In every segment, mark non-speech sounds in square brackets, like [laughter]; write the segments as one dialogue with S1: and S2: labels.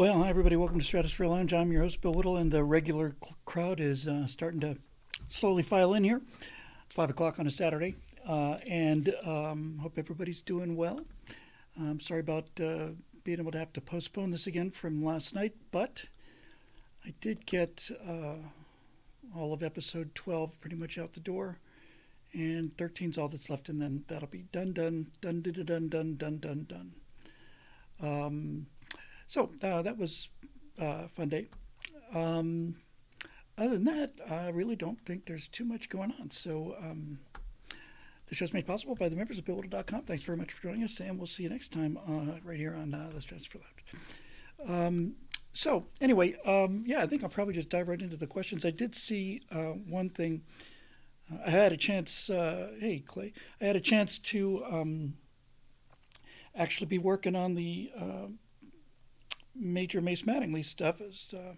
S1: Well, hi everybody. Welcome to Stratosphere Lounge. I'm your host, Bill Whittle, and the regular cl- crowd is uh, starting to slowly file in here. It's five o'clock on a Saturday, uh, and um, hope everybody's doing well. I'm sorry about uh, being able to have to postpone this again from last night, but I did get uh, all of episode 12 pretty much out the door, and 13's all that's left, and then that'll be done, done, done, done, done, done, done, done, done. Um, so uh, that was uh, a fun day. Um, other than that, I really don't think there's too much going on. So um, the show's made possible by the members of BillWhittle.com. Thanks very much for joining us, and we'll see you next time uh, right here on uh, the Stratosphere Lounge. Um, so anyway, um, yeah, I think I'll probably just dive right into the questions. I did see uh, one thing. Uh, I had a chance. hey, Clay, I had a chance to um, actually be working on the major Mace Mattingly stuff is uh,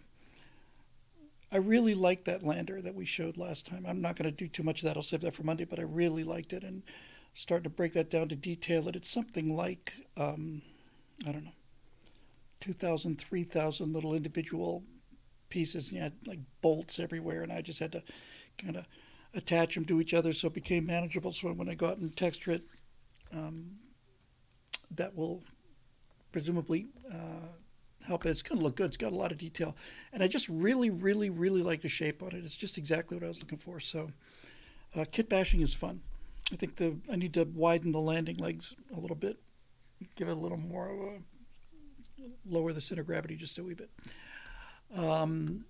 S1: I really liked that lander that we showed last time. I'm not going to do too much of that. I'll save that for Monday, but I really liked it and starting to break that down to detail it. It's something like, um, I don't know, 2,000, 3,000 little individual pieces. And you had like bolts everywhere, and I just had to kind of attach them to each other so it became manageable. So when I go out and texture it, um, that will presumably uh, help it. It's going to look good. It's got a lot of detail, and I just really, really, really like the shape on it. It's just exactly what I was looking for. So, uh, kit bashing is fun. I think the I need to widen the landing legs a little bit, give it a little more of a lower the center of gravity just a wee bit. Um,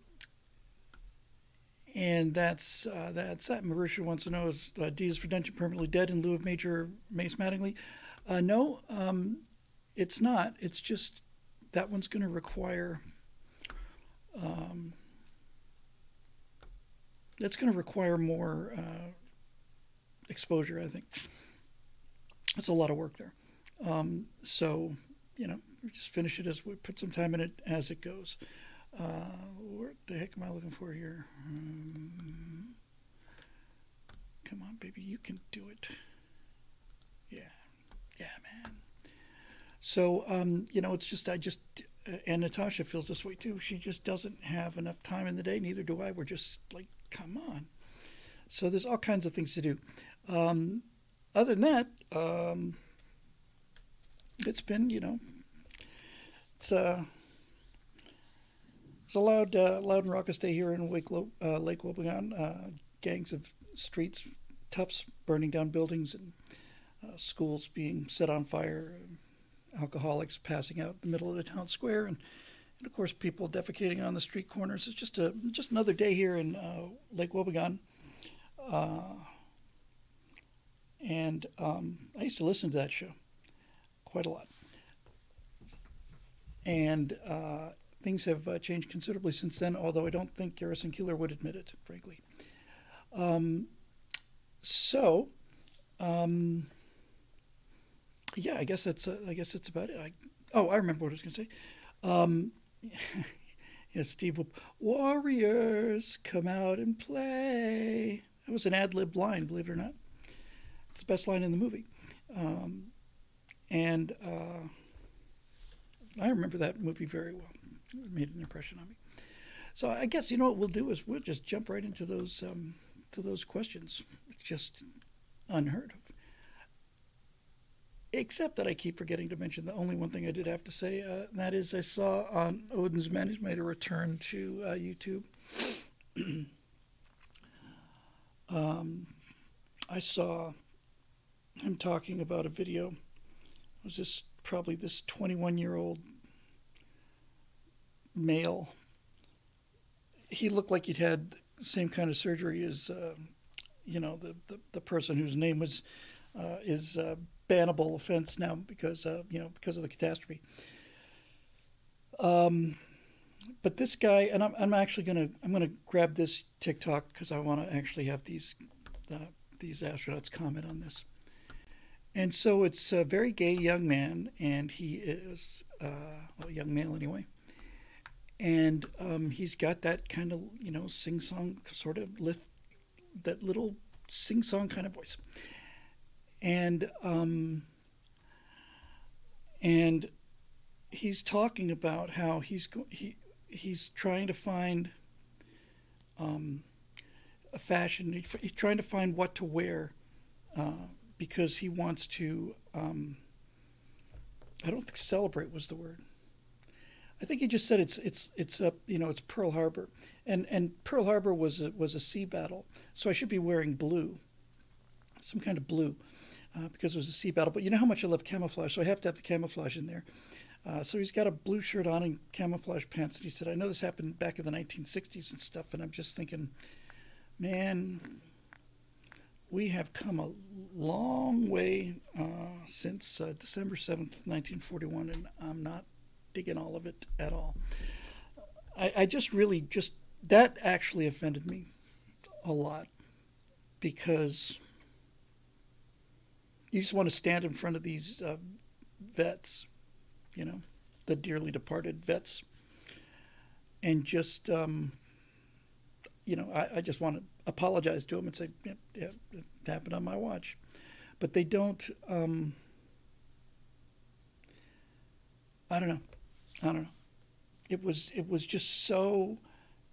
S1: and that's uh, that's that. Marusha wants to know is uh, D is for Dungeon permanently dead in lieu of Major Mace Mattingly? Uh, no, um, it's not. It's just that one's going to require um, that's going to require more uh, exposure. I think it's a lot of work there. Um, so you know, just finish it as we put some time in it as it goes. Uh, what the heck am I looking for here? Um, come on, baby, you can do it. Yeah, yeah, man. So, um, you know, it's just, I just, and Natasha feels this way too. She just doesn't have enough time in the day. Neither do I. We're just like, come on. So there's all kinds of things to do. Um, other than that, um, it's been, you know, it's, uh, it's a loud, uh, loud and raucous day here in uh, Lake Wobegon. Uh, gangs of streets, toughs burning down buildings and uh, schools being set on fire alcoholics passing out in the middle of the town square, and, and of course people defecating on the street corners. It's just a just another day here in uh, Lake Wobegon. Uh, and um, I used to listen to that show quite a lot. And uh, things have uh, changed considerably since then, although I don't think Garrison Keillor would admit it, frankly. Um, so, um, yeah, I guess that's uh, I guess that's about it. I, oh, I remember what I was going to say. Um, [laughs] yeah, Steve, Warriors come out and play. That was an ad lib line, believe it or not. It's the best line in the movie, um, and uh, I remember that movie very well. It made an impression on me. So I guess you know what we'll do is we'll just jump right into those um, to those questions. It's just unheard of. Except that I keep forgetting to mention the only one thing I did have to say. Uh, that is, I saw on Odin's Men, made a return to uh, YouTube. [clears throat] um, I saw him talking about a video. It was this probably this 21 year old male. He looked like he'd had the same kind of surgery as, uh, you know, the, the, the person whose name was uh, is uh, bannable offense now because uh, you know because of the catastrophe. Um, but this guy, and I'm, I'm actually gonna I'm gonna grab this TikTok because I want to actually have these uh, these astronauts comment on this. And so it's a very gay young man, and he is uh, well, a young male anyway. And um, he's got that kind of you know sing song sort of lift, that little sing song kind of voice and um, and he's talking about how he's go- he he's trying to find um, a fashion. He's trying to find what to wear uh, because he wants to. Um, I don't think celebrate was the word. I think he just said it's it's it's up you know it's Pearl Harbor, and and Pearl Harbor was a, was a sea battle, so I should be wearing blue, some kind of blue, uh, because it was a sea battle. But you know how much I love camouflage, so I have to have the camouflage in there. Uh, so he's got a blue shirt on and camouflage pants, and he said, "I know this happened back in the 1960s and stuff," and I'm just thinking, man, we have come a long way uh, since uh, December 7th, 1941, and I'm not digging all of it at all. I, I just really just that actually offended me a lot because you just want to stand in front of these uh, vets, you know, the dearly departed vets, and just, um, you know, I, I, just want to apologize to them and say, yeah, yeah, it happened on my watch. But they don't, um, I don't know. I don't know. It was it was just so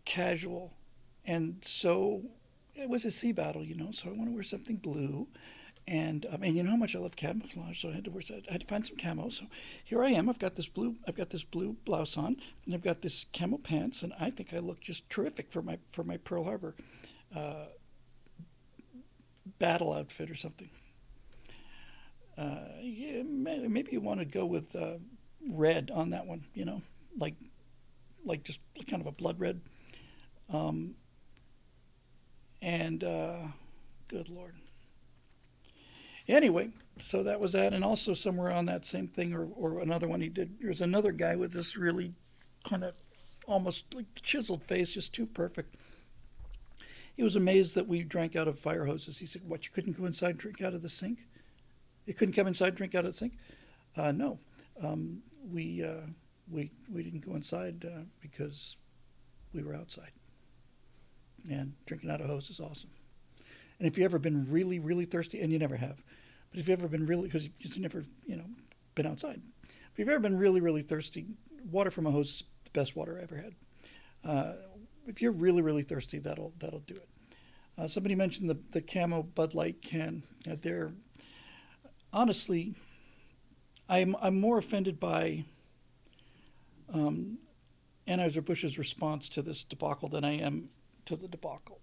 S1: casual and so it was a sea battle, you know. So I want to wear something blue, and I mean, you know how much I love camouflage, so I had to wear. I had to find some camo. So here I am. I've got this blue. I've got this blue blouse on, and I've got this camo pants, and I think I look just terrific for my for my Pearl Harbor uh, battle outfit or something. Uh, yeah, maybe you want to go with uh, red on that one. You know, like like just kind of a blood red. Um, and uh, good lord. Anyway, so that was that, and also somewhere on that same thing, or, or another one he did. There's another guy with this really kind of almost like chiseled face, just too perfect. He was amazed that we drank out of fire hoses. He said, "What? You couldn't go inside and drink out of the sink? You couldn't come inside and drink out of the sink?" Uh, no, um, we uh, we we didn't go inside uh, because we were outside. And drinking out of hose is awesome. And if you've ever been really, really thirsty, and you never have, but if you've ever been really, because you've never, you know, been outside, if you've ever been really, really thirsty, water from a hose is the best water I ever had. Uh, if you're really, really thirsty, that'll that'll do it. Uh, somebody mentioned the the camo Bud Light can. Uh, honestly, I'm I'm more offended by um, Anheuser Busch's response to this debacle than I am to the debacle.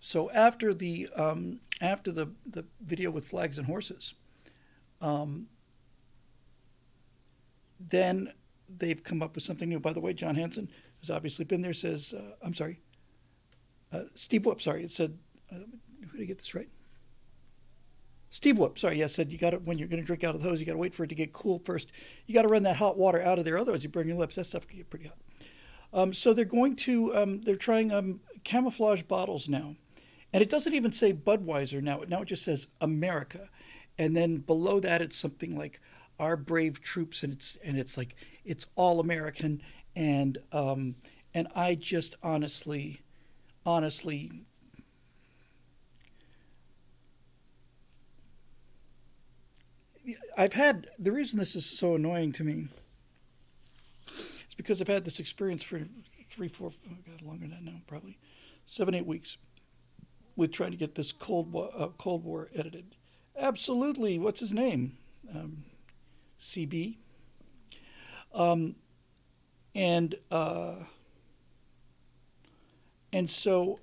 S1: So after the um, after the the video with flags and horses, um, then they've come up with something new. By the way, John Hanson, who's obviously been there, says, uh, "I'm sorry, uh, Steve Whoop, sorry, it said, uh, who did I get this right? Steve Whoop, sorry, yes, said you got to when you're going to drink out of the hose, you got to wait for it to get cool first. You got to run that hot water out of there, otherwise you burn your lips. That stuff can get pretty hot. Um, so they're going to um, they're trying um, camouflage bottles now, and it doesn't even say Budweiser now. Now it just says America, and then below that it's something like our brave troops, and it's and it's like it's all American, and um, and I just honestly, honestly I've had the reason this is so annoying to me is because I've had this experience for three, four, oh God, longer than that now, probably seven, eight weeks with trying to get this Cold War, uh, Cold War edited. Absolutely, what's his name? Um, CB. Um, and uh, and so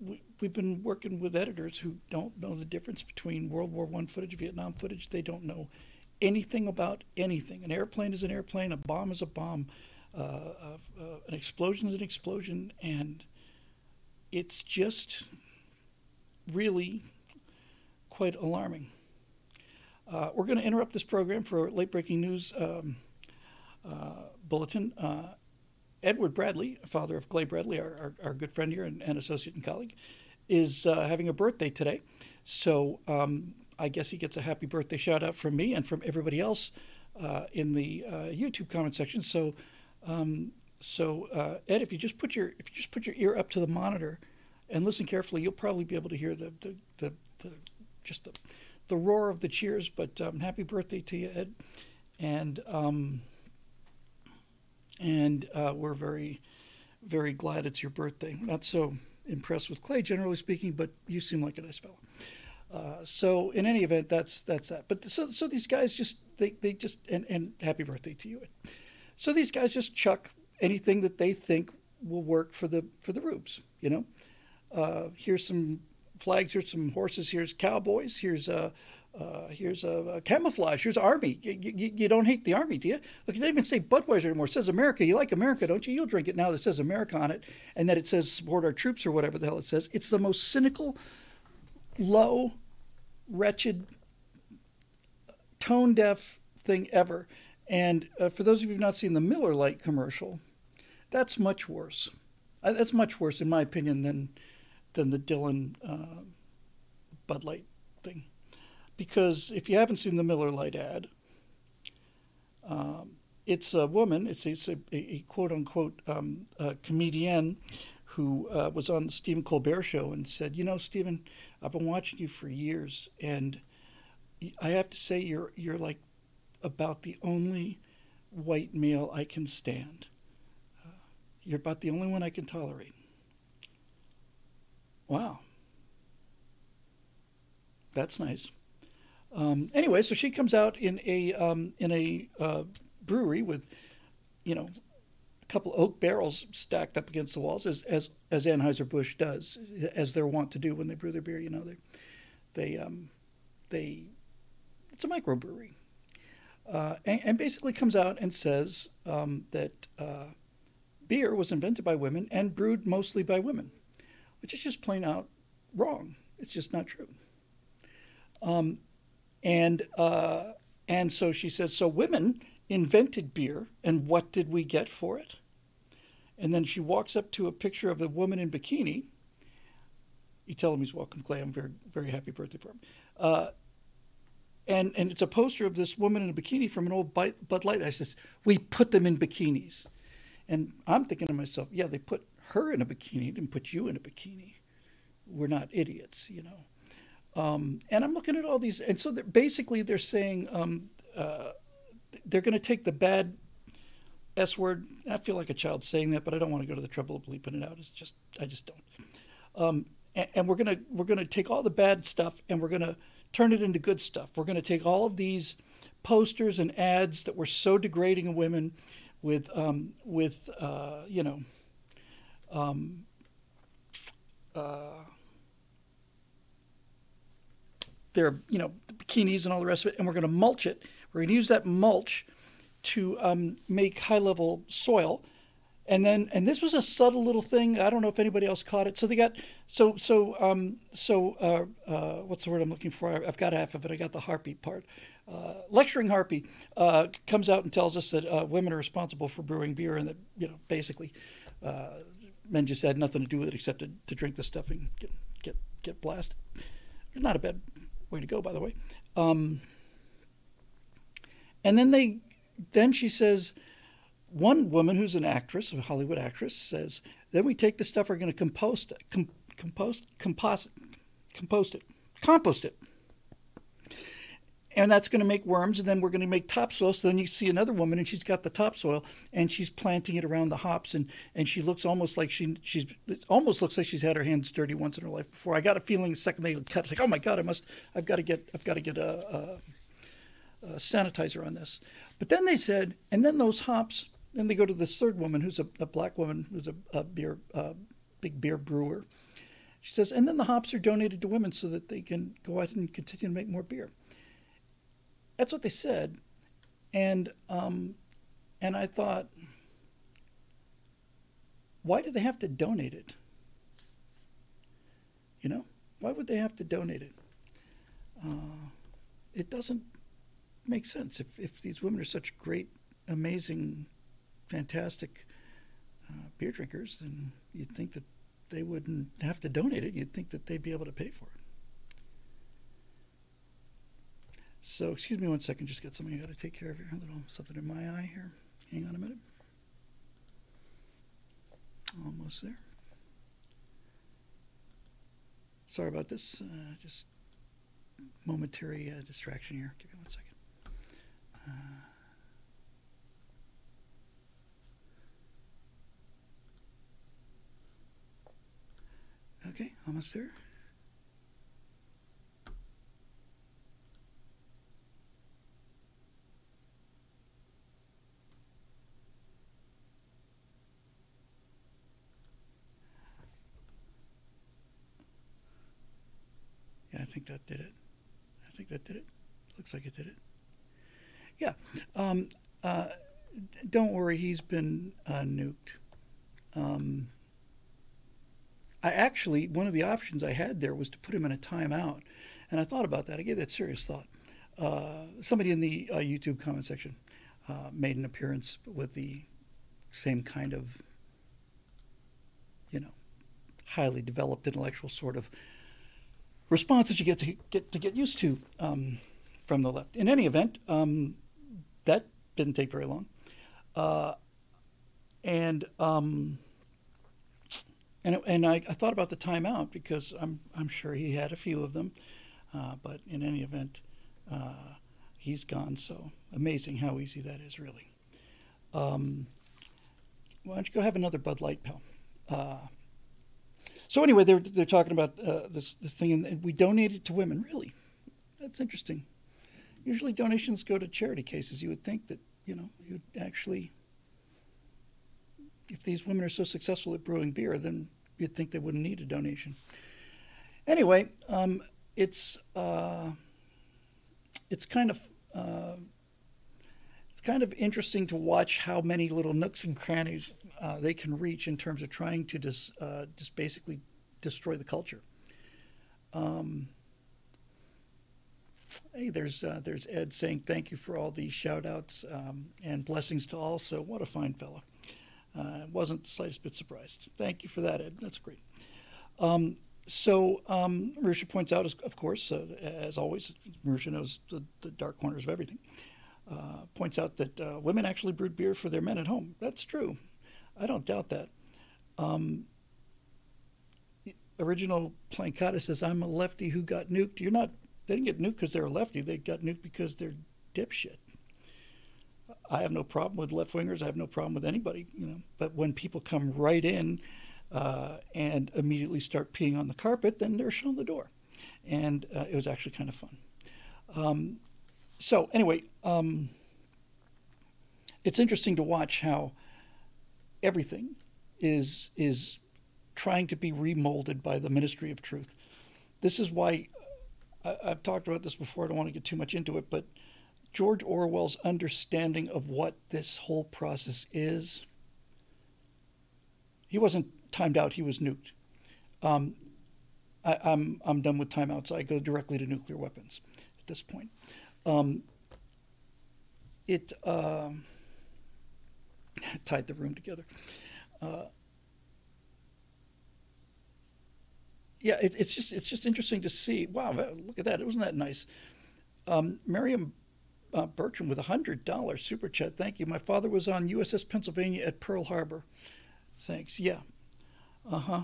S1: we, we've been working with editors who don't know the difference between World War One footage, Vietnam footage. They don't know anything about anything. An airplane is an airplane. A bomb is a bomb. Uh, uh, uh, an explosion is an explosion, and it's just really quite alarming. Uh, we're going to interrupt this program for a late breaking news um, uh, bulletin. Uh, Edward Bradley, father of Clay Bradley, our, our, our good friend here and, and associate and colleague, is uh, having a birthday today. So um, I guess he gets a happy birthday shout out from me and from everybody else uh, in the uh, YouTube comment section. So, um, so Ed, if you just put your if you just put your ear up to the monitor and listen carefully, you'll probably be able to hear the the, the, the just the the roar of the cheers. But um, happy birthday to you, Ed, and um, and uh, we're very very glad it's your birthday. Not so impressed with Clay, generally speaking, but you seem like a nice fellow. Uh, so in any event, that's that's that. But so so these guys just they, they just and, and happy birthday to you. So these guys just chuck anything that they think will work for the for the rubes. You know, uh, here's some flags. Here's some horses. Here's cowboys. Here's a. Uh, here's a, a, camouflage. Here's army. You, you, don't hate the army, do you? Look, it doesn't even say Budweiser anymore. It says America. You like America, don't you? You'll drink it now that says America on it, and that it says support our troops or whatever the hell it says. It's the most cynical, low, wretched, tone deaf thing ever. And uh, for those of you who've not seen the Miller Lite commercial, that's much worse. Uh, that's much worse, in my opinion, than than the Dylan uh, Bud Light thing because if you haven't seen the Miller Lite ad, um, it's a woman, it's a, it's a, a quote unquote um, comedian who uh, was on the Stephen Colbert show and said, You know, Stephen, I've been watching you for years, and I have to say, you're, you're like about the only white male I can stand. Uh, you're about the only one I can tolerate. Wow. That's nice. Um, anyway, so she comes out in a um, in a uh, brewery with, you know, a couple oak barrels stacked up against the walls, as as as Anheuser Busch does, as they're wont to do when they brew their beer. You know, they they um, they it's a microbrewery, uh, and, and, basically comes out and says um, that uh, beer was invented by women and brewed mostly by women, which is just plain out wrong. It's just not true. Um, and uh, and so she says, so women invented beer, and what did we get for it? And then she walks up to a picture of a woman in bikini. You tell him he's welcome, Clay. I'm very very happy birthday for him. Uh, and and it's a poster of this woman in a bikini from an old Bud Light. I says, we put them in bikinis, and I'm thinking to myself, yeah, they put her in a bikini, didn't put you in a bikini. We're not idiots, you know. Um, and I'm looking at all these, and so they're, basically they're saying um, uh, they're going to take the bad S word. I feel like a child saying that, but I don't want to go to the trouble of bleeping it out. It's just I just don't. Um, and, and, we're gonna we're gonna take all the bad stuff and we're gonna turn it into good stuff. We're gonna take all of these posters and ads that were so degrading of women, with um, with uh, you know. Um, uh, their you know bikinis and all the rest of it, and we're going to mulch it. We're going to use that mulch to um, make high level soil. And then, and this was a subtle little thing. I don't know if anybody else caught it. So they got, so so um, so uh, uh, what's the word I'm looking for? I've got half of it. I got the harpy part. Uh, lecturing harpy uh, comes out and tells us that uh, women are responsible for brewing beer, and that you know basically uh, men just had nothing to do with it except to, to drink the stuff and get get get blasted. Not a bad Way to go, by the way. Um, and then they, then she says, one woman who's an actress, a Hollywood actress, says, then we take the stuff, we're going to compost com- compost, compost, compost it, compost it and that's going to make worms and then we're going to make topsoil so then you see another woman and she's got the topsoil and she's planting it around the hops and and she looks almost like she she's almost looks like she's had her hands dirty once in her life before. I got a feeling the second they cut it's like oh my god i must i've got to get i've got to get a, a, a sanitizer on this. But then they said and then those hops then they go to this third woman who's a, a black woman who's a, a beer big beer brewer. She says and then the hops are donated to women so that they can go out and continue to make more beer that's what they said, and um, and I thought, why do they have to donate it? You know, why would they have to donate it? Uh, it doesn't make sense. If if these women are such great, amazing, fantastic uh, beer drinkers, then you'd think that they wouldn't have to donate it. You'd think that they'd be able to pay for it. So, excuse me one second, just got something I got to take care of here. A little something in my eye here. Hang on a minute. Almost there. Sorry about this. Uh, just momentary uh, distraction here. Give me one second. Uh, Okay, almost there. That did it. I think that did it. Looks like it did it. Yeah. Um, uh, don't worry, he's been uh, nuked. Um, I actually, one of the options I had there was to put him in a timeout. And I thought about that. I gave that serious thought. Uh, somebody in the uh, YouTube comment section uh, made an appearance with the same kind of, you know, highly developed intellectual sort of response that you get to get to get used to um, from the left. In any event, um, that didn't take very long, uh, and um, and and I, I thought about the timeout because I'm I'm sure he had a few of them, uh, but in any event, uh, he's gone. So amazing how easy that is, really. Um, why don't you go have another Bud Light, pal? So anyway, they're they're talking about uh, this this thing, and we donated to women. Really, that's interesting. Usually, donations go to charity cases. You would think that you know you'd actually, if these women are so successful at brewing beer, then you'd think they wouldn't need a donation. Anyway, um, it's uh, it's kind of uh, it's kind of interesting to watch how many little nooks and crannies uh, they can reach in terms of trying to just uh, just basically destroy the culture. Um, hey, there's uh, there's Ed saying thank you for all these shout outs um, and blessings to all. So what a fine fellow. Uh, wasn't the slightest bit surprised. Thank you for that, Ed. That's great. Um, so um, points out, of course, uh, as always, Marusha knows the, the dark corners of everything. Uh, points out that uh, women actually brewed beer for their men at home. That's true. I don't doubt that. Um, original Plancata says, I'm a lefty who got nuked. You're not, they didn't get nuked because they're a lefty. They got nuked because they're dipshit. I have no problem with left wingers. I have no problem with anybody, you know. But when people come right in uh, and immediately start peeing on the carpet, then they're shown the door. And uh, it was actually kind of fun. Um, so, anyway, um, it's interesting to watch how everything is is trying to be remolded by the ministry of truth. This is why I, have talked about this before. I don't want to get too much into it, but George Orwell's understanding of what this whole process is. He wasn't timed out; he was nuked. Um, I, I'm I'm done with timeouts. I go directly to nuclear weapons at this point. Um, it uh, [laughs] tied the room together. Uh, yeah, it, it's just it's just interesting to see. Wow, look at that! It wasn't that nice? Um, Miriam uh, Bertram with a hundred dollars super chat. Thank you. My father was on USS Pennsylvania at Pearl Harbor. Thanks. Yeah. Uh huh.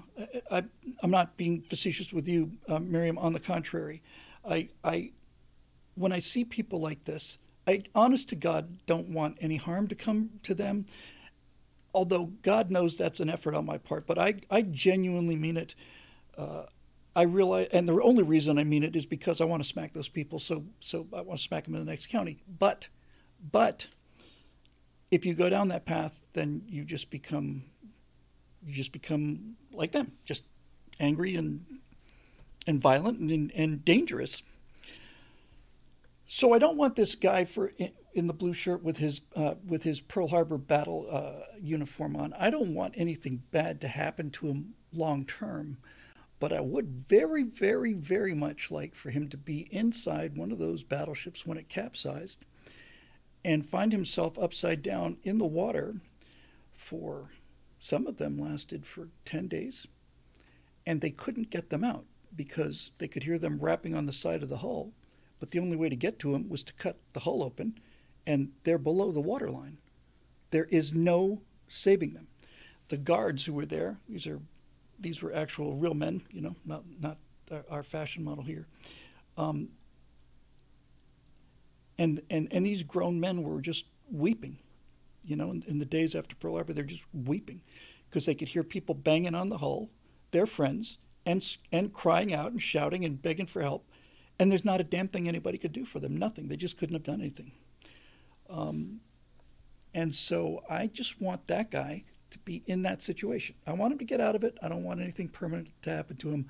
S1: I, am not being facetious with you, uh, Miriam. On the contrary, I, I, when I see people like this, I, honest to God, don't want any harm to come to them. Although God knows that's an effort on my part, but I, I genuinely mean it. Uh, I realize, and the only reason I mean it is because I want to smack those people. So, so I want to smack them in the next county. But, but, if you go down that path, then you just become, you just become like them, just angry and and violent and, and dangerous. So I don't want this guy for in the blue shirt with his uh, with his Pearl Harbor battle uh, uniform on. I don't want anything bad to happen to him long term. But I would very, very, very much like for him to be inside one of those battleships when it capsized and find himself upside down in the water for some of them lasted for 10 days and they couldn't get them out because they could hear them rapping on the side of the hull but the only way to get to them was to cut the hull open and they're below the waterline there is no saving them the guards who were there these are these were actual real men, you know, not not our fashion model here. Um, and and and these grown men were just weeping, you know, in, in the days after Pearl Harbor, they're just weeping because they could hear people banging on the hull, their friends, and and crying out and shouting and begging for help, and there's not a damn thing anybody could do for them. Nothing. They just couldn't have done anything. Um, and so I just want that guy to be in that situation. I want him to get out of it. I don't want anything permanent to happen to him.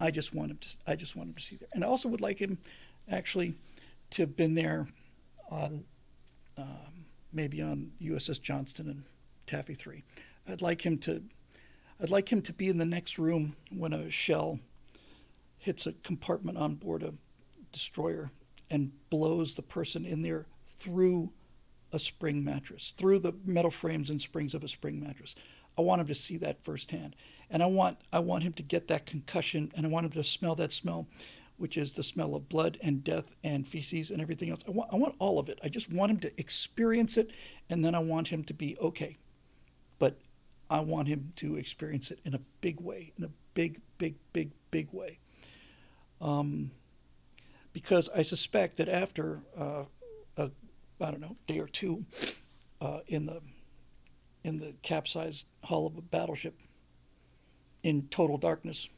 S1: I just want him to. I just want him to see there, and I also would like him, actually, to have been there, on, um, maybe on USS Johnston and Taffy Three. I'd like him to. I'd like him to be in the next room when a shell hits a compartment on board a destroyer and blows the person in there through a spring mattress, through the metal frames and springs of a spring mattress. I want him to see that firsthand. And I want I want him to get that concussion and I want him to smell that smell, which is the smell of blood and death and feces and everything else. I want I want all of it. I just want him to experience it and then I want him to be okay. But I want him to experience it in a big way, in a big, big, big, big way. Um, because I suspect that after uh, a I don't know day or two uh, in the in the capsized hull of a battleship in total darkness,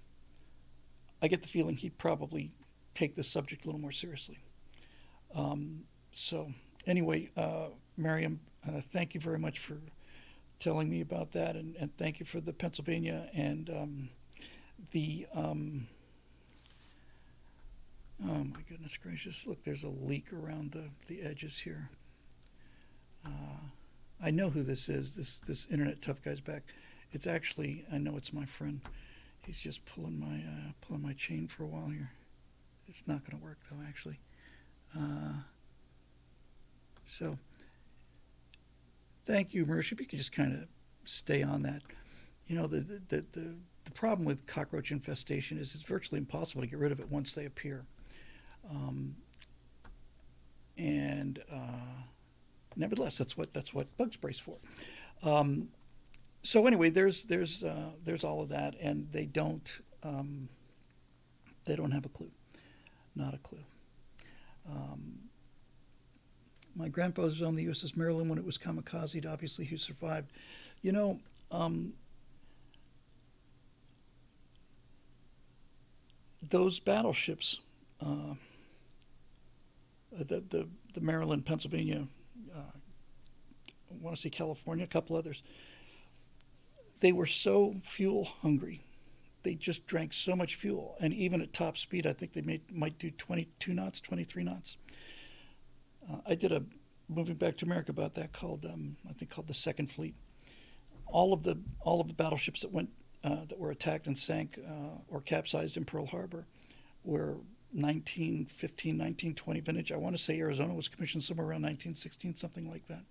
S1: I get the feeling he'd probably take this subject a little more seriously. Um, so anyway, uh, Miriam, uh, thank you very much for telling me about that, and, and thank you for the Pennsylvania and um, the. Um, oh my goodness gracious! Look, there's a leak around the, the edges here. Uh, I know who this is. This this internet tough guy's back. It's actually I know it's my friend. He's just pulling my uh, pulling my chain for a while here. It's not going to work though, actually. Uh, so thank you, Mersh. If you could just kind of stay on that. You know, the, the, the, the, problem with cockroach infestation is it's virtually impossible to get rid of it once they appear. Um, and uh, nevertheless, that's what that's what bug spray's for. Um, so anyway, there's there's uh, there's all of that, and they don't um, they don't have a clue, not a clue. Um, my grandfather was on the USS Maryland when it was kamikaze. Obviously, he survived. You know, um, those battleships, uh, the, the, the Maryland, Pennsylvania, uh, I want to say California, a couple others, they were so fuel hungry. They just drank so much fuel. And even at top speed, I think they made, might do 22 knots, 23 knots. Uh, I did a moving back to America about that called um, I think called the Second Fleet. All of the all of the battleships that went uh, that were attacked and sank uh, or capsized in Pearl Harbor were 1915, 1920 vintage. I want to say Arizona was commissioned somewhere around 1916, something like that.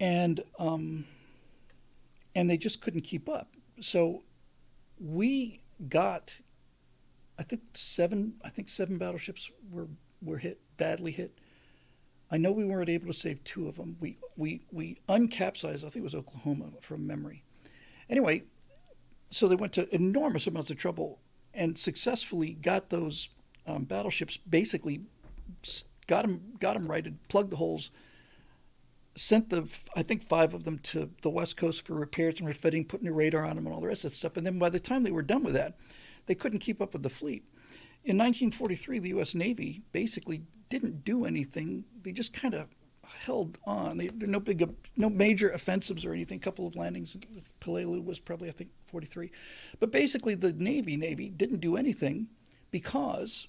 S1: And um, and they just couldn't keep up. So we got, I think seven. I think seven battleships were were hit badly hit. I know we weren't able to save two of them. We we we uncapsized. I think it was Oklahoma from memory. Anyway, so they went to enormous amounts of trouble and successfully got those um, battleships basically got them got them righted, plugged the holes, sent the I think five of them to the west coast for repairs and refitting, putting a radar on them and all the rest of that stuff. And then by the time they were done with that, they couldn't keep up with the fleet. In 1943, the U.S. Navy basically didn't do anything. They just kind of held on. They, no big, no major offensives or anything. A couple of landings. Peleliu was probably, I think, 43. But basically, the Navy Navy didn't do anything because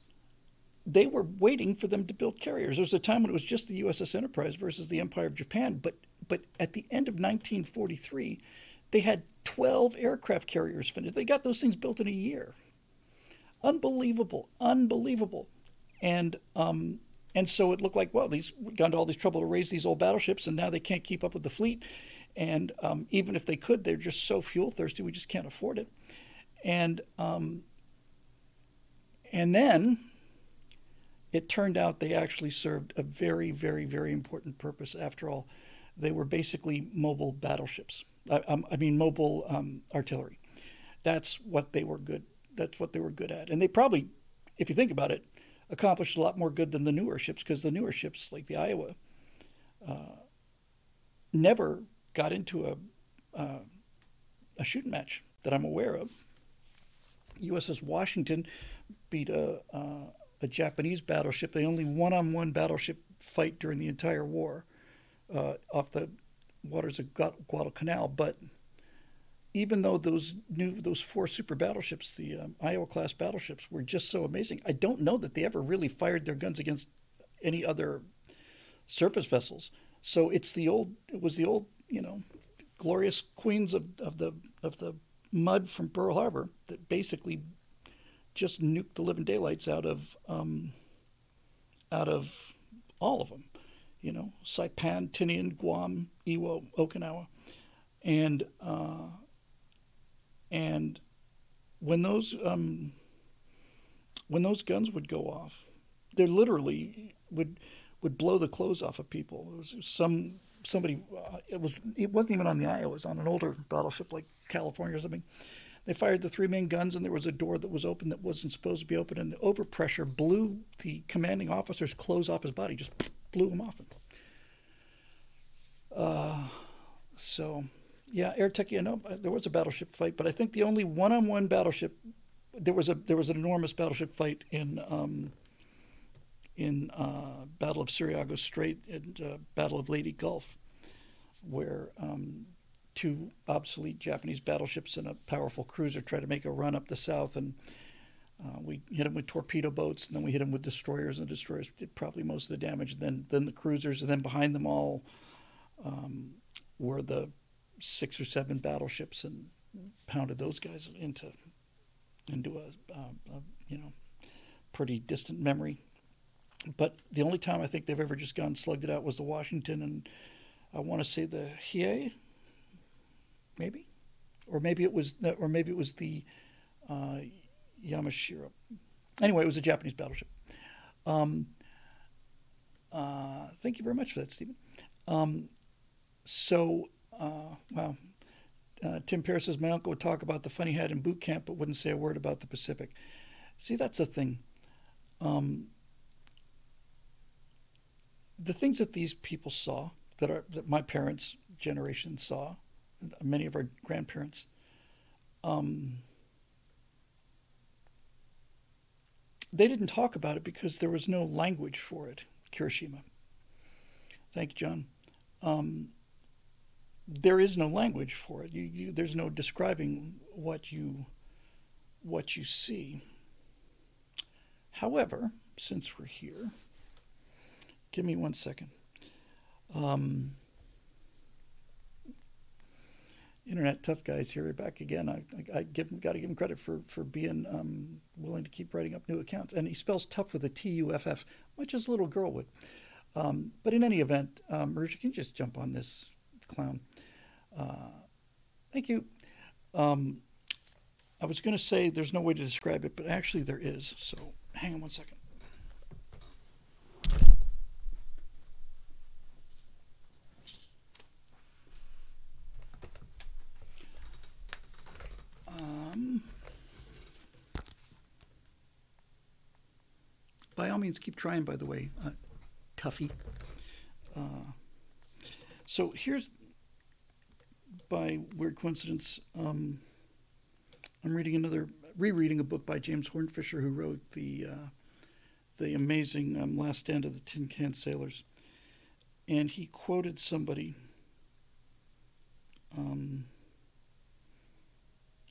S1: they were waiting for them to build carriers. There was a time when it was just the USS Enterprise versus the Empire of Japan. But but at the end of 1943, they had 12 aircraft carriers finished. They got those things built in a year. Unbelievable, unbelievable, and um, and so it looked like well, these got into all this trouble to raise these old battleships, and now they can't keep up with the fleet. And um, even if they could, they're just so fuel thirsty, we just can't afford it. And um, and then it turned out they actually served a very, very, very important purpose. After all, they were basically mobile battleships. I, um, I mean, mobile um, artillery. That's what they were good that's what they were good at. And they probably, if you think about it, accomplished a lot more good than the newer ships because the newer ships, like the Iowa, uh, never got into a uh, a shooting match. that I'm aware of. USS Washington beat a, uh, a Japanese battleship, the only one on one battleship fight during the entire war uh, off the waters of Guadalcanal. But even though those new those four super battleships, the um, Iowa class battleships, were just so amazing, I don't know that they ever really fired their guns against any other surface vessels. So it's the old it was the old you know glorious queens of, of the of the mud from Pearl Harbor that basically just nuked the living daylights out of um, out of all of them. You know, Saipan, Tinian, Guam, Iwo, Okinawa, and uh, and when those um, when those guns would go off, they literally would would blow the clothes off of people. Some somebody. Uh, it was it wasn't even on the Iowa. It was on an older battleship like California or something. They fired the three main guns, and there was a door that was open that wasn't supposed to be open, and the overpressure blew the commanding officer's clothes off his body, just blew him off. Uh, so, yeah, Air Tech, you know, there was a battleship fight, but I think the only one-on-one battleship there was a there was an enormous battleship fight in um, in uh, Battle of Surigao Strait and uh, Battle of Leyte Gulf, where um, two obsolete Japanese battleships and a powerful cruiser try to make a run up the south, and uh, we hit them with torpedo boats, and then we hit them with destroyers, and the destroyers did probably most of the damage. Then, then the cruisers, and then behind them all um, were the six or seven battleships, and pounded those guys into into a, a, a you know pretty distant memory. But the only time I think they've ever just gone slugged it out was the Washington, and I want to say the Hiei maybe, or maybe it was, or maybe it was the uh, Yamashiro. Anyway, it was a Japanese battleship. Um, uh, thank you very much for that, Stephen. Um, so, uh, wow. Uh, Tim Pierce says, My uncle would talk about the funny hat in boot camp, but wouldn't say a word about the Pacific. See, that's the thing. Um, the things that these people saw, that, are, that my parents' generation saw, many of our grandparents. Um, they didn't talk about it because there was no language for it. Kirishima. Thank you, John. Um, there is no language for it. You, you, there's no describing what you what you see. However, since we're here, give me one second. Um, internet tough guys here back again. I, I, I give got to give him credit for for being um, willing to keep writing up new accounts. And he spells tough with a T U F F, much as a little girl would. Um, but in any event, um, can you just jump on this clown? Uh, thank you. Um, I was going to say there's no way to describe it, but actually there is. So hang on one second. by all means, keep trying, by the way, uh, Tuffy. Uh, so here's, by weird coincidence, um, I'm reading another, rereading a book by James Hornfischer, who wrote the, uh, the amazing um, Last Stand of the Tin Can Sailors. And he quoted somebody. Um,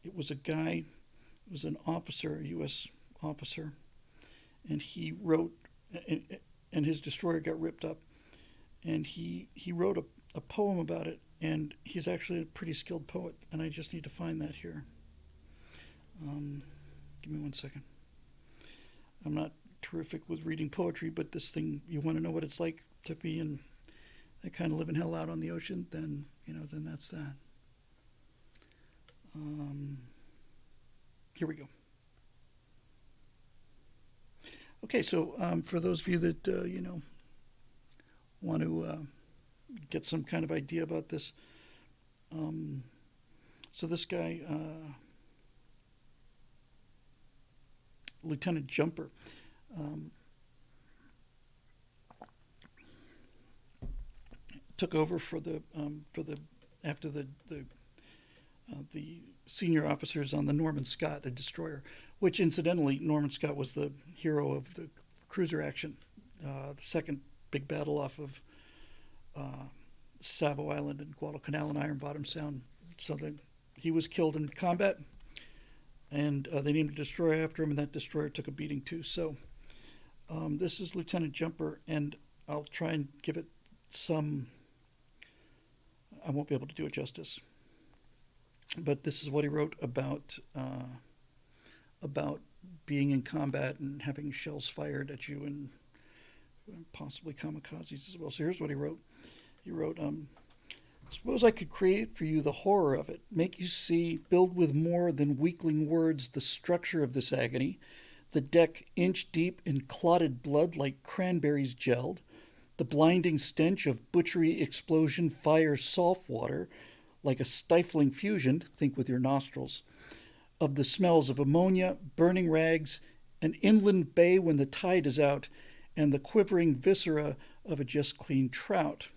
S1: it was a guy, it was an officer, a U.S. officer and he wrote, and, and his destroyer got ripped up, and he he wrote a, a poem about it, and he's actually a pretty skilled poet, and I just need to find that here. Um, give me one second. I'm not terrific with reading poetry, but this thing, you want to know what it's like to be in that kind of living hell out on the ocean, then you know, then that's that. Um, here we go. Okay, so um, for those of you that uh, you know want to uh, get some kind of idea about this, um, so this guy, uh, Lieutenant Jumper, um, took over for the um, for the after the the uh, the senior officers on the Norman Scott, a destroyer, which incidentally, Norman Scott was the hero of the cruiser action, uh, the second big battle off of uh, Savo Island and Guadalcanal and Iron Bottom Sound. So the, he was killed in combat, and uh, they named a destroyer after him, and that destroyer took a beating too. So um, this is Lieutenant Jumper, and I'll try and give it some. I won't be able to do it justice, but this is what he wrote about uh, about being in combat and having shells fired at you and possibly kamikazes as well. So here's what he wrote. He wrote, um, Suppose I could create for you the horror of it, make you see, build with more than weakling words the structure of this agony, the deck inch deep in clotted blood like cranberries gelled, the blinding stench of butchery, explosion, fire, salt water, like a stifling fusion, think with your nostrils, of the smells of ammonia, burning rags, an inland bay when the tide is out, and the quivering viscera of a just cleaned trout.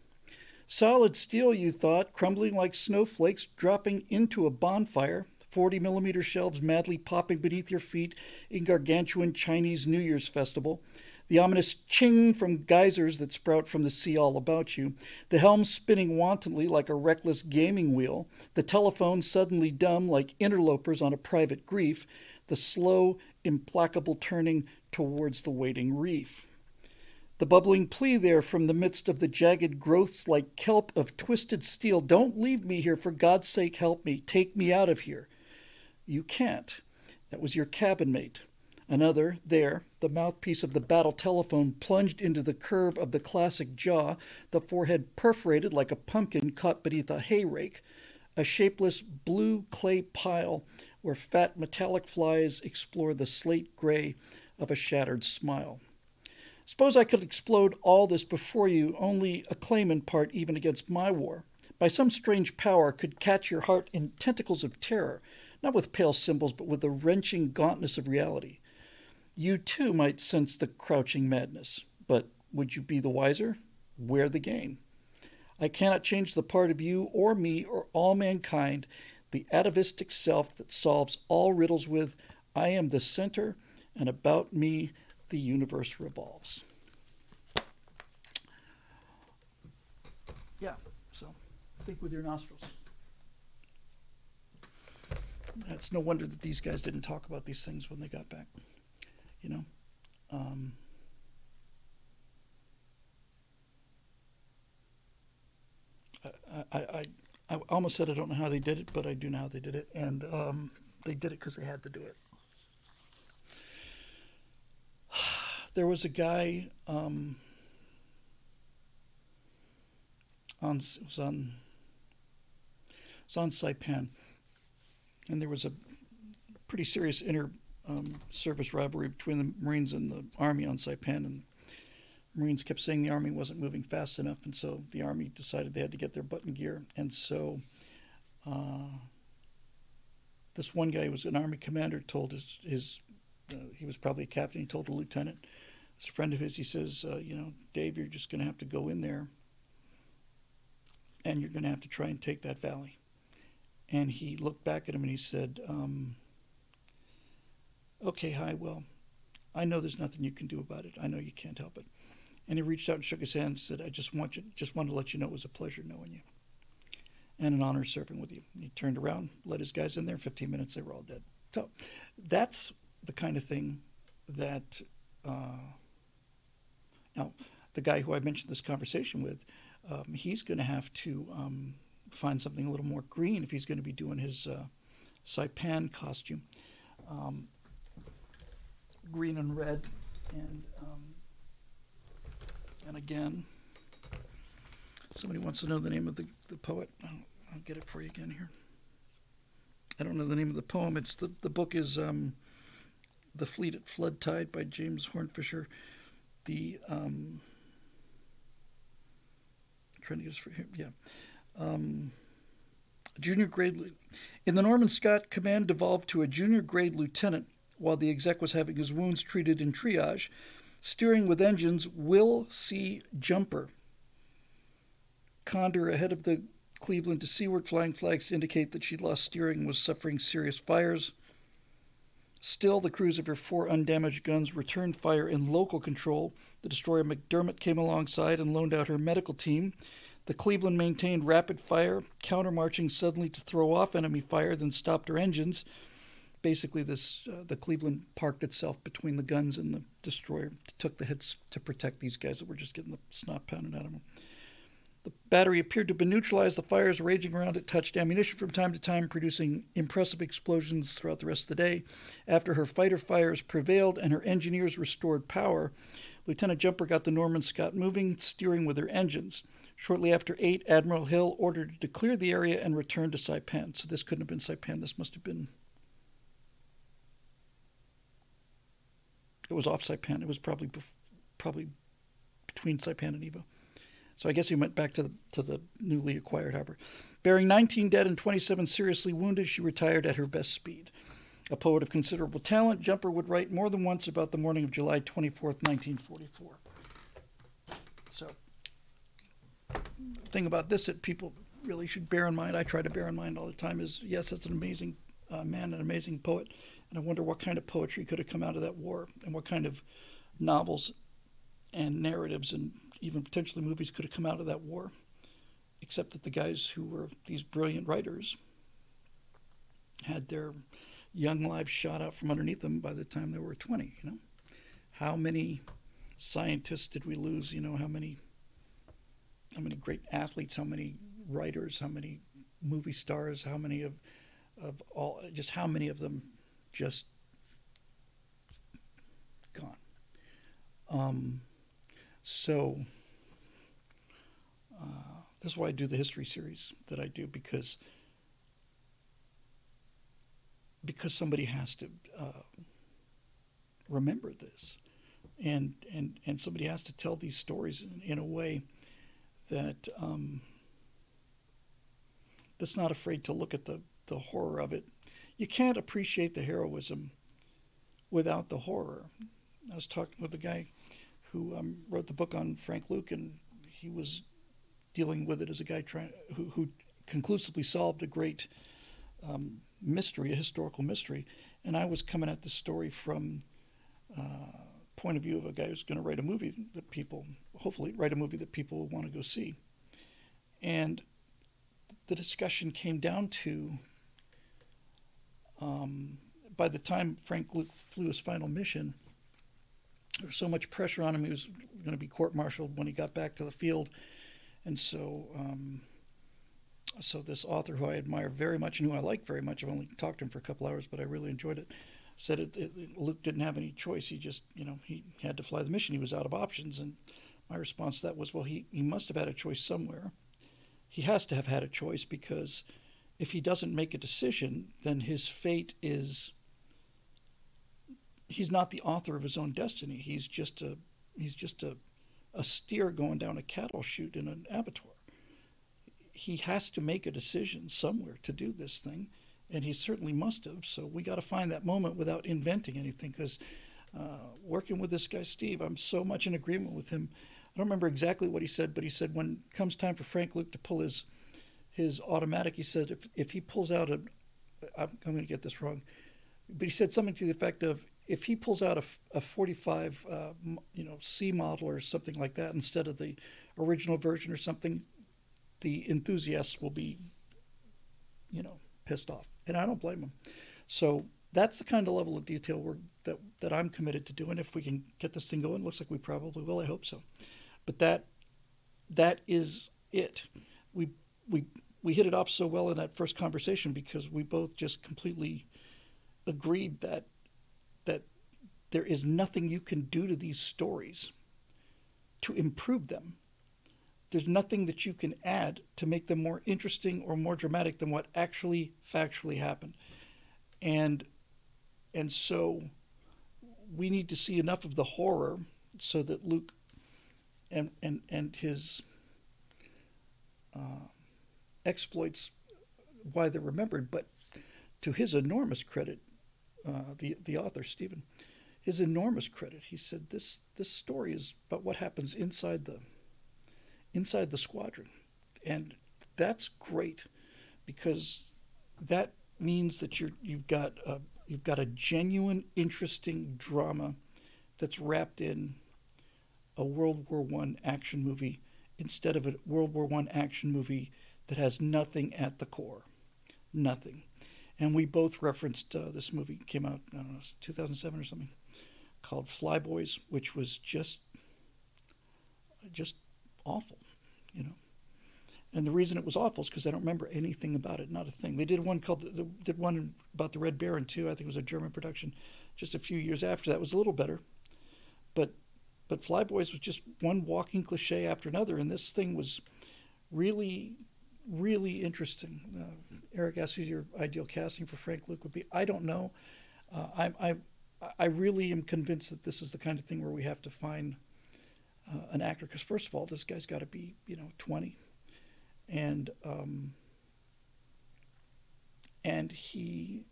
S1: Solid steel, you thought, crumbling like snowflakes, dropping into a bonfire, 40 millimeter shelves madly popping beneath your feet in gargantuan Chinese New Year's festival, the ominous ching from geysers that sprout from the sea all about you, the helm spinning wantonly like a reckless gaming wheel, the telephone suddenly dumb like interlopers on a private grief, the slow, implacable turning towards the waiting reef. The bubbling plea there from the midst of the jagged growths like kelp of twisted steel Don't leave me here, for God's sake, help me, take me out of here. You can't. That was your cabin mate. Another, there, the mouthpiece of the battle telephone plunged into the curve of the classic jaw, the forehead perforated like a pumpkin caught beneath a hay rake, a shapeless blue clay pile where fat metallic flies explore the slate gray of a shattered smile. Suppose I could explode all this before you, only a claim in part even against my war. By some strange power could catch your heart in tentacles of terror, not with pale symbols, but with the wrenching gauntness of reality. You too might sense the crouching madness, but would you be the wiser? Where the gain? I cannot change the part of you or me or all mankind, the atavistic self that solves all riddles with, I am the center, and about me the universe revolves. Yeah, so think with your nostrils. It's no wonder that these guys didn't talk about these things when they got back. You know? Um, I, I, I, I almost said I don't know how they did it, but I do know how they did it. And um, they did it because they had to do it. [sighs] there was a guy um, on was on was on Saipan, and there was a pretty serious inter um, service rivalry between the Marines and the Army on Saipan, and Marines kept saying the Army wasn't moving fast enough, and so the Army decided they had to get their button gear, and so. Uh, this one guy who was an army commander told his, his uh, he was probably a captain. He told a lieutenant, it's a friend of his. He says, uh, you know, Dave, you're just going to have to go in there, and you're going to have to try and take that valley. And he looked back at him and he said, um, okay, hi, well, I know there's nothing you can do about it. I know you can't help it. And he reached out and shook his hand and said, I just want you, just wanted to let you know it was a pleasure knowing you and an honor serving with you. He turned around, let his guys in there. 15 minutes, they were all dead. So that's the kind of thing that. Uh, now, the guy who I mentioned this conversation with, um, he's going to have to um, find something a little more green if he's going to be doing his uh, Saipan costume. Um, green and red, and um, and again, somebody wants to know the name of the, the poet. I'll, I'll, get it for you again here. I don't know the name of the poem. It's the the book is um, "The Fleet at Flood Tide" by James Hornfischer the um, trying to get for him, yeah. Um, junior grade in the Norman Scott command devolved to a junior grade lieutenant while the exec was having his wounds treated in triage, steering with engines Will C. Jumper. Condor ahead of the Cleveland to seaward, flying flags to indicate that she'd lost steering and was suffering serious fires. Still, the crews of her four undamaged guns returned fire in local control. The destroyer McDermott came alongside and loaned out her medical team. The Cleveland maintained rapid fire, countermarching suddenly to throw off enemy fire, then stopped her engines. Basically, this uh, the Cleveland parked itself between the guns and the destroyer, took the hits to protect these guys that were just getting the snot pounded out of them. The battery appeared to have neutralized. The fires raging around it touched ammunition from time to time, producing impressive explosions throughout the rest of the day. After her fighter fires prevailed and her engineers restored power, Lieutenant Jumper got the Norman Scott moving, steering with her engines. Shortly after 8, Admiral Hill ordered to clear the area and return to Saipan. So this couldn't have been Saipan. This must have been. It was off Saipan. It was probably probably between Saipan and Iwo. So I guess he went back to the to the newly acquired harbor. Bearing 19 dead and 27 seriously wounded, she retired at her best speed. A poet of considerable talent, Jumper would write more than once about the morning of July 24th, 1944. So, the thing about this that people really should bear in mind, I try to bear in mind all the time, is yes, it's an amazing uh, man, an amazing poet, and I wonder what kind of poetry could have come out of that war, and what kind of novels and narratives and even potentially movies could have come out of that war, except that the guys who were these brilliant writers had their young lives shot out from underneath them by the time they were 20, you know? How many scientists did we lose, you know, how many how many great athletes, how many writers, how many movie stars, how many of of all just how many of them just gone. Um, so uh, this is why I do the history series that I do because because somebody has to uh, remember this, and and and somebody has to tell these stories in, in a way that um, that's not afraid to look at the the horror of it. You can't appreciate the heroism without the horror. I was talking with a guy who um, wrote the book on Frank Luke, and he was dealing with it as a guy trying who, who conclusively solved a great um, mystery, a historical mystery, and I was coming at the story from uh, point of view of a guy who's going to write a movie that people, hopefully, write a movie that people will want to go see, and the discussion came down to. Um, by the time Frank Luke flew his final mission, there was so much pressure on him. He was going to be court-martialed when he got back to the field, and so um, so this author who I admire very much and who I like very much, I've only talked to him for a couple hours, but I really enjoyed it. Said it, it, Luke didn't have any choice. He just, you know, he had to fly the mission. He was out of options, and my response to that was, well, he he must have had a choice somewhere. He has to have had a choice because if he doesn't make a decision, then his fate is. He's not the author of his own destiny. He's just a he's just a a steer going down a cattle chute in an abattoir he has to make a decision somewhere to do this thing, and he certainly must have. So we got to find that moment without inventing anything. Because uh, working with this guy Steve, I'm so much in agreement with him. I don't remember exactly what he said, but he said when comes time for Frank Luke to pull his his automatic, he said if if he pulls out a, I'm, I'm going to get this wrong, but he said something to the effect of if he pulls out a, a 45 uh, you know C model or something like that instead of the original version or something, the enthusiasts will be, you know, pissed off, and I don't blame them. So that's the kind of level of detail we're, that that I'm committed to doing. If we can get this thing going, looks like we probably will. I hope so. But that that is it. We we we hit it off so well in that first conversation because we both just completely agreed that there is nothing you can do to these stories to improve them there's nothing that you can add to make them more interesting or more dramatic than what actually factually happened. And and so we need to see enough of the horror so that Luke and and and his uh, exploits why they're remembered, but to his enormous credit, uh, the the author Stephen, his enormous credit, he said this this story is about what happens inside the inside the squadron. And that's great because that means that you're you've got a, you've got a genuine, interesting drama that's wrapped in a World War One action movie instead of a World War One action movie that has nothing at the core, nothing. And we both referenced uh, this movie came out I don't know 2007 or something called Flyboys, which was just just awful, you know. And the reason it was awful is because I don't remember anything about it, not a thing. They did one called the, did one about the Red Baron too. I think it was a German production, just a few years after that. Was a little better, but but Flyboys was just one walking cliche after another, and this thing was really really interesting. Uh, Eric asked who your ideal casting for Frank Luke would be. I don't know. Uh, I, I I really am convinced that this is the kind of thing where we have to find uh, an actor because first of all, this guy's got to be you know 20 and um, and he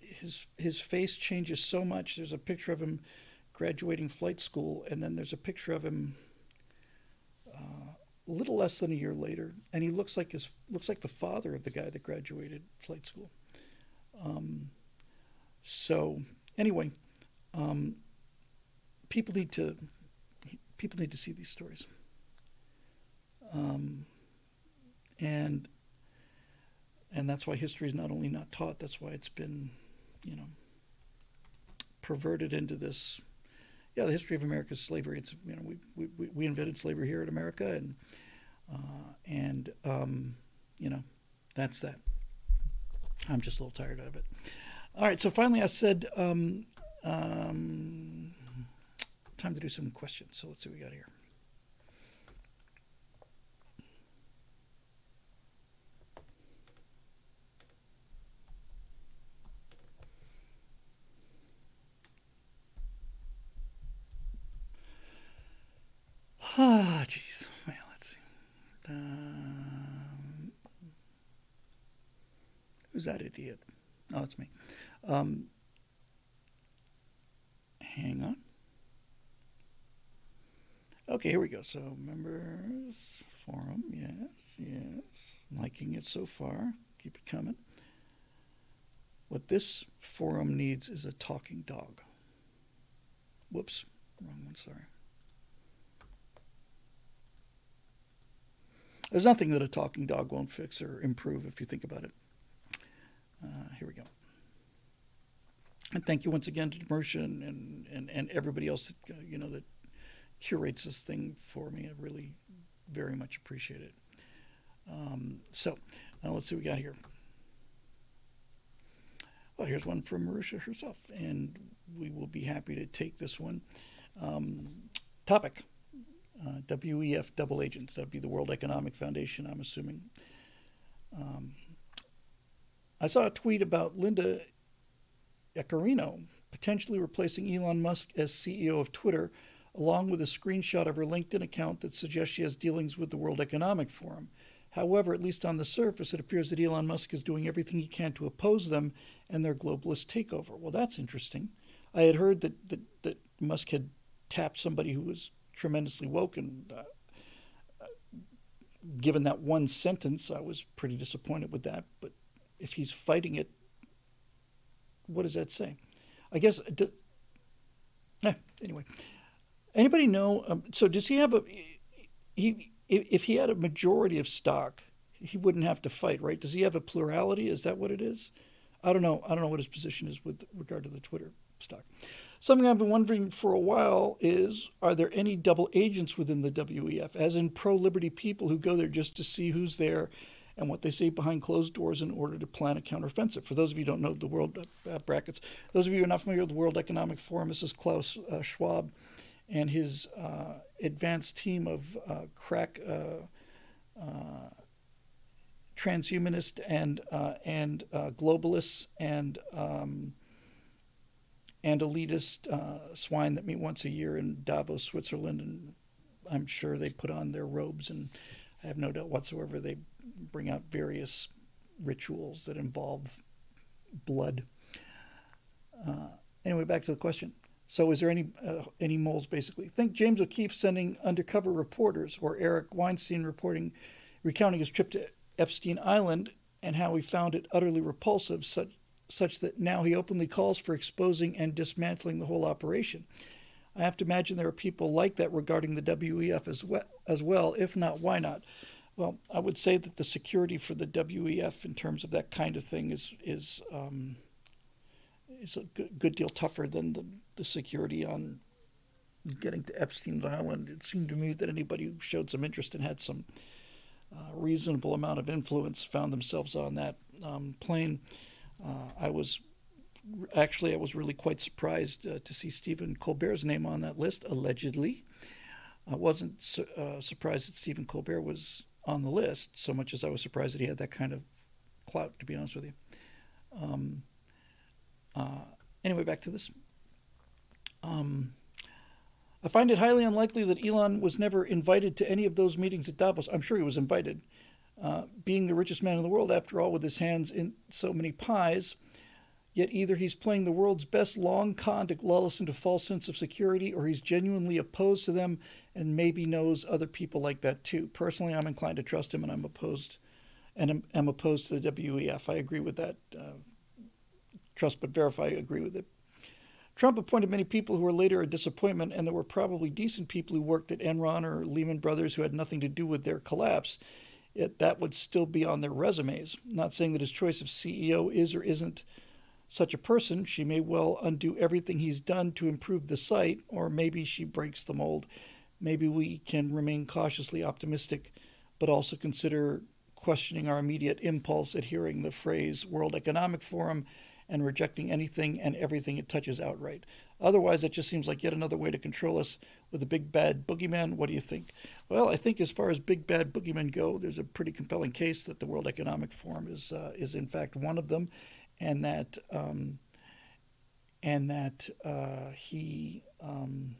S1: his his face changes so much. There's a picture of him graduating flight school, and then there's a picture of him uh, a little less than a year later, and he looks like his looks like the father of the guy that graduated flight school. Um, so anyway, um, people need to people need to see these stories. Um, and and that's why history is not only not taught that's why it's been you know perverted into this yeah the history of america's slavery. It's you know we we, we invented slavery here in america and uh, and um, you know that's that. I'm just a little tired of it all right so finally i said um, um, time to do some questions so let's see what we got here Ah, jeez. Well, let's see. Um, who's that idiot? Oh, it's me. Um, hang on. Okay, here we go. So, members forum, yes, yes. Liking it so far. Keep it coming. What this forum needs is a talking dog. Whoops, wrong one, sorry. There's nothing that a talking dog won't fix or improve if you think about it. Uh, here we go. And thank you once again to Demersha and, and, and, everybody else that, uh, you know, that curates this thing for me. I really very much appreciate it. Um, so uh, let's see what we got here. Well, here's one from Marusha herself, and we will be happy to take this one. Um, topic uh, WEF double agents. That'd be the World Economic Foundation, I'm assuming. Um, I saw a tweet about Linda Yaccarino potentially replacing Elon Musk as CEO of Twitter, along with a screenshot of her LinkedIn account that suggests she has dealings with the World Economic Forum. However, at least on the surface, it appears that Elon Musk is doing everything he can to oppose them and their globalist takeover. Well, that's interesting. I had heard that, that, that Musk had tapped somebody who was tremendously woke. And uh, given that one sentence, I was pretty disappointed with that. But if he's fighting it, what does that say? I guess. Does, eh, anyway, anybody know? Um, so does he have a? He if he had a majority of stock, he wouldn't have to fight, right? Does he have a plurality? Is that what it is? I don't know. I don't know what his position is with regard to the Twitter stock. Something I've been wondering for a while is are there any double agents within the WEF, as in pro liberty people who go there just to see who's there and what they say behind closed doors in order to plan a counteroffensive? For those of you who don't know the world uh, brackets, those of you who are not familiar with the World Economic Forum, this is Klaus uh, Schwab and his uh, advanced team of uh, crack uh, uh, transhumanists and, and globalists and um, and elitist uh, swine that meet once a year in Davos, Switzerland, and I'm sure they put on their robes, and I have no doubt whatsoever they bring out various rituals that involve blood. Uh, anyway, back to the question. So, is there any uh, any moles? Basically, think James O'Keefe sending undercover reporters, or Eric Weinstein reporting, recounting his trip to Epstein Island and how he found it utterly repulsive, such, such that now he openly calls for exposing and dismantling the whole operation. I have to imagine there are people like that regarding the WEF as well, as well. If not, why not? Well, I would say that the security for the WEF in terms of that kind of thing is is um, is a good, good deal tougher than the, the security on getting to Epstein's Island. It seemed to me that anybody who showed some interest and had some uh, reasonable amount of influence found themselves on that um, plane. Uh, I was actually I was really quite surprised uh, to see Stephen Colbert's name on that list. Allegedly, I wasn't su- uh, surprised that Stephen Colbert was on the list so much as I was surprised that he had that kind of clout. To be honest with you. Um, uh, anyway, back to this. Um, I find it highly unlikely that Elon was never invited to any of those meetings at Davos. I'm sure he was invited. Uh, being the richest man in the world, after all, with his hands in so many pies, yet either he's playing the world's best long con to lull us into false sense of security, or he's genuinely opposed to them and maybe knows other people like that too. Personally, I'm inclined to trust him, and I'm opposed, and I'm, I'm opposed to the WEF. I agree with that. Uh, trust but verify, I agree with it. Trump appointed many people who were later a disappointment, and there were probably decent people who worked at Enron or Lehman Brothers who had nothing to do with their collapse. Yet that would still be on their resumes. Not saying that his choice of CEO is or isn't such a person. She may well undo everything he's done to improve the site, or maybe she breaks the mold. Maybe we can remain cautiously optimistic, but also consider questioning our immediate impulse at hearing the phrase World Economic Forum and rejecting anything and everything it touches outright. Otherwise, it just seems like yet another way to control us with a big bad boogeyman. What do you think? Well, I think as far as big bad boogeymen go, there's a pretty compelling case that the World Economic Forum is uh, is in fact one of them, and that um, and that uh, he. Um,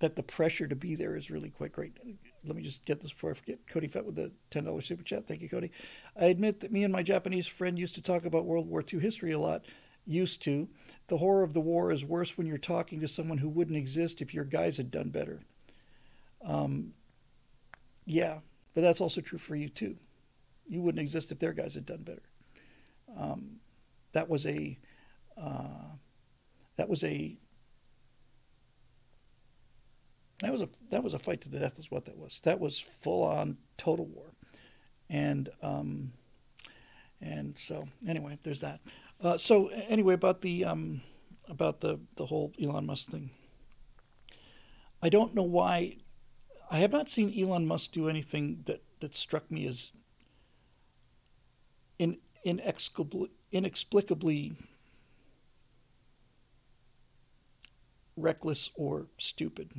S1: that the pressure to be there is really quite great let me just get this before I forget. Cody Fett with the $10 super chat. Thank you, Cody. I admit that me and my Japanese friend used to talk about World War II history a lot. Used to. The horror of the war is worse when you're talking to someone who wouldn't exist if your guys had done better. Um, yeah, but that's also true for you too. You wouldn't exist if their guys had done better. Um, that was a uh, that was a that was a that was a fight to the death. Is what that was. That was full on total war, and um, and so anyway, there's that. Uh, so anyway, about the um, about the the whole Elon Musk thing. I don't know why. I have not seen Elon Musk do anything that that struck me as in, inexplicably inexplicably reckless or stupid.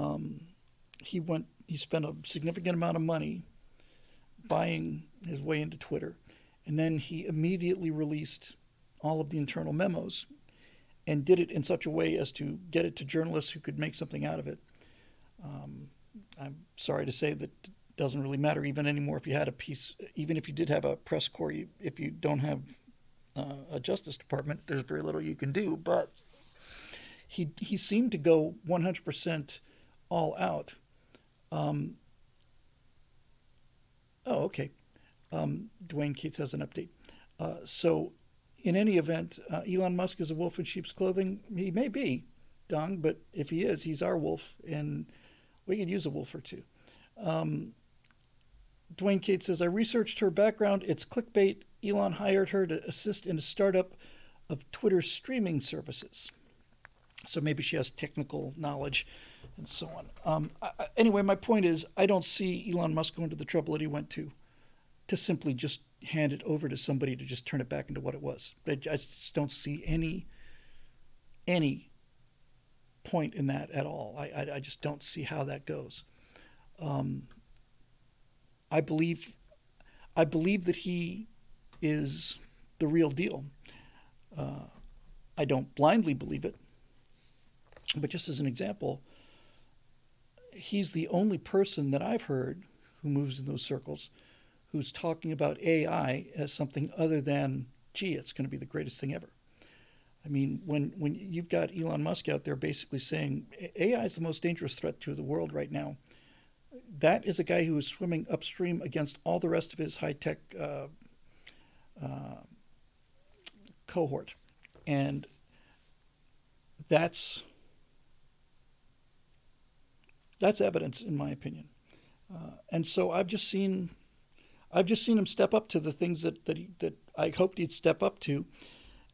S1: Um, he went. He spent a significant amount of money buying his way into Twitter, and then he immediately released all of the internal memos, and did it in such a way as to get it to journalists who could make something out of it. Um, I'm sorry to say that doesn't really matter even anymore if you had a piece, even if you did have a press corps, you, if you don't have uh, a Justice Department, there's very little you can do. But he he seemed to go 100 percent all out. Um, oh, okay. Um, Dwayne Cates has an update. Uh, so, in any event, uh, Elon Musk is a wolf in sheep's clothing. He may be, Dong, but if he is, he's our wolf, and we could use a wolf or two. Um, Dwayne Cates says, I researched her background. It's clickbait. Elon hired her to assist in a startup of Twitter streaming services. So maybe she has technical knowledge and so on. Um, I, anyway, my point is, I don't see Elon Musk going to the trouble that he went to, to simply just hand it over to somebody to just turn it back into what it was. I just don't see any, any point in that at all. I, I, I just don't see how that goes. Um, I believe, I believe that he is the real deal. Uh, I don't blindly believe it, but just as an example, he's the only person that I've heard who moves in those circles who's talking about AI as something other than, gee, it's going to be the greatest thing ever. I mean, when, when you've got Elon Musk out there basically saying AI is the most dangerous threat to the world right now, that is a guy who is swimming upstream against all the rest of his high tech uh, uh, cohort, and that's that's evidence, in my opinion. Uh, and so I've just seen, I've just seen him step up to the things that that, he, that I hoped he'd step up to.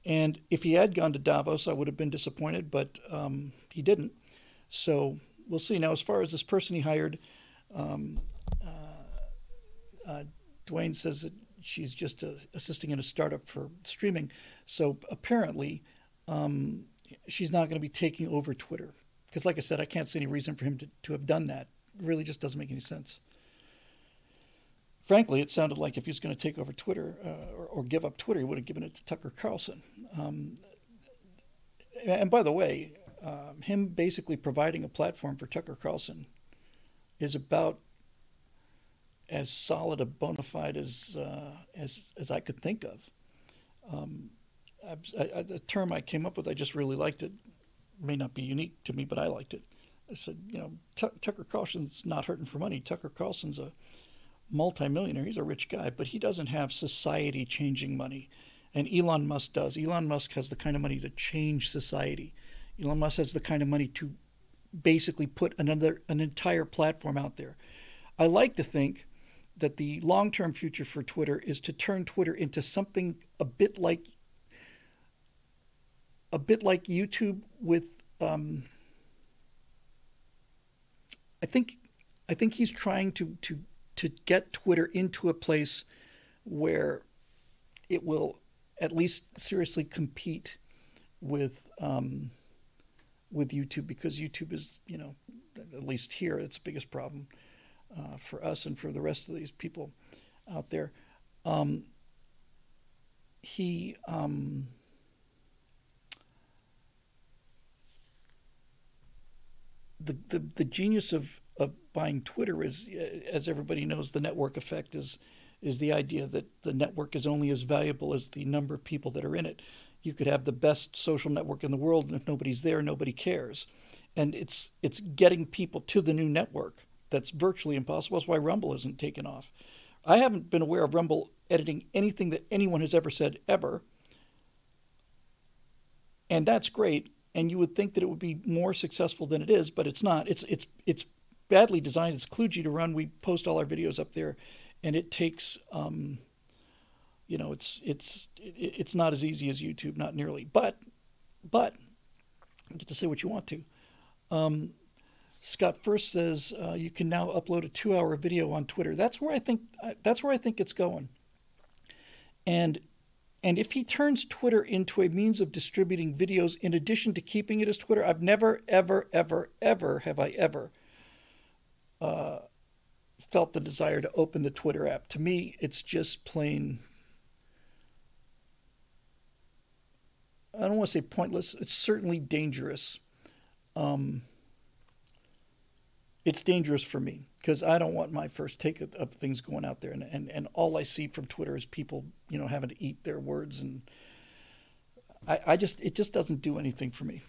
S1: And if he had gone to Davos, I would have been disappointed, but um, he didn't. So we'll see. Now, as far as this person he hired, um, uh, uh, Dwayne says that she's just uh, assisting in a startup for streaming. So apparently, um, she's not going to be taking over Twitter. Because, like I said, I can't see any reason for him to, to have done that. It really just doesn't make any sense. Frankly, it sounded like if he was going to take over Twitter uh, or, or, give up Twitter, he would have given it to Tucker Carlson. Um, and by the way, um, him basically providing a platform for Tucker Carlson is about as solid a bona fide as uh, as as I could think of. Um, I, I, the term I came up with, I just really liked it. May not be unique to me, but I liked it. I said, you know, T- Tucker Carlson's not hurting for money. Tucker Carlson's a multimillionaire. He's a rich guy, but he doesn't have society changing money. And Elon Musk does. Elon Musk has the kind of money to change society. Elon Musk has the kind of money to basically put another an entire platform out there. I like to think that the long-term future for Twitter is to turn Twitter into something a bit like a bit like YouTube with um, I think I think he's trying to to to get Twitter into a place where it will at least seriously compete with um, with YouTube because YouTube is you know at least here it's the biggest problem uh, for us and for the rest of these people out there. Um, he um, the, the, the genius of, of buying Twitter is, as everybody knows, the network effect is is the idea that the network is only as valuable as the number of people that are in it. You could have the best social network in the world, and if nobody's there, nobody cares. And it's it's getting people to the new network that's virtually impossible. That's why Rumble isn't taken off. I haven't been aware of Rumble editing anything that anyone has ever said ever. And that's great and you would think that it would be more successful than it is, but it's not. It's it's it's badly designed. It's kludgy to run. We post all our videos up there, and it takes, um, you know, it's it's it's not as easy as YouTube, not nearly. But but you get to say what you want to. Um, Scott first says uh, you can now upload a two-hour video on Twitter. That's where I think that's where I think it's going. And and if he turns Twitter into a means of distributing videos in addition to keeping it as Twitter, I've never, ever, ever, ever have I ever uh, felt the desire to open the Twitter app. To me, it's just plain. I don't want to say pointless. It's certainly dangerous. Um, it's dangerous for me because I don't want my first take of, things going out there, and, and and all I see from Twitter is people, you know, having to eat their words, and I, I just it just doesn't do anything for me.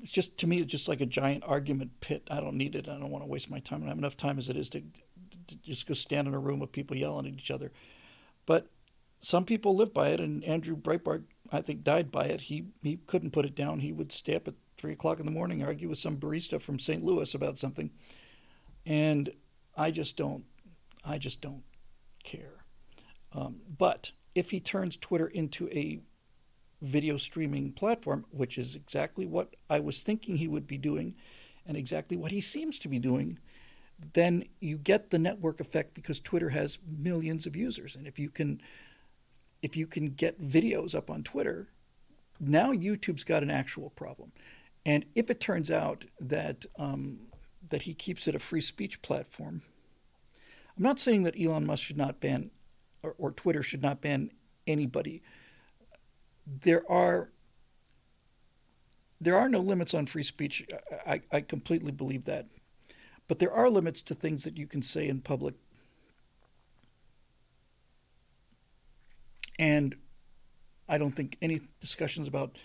S1: It's just to me, it's just like a giant argument pit. I don't need it. I don't want to waste my time. I have enough time as it is to, to just go stand in a room of people yelling at each other. But some people live by it, and Andrew Breitbart, I think, died by it. He he couldn't put it down. He would stay up at three o'clock in the morning, argue with some barista from St. Louis about something, and I just don't, I just don't care. Um, but if he turns Twitter into a video streaming platform, which is exactly what I was thinking he would be doing, and exactly what he seems to be doing, then you get the network effect because Twitter has millions of users, and if you can, if you can get videos up on Twitter, now YouTube's got an actual problem. And if it turns out that um, that he keeps it a free speech platform, I'm not saying that Elon Musk should not ban or, or Twitter should not ban anybody. There are there are no limits on free speech. I, I completely believe that. But there are limits to things that you can say in public. And I don't think any discussions about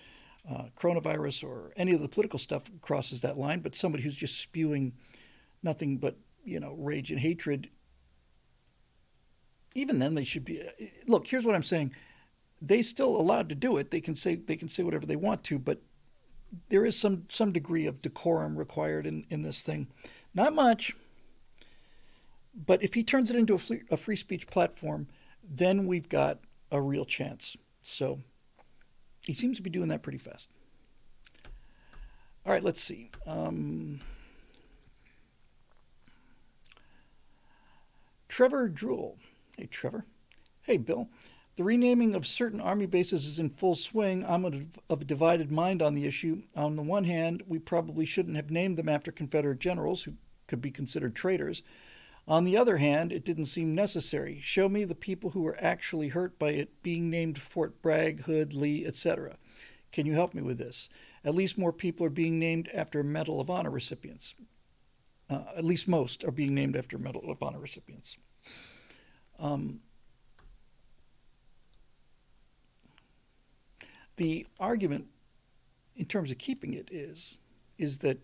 S1: uh, coronavirus or any of the political stuff crosses that line, but somebody who's just spewing nothing but you know, rage and hatred, even then they should be. Look, here's what I'm saying: they still allowed to do it. They can say they can say whatever they want to, but there is some some degree of decorum required in in this thing. Not much, but if he turns it into a free, a free speech platform, then we've got a real chance. So he seems to be doing that pretty fast. All right, let's see. Um, Trevor Drool. Hey, Trevor. Hey, Bill. The renaming of certain Army bases is in full swing. I'm of a divided mind on the issue. On the one hand, we probably shouldn't have named them after Confederate generals who could be considered traitors. On the other hand, it didn't seem necessary. Show me the people who were actually hurt by it being named Fort Bragg, Hood, Lee, etc. Can you help me with this? At least more people are being named after Medal of Honor recipients. Uh, at least most are being named after Medal of Honor recipients. Um, the argument, in terms of keeping it, is is that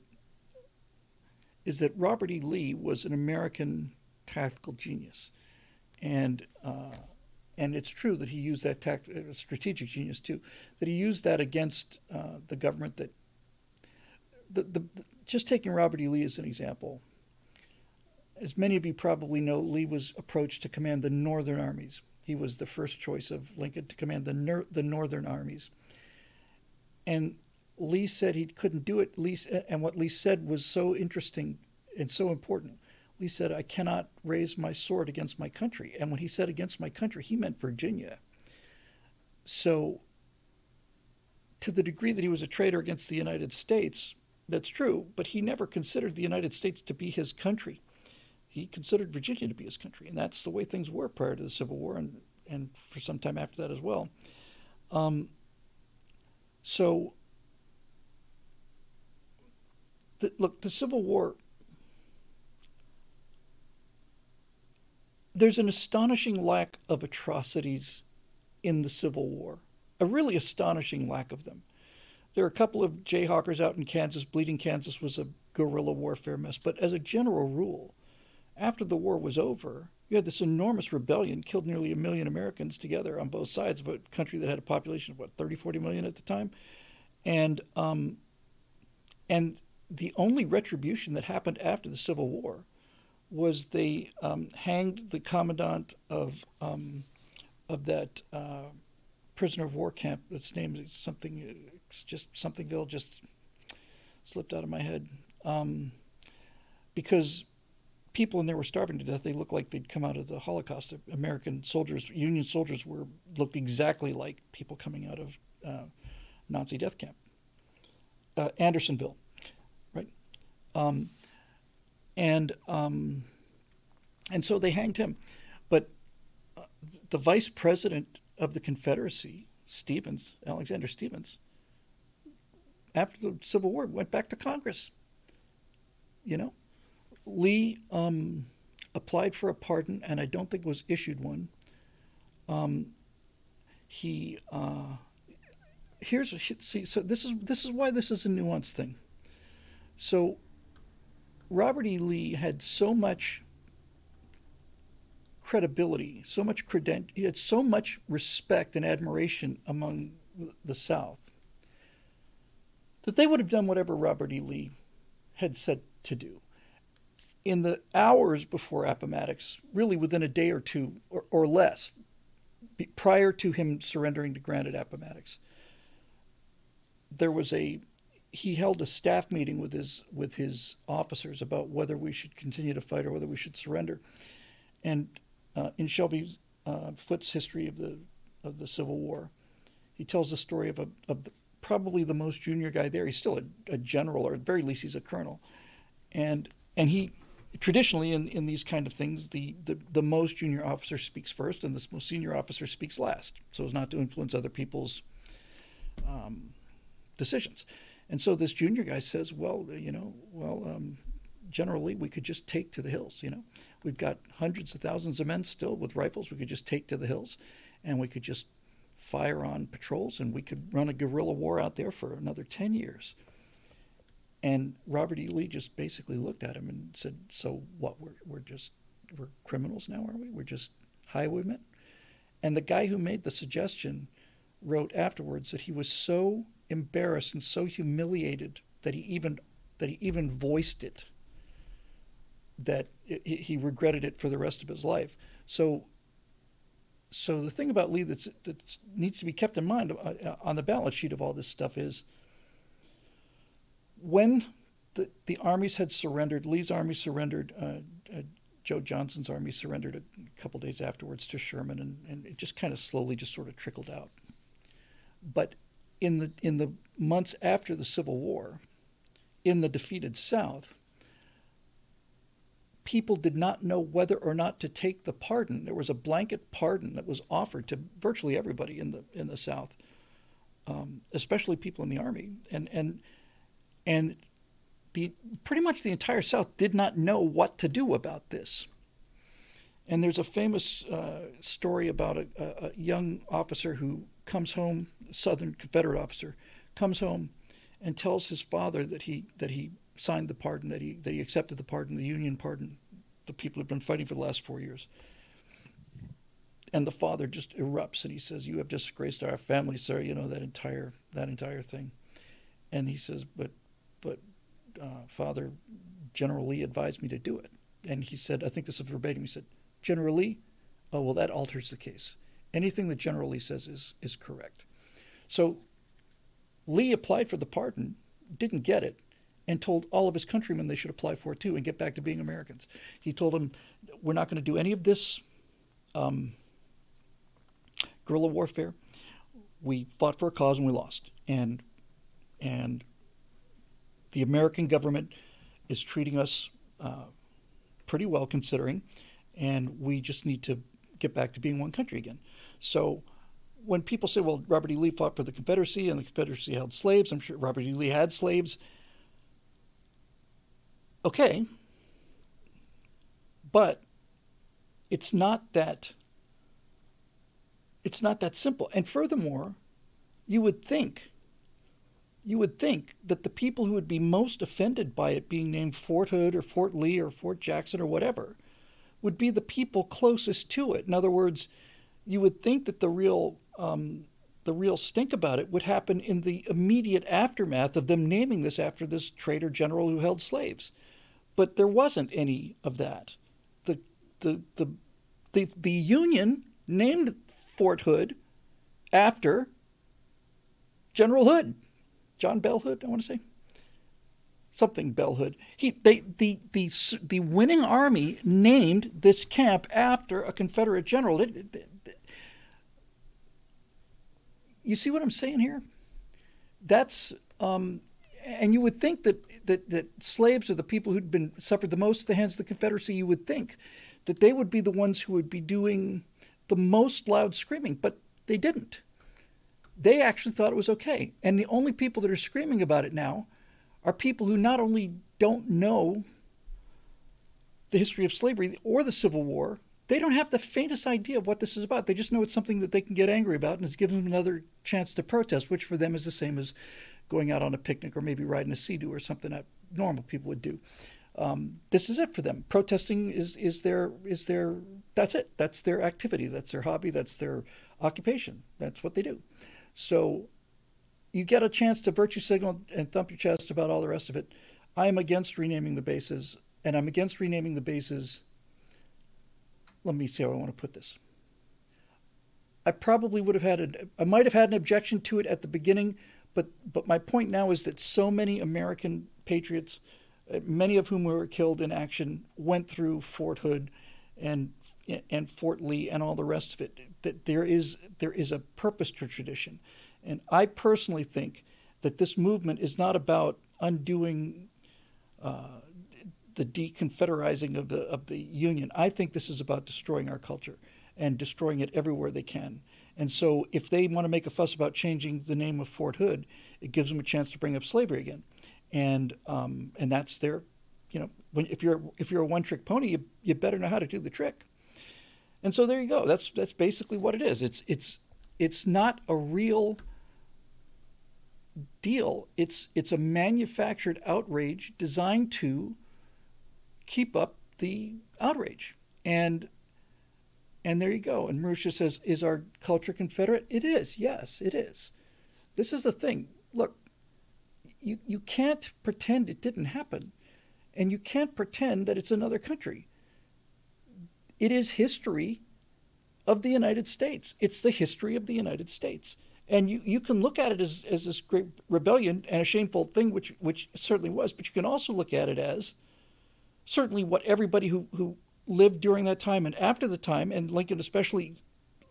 S1: is that Robert E. Lee was an American tactical genius, and uh, and it's true that he used that tact- uh, strategic genius too, that he used that against uh, the government. That the, the just taking Robert E. Lee as an example, as many of you probably know, Lee was approached to command the Northern armies. He was the first choice of Lincoln to command the ner- the Northern armies, and Lee said he couldn't do it. Lee, and what Lee said was so interesting and so important. Lee said, I cannot raise my sword against my country. And when he said against my country, he meant Virginia. So, to the degree that he was a traitor against the United States, that's true, but he never considered the United States to be his country. He considered Virginia to be his country. And that's the way things were prior to the Civil War and, and for some time after that as well. Um, so, the, look, the Civil War, there's an astonishing lack of atrocities in the Civil War, a really astonishing lack of them. There are a couple of Jayhawkers out in Kansas. Bleeding Kansas was a guerrilla warfare mess. But as a general rule, after the war was over, you had this enormous rebellion, killed nearly a million Americans together on both sides of a country that had a population of, what, 30, 40 million at the time? And, um, and the only retribution that happened after the Civil War was they um, hanged the commandant of um, of that uh, prisoner of war camp. Its name is something. It's just somethingville. Just slipped out of my head um, because people in there were starving to death. They looked like they'd come out of the Holocaust. American soldiers, Union soldiers, were looked exactly like people coming out of uh, Nazi death camp. Uh, Andersonville um, and um, and so they hanged him. But uh, the vice president of the Confederacy, Stephens, Alexander Stephens, after the Civil War, went back to Congress. You know, Lee um, applied for a pardon, and I don't think was issued one. Um, he uh, here's see so this is this is why this is a nuanced thing. So Robert E. Lee had so much credibility, so much credent, he had so much respect and admiration among the South that they would have done whatever Robert E. Lee had said to do. In the hours before Appomattox, really within a day or two or, or less, prior to him surrendering to Grant at Appomattox, there was a he held a staff meeting with his with his officers about whether we should continue to fight or whether we should surrender. And uh, in Shelby uh, Foote's history of the of the Civil War, he tells the story of a of the, probably the most junior guy there. He's still a, a, general, or at very least, he's a colonel. And and he traditionally in, in these kind of things, the, the, the most junior officer speaks first, and the most senior officer speaks last, so as not to influence other people's um, decisions. And so this junior guy says, well, you know, well, um, generally we could just take to the hills. You know, we've got hundreds of thousands of men still with rifles. We could just take to the hills, and we could just fire on patrols, and we could run a guerrilla war out there for another ten years. And Robert E. Lee just basically looked at him and said, "So what? We're we're just we're criminals now, are we? We're just highwaymen." And the guy who made the suggestion wrote afterwards that he was so embarrassed and so humiliated that he even that he even voiced it that he regretted it for the rest of his life. So so the thing about Lee that's, that needs to be kept in mind uh, on the balance sheet of all this stuff is when the, the armies had surrendered, Lee's army surrendered, uh, uh, Joe Johnston's army surrendered a couple days afterwards to Sherman, and, and it just kind of slowly just sort of trickled out. But in the in the months after the Civil War, in the defeated South, people did not know whether or not to take the pardon. There was a blanket pardon that was offered to virtually everybody in the in the South, um, especially people in the army, and and and the pretty much the entire South did not know what to do about this. And there's a famous uh, story about a, a, a young officer who comes home, Southern Confederate officer, comes home and tells his father that he that he signed the pardon, that he that he accepted the pardon, the Union pardon, the people have been fighting for the last four years. And the father just erupts and he says, "You have disgraced our family, sir. You know that entire that entire thing." And he says, "But, but, uh, Father, General Lee advised me to do it." And he said, "I think this is verbatim." He said, "General Lee, oh well, that alters the case. Anything that General Lee says is is correct." So Lee applied for the pardon, didn't get it, and told all of his countrymen they should apply for it too and get back to being Americans. He told them, We're not going to do any of this um, guerrilla warfare. We fought for a cause and we lost. And, and the American government is treating us uh, pretty well considering, and we just need to get back to being one country again. So when people say, well, Robert E. Lee fought for the Confederacy and the Confederacy held slaves, I'm sure Robert E. Lee had slaves. Okay. But it's not that it's not that simple. And furthermore, you would think you would think that the people who would be most offended by it being named Fort Hood or Fort Lee or Fort Jackson or whatever would be the people closest to it. In other words, you would think that the real um, the real stink about it would happen in the immediate aftermath of them naming this after this traitor general who held slaves. But there wasn't any of that. The the the the, the Union named Fort Hood after General Hood, John Bell Hood, I want to say something Bell Hood. He they the the the winning army named this camp after a Confederate general. It, it, you see what I'm saying here? That's um, and you would think that, that that slaves are the people who'd been suffered the most at the hands of the Confederacy. You would think that they would be the ones who would be doing the most loud screaming, but they didn't. They actually thought it was okay. And the only people that are screaming about it now are people who not only don't know the history of slavery or the Civil War, they don't have the faintest idea of what this is about. They just know it's something that they can get angry about, and it's given them another chance to protest, which for them is the same as going out on a picnic or maybe riding a sea-doo or something that normal people would do. Um, this is it for them. Protesting is is their is their that's it. That's their activity. That's their hobby. That's their occupation. That's what they do. So you get a chance to virtue signal and thump your chest about all the rest of it. I am against renaming the bases, and I'm against renaming the bases let me see how I want to put this. I probably would have had a, I might have had an objection to it at the beginning, but but my point now is that so many American patriots, uh, many of whom were killed in action, went through Fort Hood, and and Fort Lee and all the rest of it. That there is there is a purpose to tradition, and I personally think that this movement is not about undoing uh, the deconfederizing of the of the union. I think this is about destroying our culture and destroying it everywhere they can. And so, if they want to make a fuss about changing the name of Fort Hood, it gives them a chance to bring up slavery again, and um, and that's their, you know, when, if you're if you're a one trick pony, you, you better know how to do the trick. And so there you go. That's that's basically what it is. It's it's it's not a real deal. It's it's a manufactured outrage designed to keep up the outrage. And and there you go. And Marusha says, Is our culture Confederate? It is. Yes, it is. This is the thing. Look, you, you can't pretend it didn't happen, and you can't pretend that it's another country. It is history of the United States. It's the history of the United States. And you, you can look at it as, as this great rebellion and a shameful thing, which, which certainly was, but you can also look at it as certainly what everybody who, who lived during that time and after the time, and Lincoln especially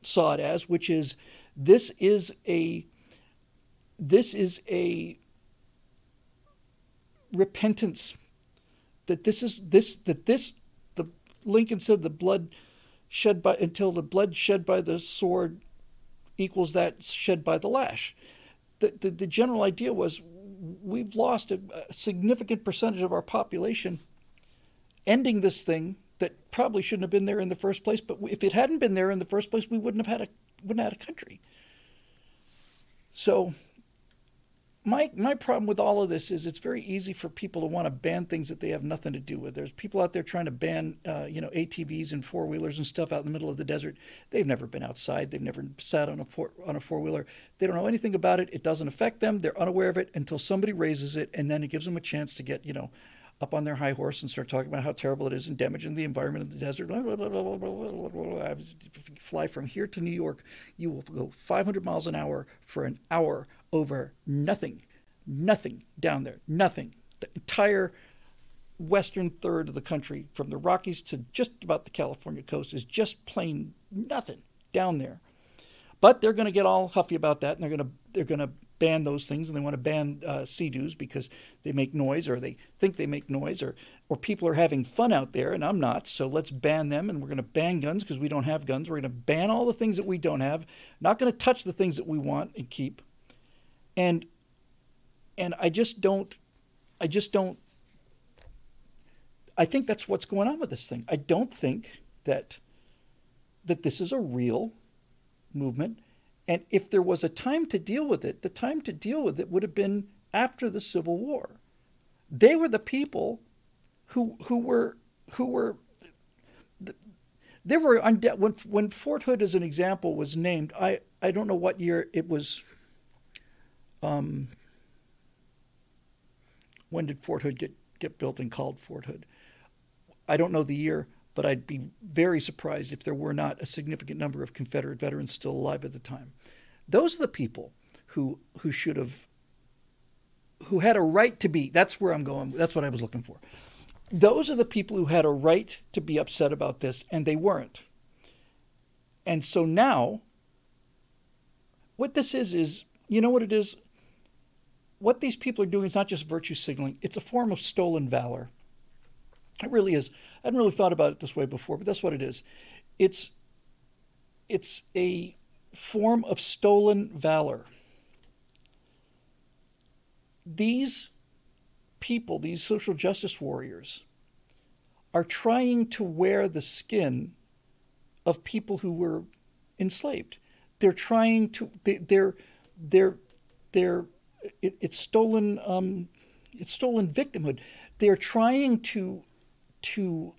S1: saw it as, which is this is a this is a repentance that this is this that this the Lincoln said the blood shed by until the blood shed by the sword equals that shed by the lash. The, the, the general idea was we've lost a, a significant percentage of our population ending this thing that probably shouldn't have been there in the first place. But if it hadn't been there in the first place, we wouldn't have had a wouldn't have had a country. So my my problem with all of this is it's very easy for people to want to ban things that they have nothing to do with. There's people out there trying to ban, uh, you know, ATVs and four wheelers and stuff out in the middle of the desert. They've never been outside. They've never sat on a four, on a four wheeler. They don't know anything about it. It doesn't affect them. They're unaware of it until somebody raises it, and then it gives them a chance to get, you know, up on their high horse and start talking about how terrible it is and damaging the environment of the desert. If you fly from here to New York, you will go 500 miles an hour for an hour over nothing, nothing down there, nothing. The entire western third of the country, from the Rockies to just about the California coast, is just plain nothing down there. But they're going to get all huffy about that, and they're going to they're going to ban those things and they want to ban uh, sea-doos because they make noise or they think they make noise or, or people are having fun out there and I'm not. So let's ban them and we're going to ban guns because we don't have guns. We're going to ban all the things that we don't have, not going to touch the things that we want and keep. And and I just don't I just don't I think that's what's going on with this thing. I don't think that that this is a real movement. And if there was a time to deal with it, the time to deal with it would have been after the Civil War. They were the people who who were who were there were when when Fort Hood as an example was named. I I don't know what year it was. Um, when did Fort Hood get get built and called Fort Hood? I don't know the year, but I'd be very surprised if there were not a significant number of Confederate veterans still alive at the time. Those are the people who who should have who had a right to be. That's where I'm going. That's what I was looking for. Those are the people who had a right to be upset about this, and they weren't. And so now, what this is is, you know what it is. What these people are doing is not just virtue signaling; it's a form of stolen valor. It really is. I hadn't really thought about it this way before, but that's what it is. It's it's a form of stolen valor. These people, these social justice warriors, are trying to wear the skin of people who were enslaved. They're trying to. They, are they're they're it, it's stolen um, it's stolen victimhood. They're trying to to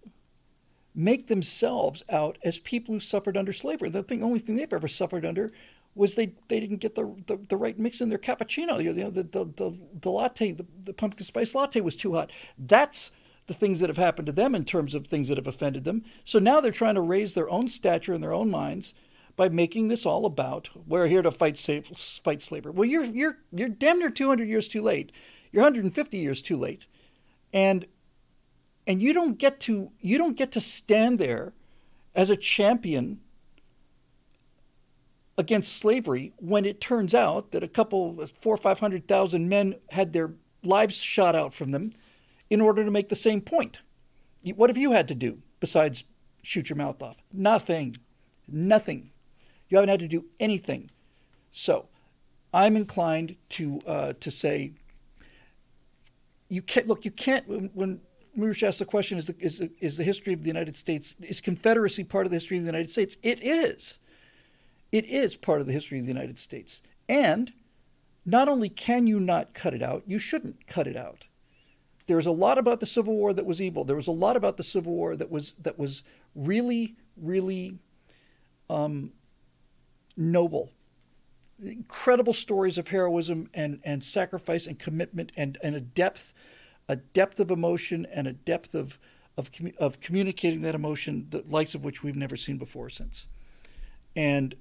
S1: make themselves out as people who suffered under slavery. The thing, only thing they've ever suffered under was they, they didn't get the, the, the right mix in their cappuccino. You know, the, the, the, the latte, the, the pumpkin spice latte was too hot. That's the things that have happened to them in terms of things that have offended them. So now they're trying to raise their own stature in their own minds by making this all about we're here to fight fight slavery. Well, you're you're you're damn near 200 years too late. You're 150 years too late, and and you don't get to you don't get to stand there as a champion against slavery when it turns out that a couple four or five hundred thousand men had their lives shot out from them in order to make the same point. What have you had to do besides shoot your mouth off? Nothing. Nothing. You haven't had to do anything. So I'm inclined to uh, to say you can't look. You can't when Murush asked the question: is the, is, the, is the history of the United States is Confederacy part of the history of the United States? It is. It is part of the history of the United States, and not only can you not cut it out, you shouldn't cut it out. There's a lot about the Civil War that was evil. There was a lot about the Civil War that was that was really, really um, noble. Incredible stories of heroism and, and sacrifice and commitment and, and a depth, a depth of emotion and a depth of of, of communicating that emotion, the likes of which we've never seen before since. And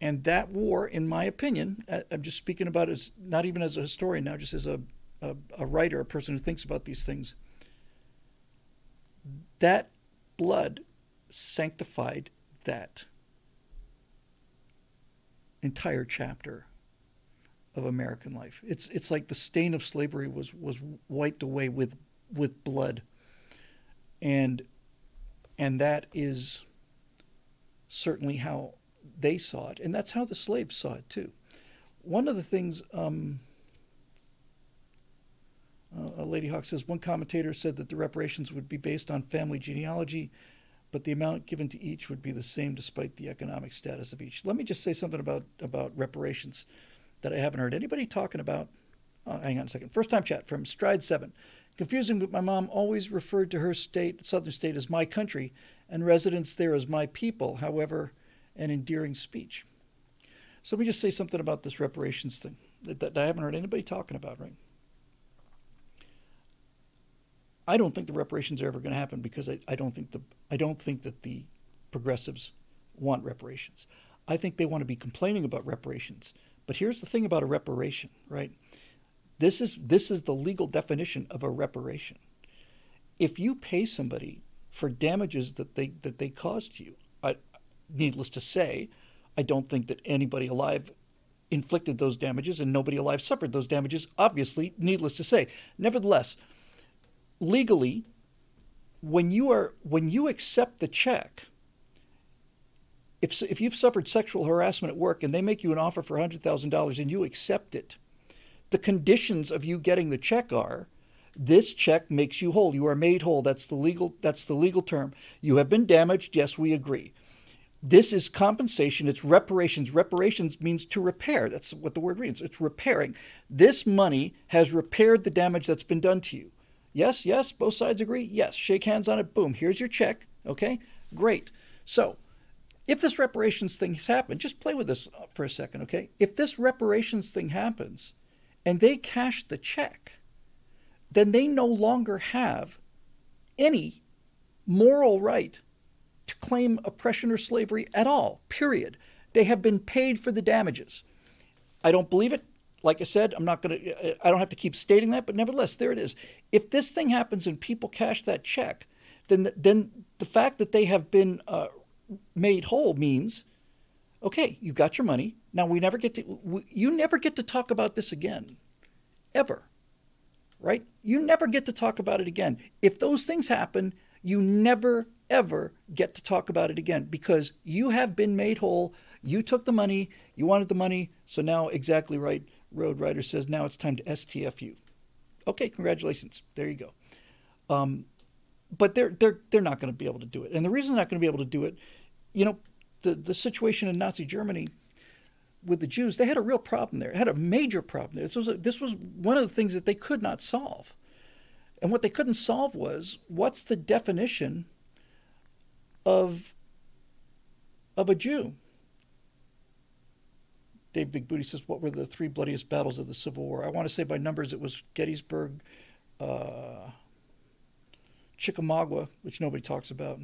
S1: and that war, in my opinion, I'm just speaking about as not even as a historian now, just as a, a, a writer, a person who thinks about these things. That blood sanctified that entire chapter of American life. It's it's like the stain of slavery was was wiped away with with blood. And and that is certainly how they saw it, and that's how the slaves saw it too. One of the things, um, uh, Lady Hawk says, one commentator said that the reparations would be based on family genealogy, but the amount given to each would be the same despite the economic status of each. Let me just say something about about reparations that I haven't heard anybody talking about. Uh, hang on a second. First time chat from Stride Seven. Confusing, but my mom always referred to her state, southern state, as my country, and residents there as my people. However, an endearing speech. So let me just say something about this reparations thing that, that I haven't heard anybody talking about, right? I don't think the reparations are ever going to happen because I, I don't think the I don't think that the progressives want reparations. I think they want to be complaining about reparations. But here's the thing about a reparation, right? This is this is the legal definition of a reparation. If you pay somebody for damages that they that they caused you, I, needless to say, I don't think that anybody alive inflicted those damages and nobody alive suffered those damages, obviously, needless to say. Nevertheless, legally, when you are when you accept the check, if if you've suffered sexual harassment at work and they make you an offer for $100,000 and you accept it, the conditions of you getting the check are this check makes you whole. You are made whole. That's the legal that's the legal term. You have been damaged. Yes, we agree. This is compensation, it's reparations. Reparations means to repair. That's what the word means. It's repairing. This money has repaired the damage that's been done to you. Yes, yes, both sides agree. Yes, shake hands on it. Boom, here's your check. Okay, great. So, if this reparations thing has happened, just play with this uh, for a second, okay? If this reparations thing happens and they cash the check, then they no longer have any moral right to claim oppression or slavery at all, period. They have been paid for the damages. I don't believe it. Like I said, I'm not going to, uh, uh, I don't have to keep stating that, but nevertheless, there it is. If this thing happens and people cash that check, then, then the fact that they have been uh, made whole means, okay, you got your money. Now we never get to, we, you never get to talk about this again, ever, right? You never get to talk about it again. If those things happen, you never ever get to talk about it again because you have been made whole. You took the money, you wanted the money, so now exactly right. Road Rider says now it's time to STF you. Okay, congratulations. There you go. Um, but they're they're they're not going to be able to do it, and the reason they're not going to be able to do it, you know, the the situation in Nazi Germany with the Jews, they had a real problem there. It had a major problem there. This was a, this was one of the things that they could not solve, and what they couldn't solve was what's the definition of of a Jew. Dave Big Booty says, "What were the three bloodiest battles of the Civil War?" I want to say by numbers, it was Gettysburg, uh, Chickamauga, which nobody talks about,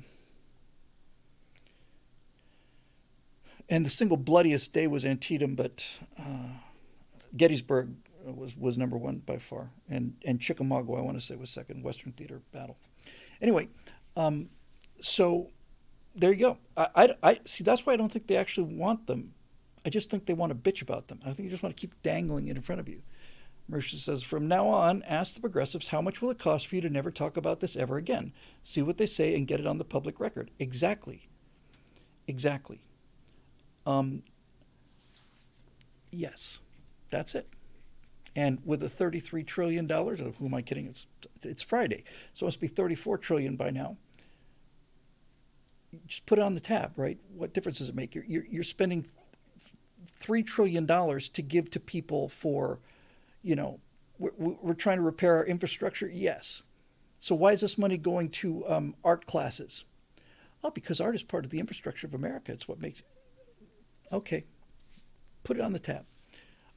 S1: and the single bloodiest day was Antietam, but uh, Gettysburg was was number one by far, and and Chickamauga, I want to say, was second. Western Theater battle. Anyway, um, so there you go. I, I, I, see. That's why I don't think they actually want them. I just think they want to bitch about them. I think you just want to keep dangling it in front of you. Mercer says, from now on, ask the progressives how much will it cost for you to never talk about this ever again. See what they say and get it on the public record. Exactly. Exactly. Um, yes, that's it. And with the $33 trillion, who am I kidding? It's, it's Friday, so it must be 34 trillion by now just put it on the tab, right? What difference does it make? You're, you're, you're spending three trillion dollars to give to people for, you know, we're, we're, trying to repair our infrastructure. Yes. So why is this money going to um, art classes? Oh, because art is part of the infrastructure of America. It's what makes. Okay, put it on the tab.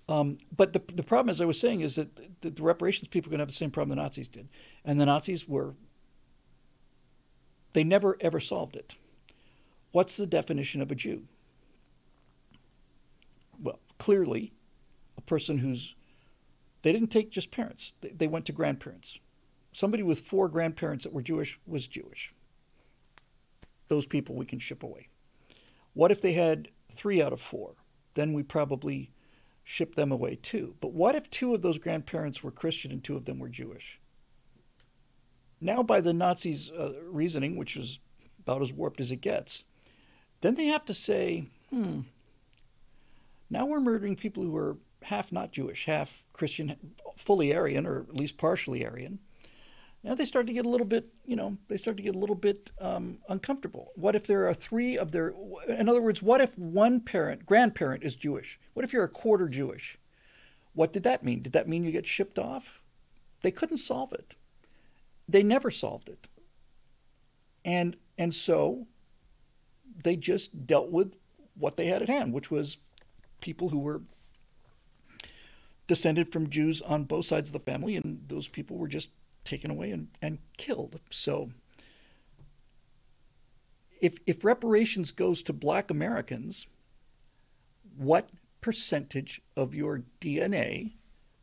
S1: Um, but the, the problem, as I was saying, is that the, the reparations people are going to have the same problem the Nazis did. And the Nazis were, they never ever solved it. What's the definition of a Jew? Well, clearly, a person who's, they didn't take just parents, they, they went to grandparents. Somebody with four grandparents that were Jewish was Jewish. Those people we can ship away. What if they had three out of four? Then we probably ship them away too. But what if two of those grandparents were Christian and two of them were Jewish? Now, by the Nazis' uh, reasoning, which is about as warped as it gets, then they have to say, hmm, now we're murdering people who are half not Jewish, half Christian, fully Aryan, or at least partially Aryan. Now they start to get a little bit, you know, they start to get a little bit um, uncomfortable. What if there are three of their, in other words, what if one parent, grandparent is Jewish? What if you're a quarter Jewish? What did that mean? Did that mean you get shipped off? They couldn't solve it. They never solved it. And and so they just dealt with what they had at hand, which was people who were descended from Jews on both sides of the family, and those people were just taken away and, and killed. So if if reparations goes to black Americans, what percentage of your DNA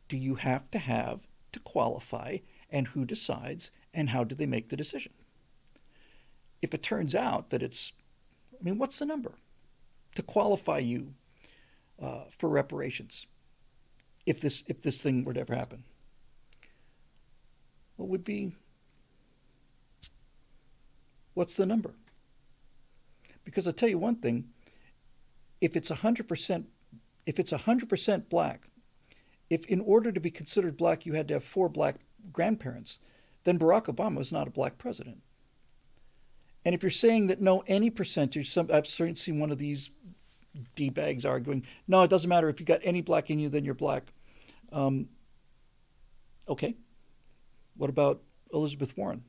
S1: do you have to have to qualify and who decides and how do they make the decision? If it turns out that it's I mean, what's the number to qualify you uh, for reparations if this if this thing were to ever happen? what would be what's the number? Because I'll tell you one thing, if it's 100% if it's 100% black, if in order to be considered black you had to have four black grandparents, then Barack Obama is not a black president. And if you're saying that no, any percentage, some, I've certainly seen one of these d bags arguing, no, it doesn't matter if you got any black in you, then you're black. Um, okay, what about Elizabeth Warren?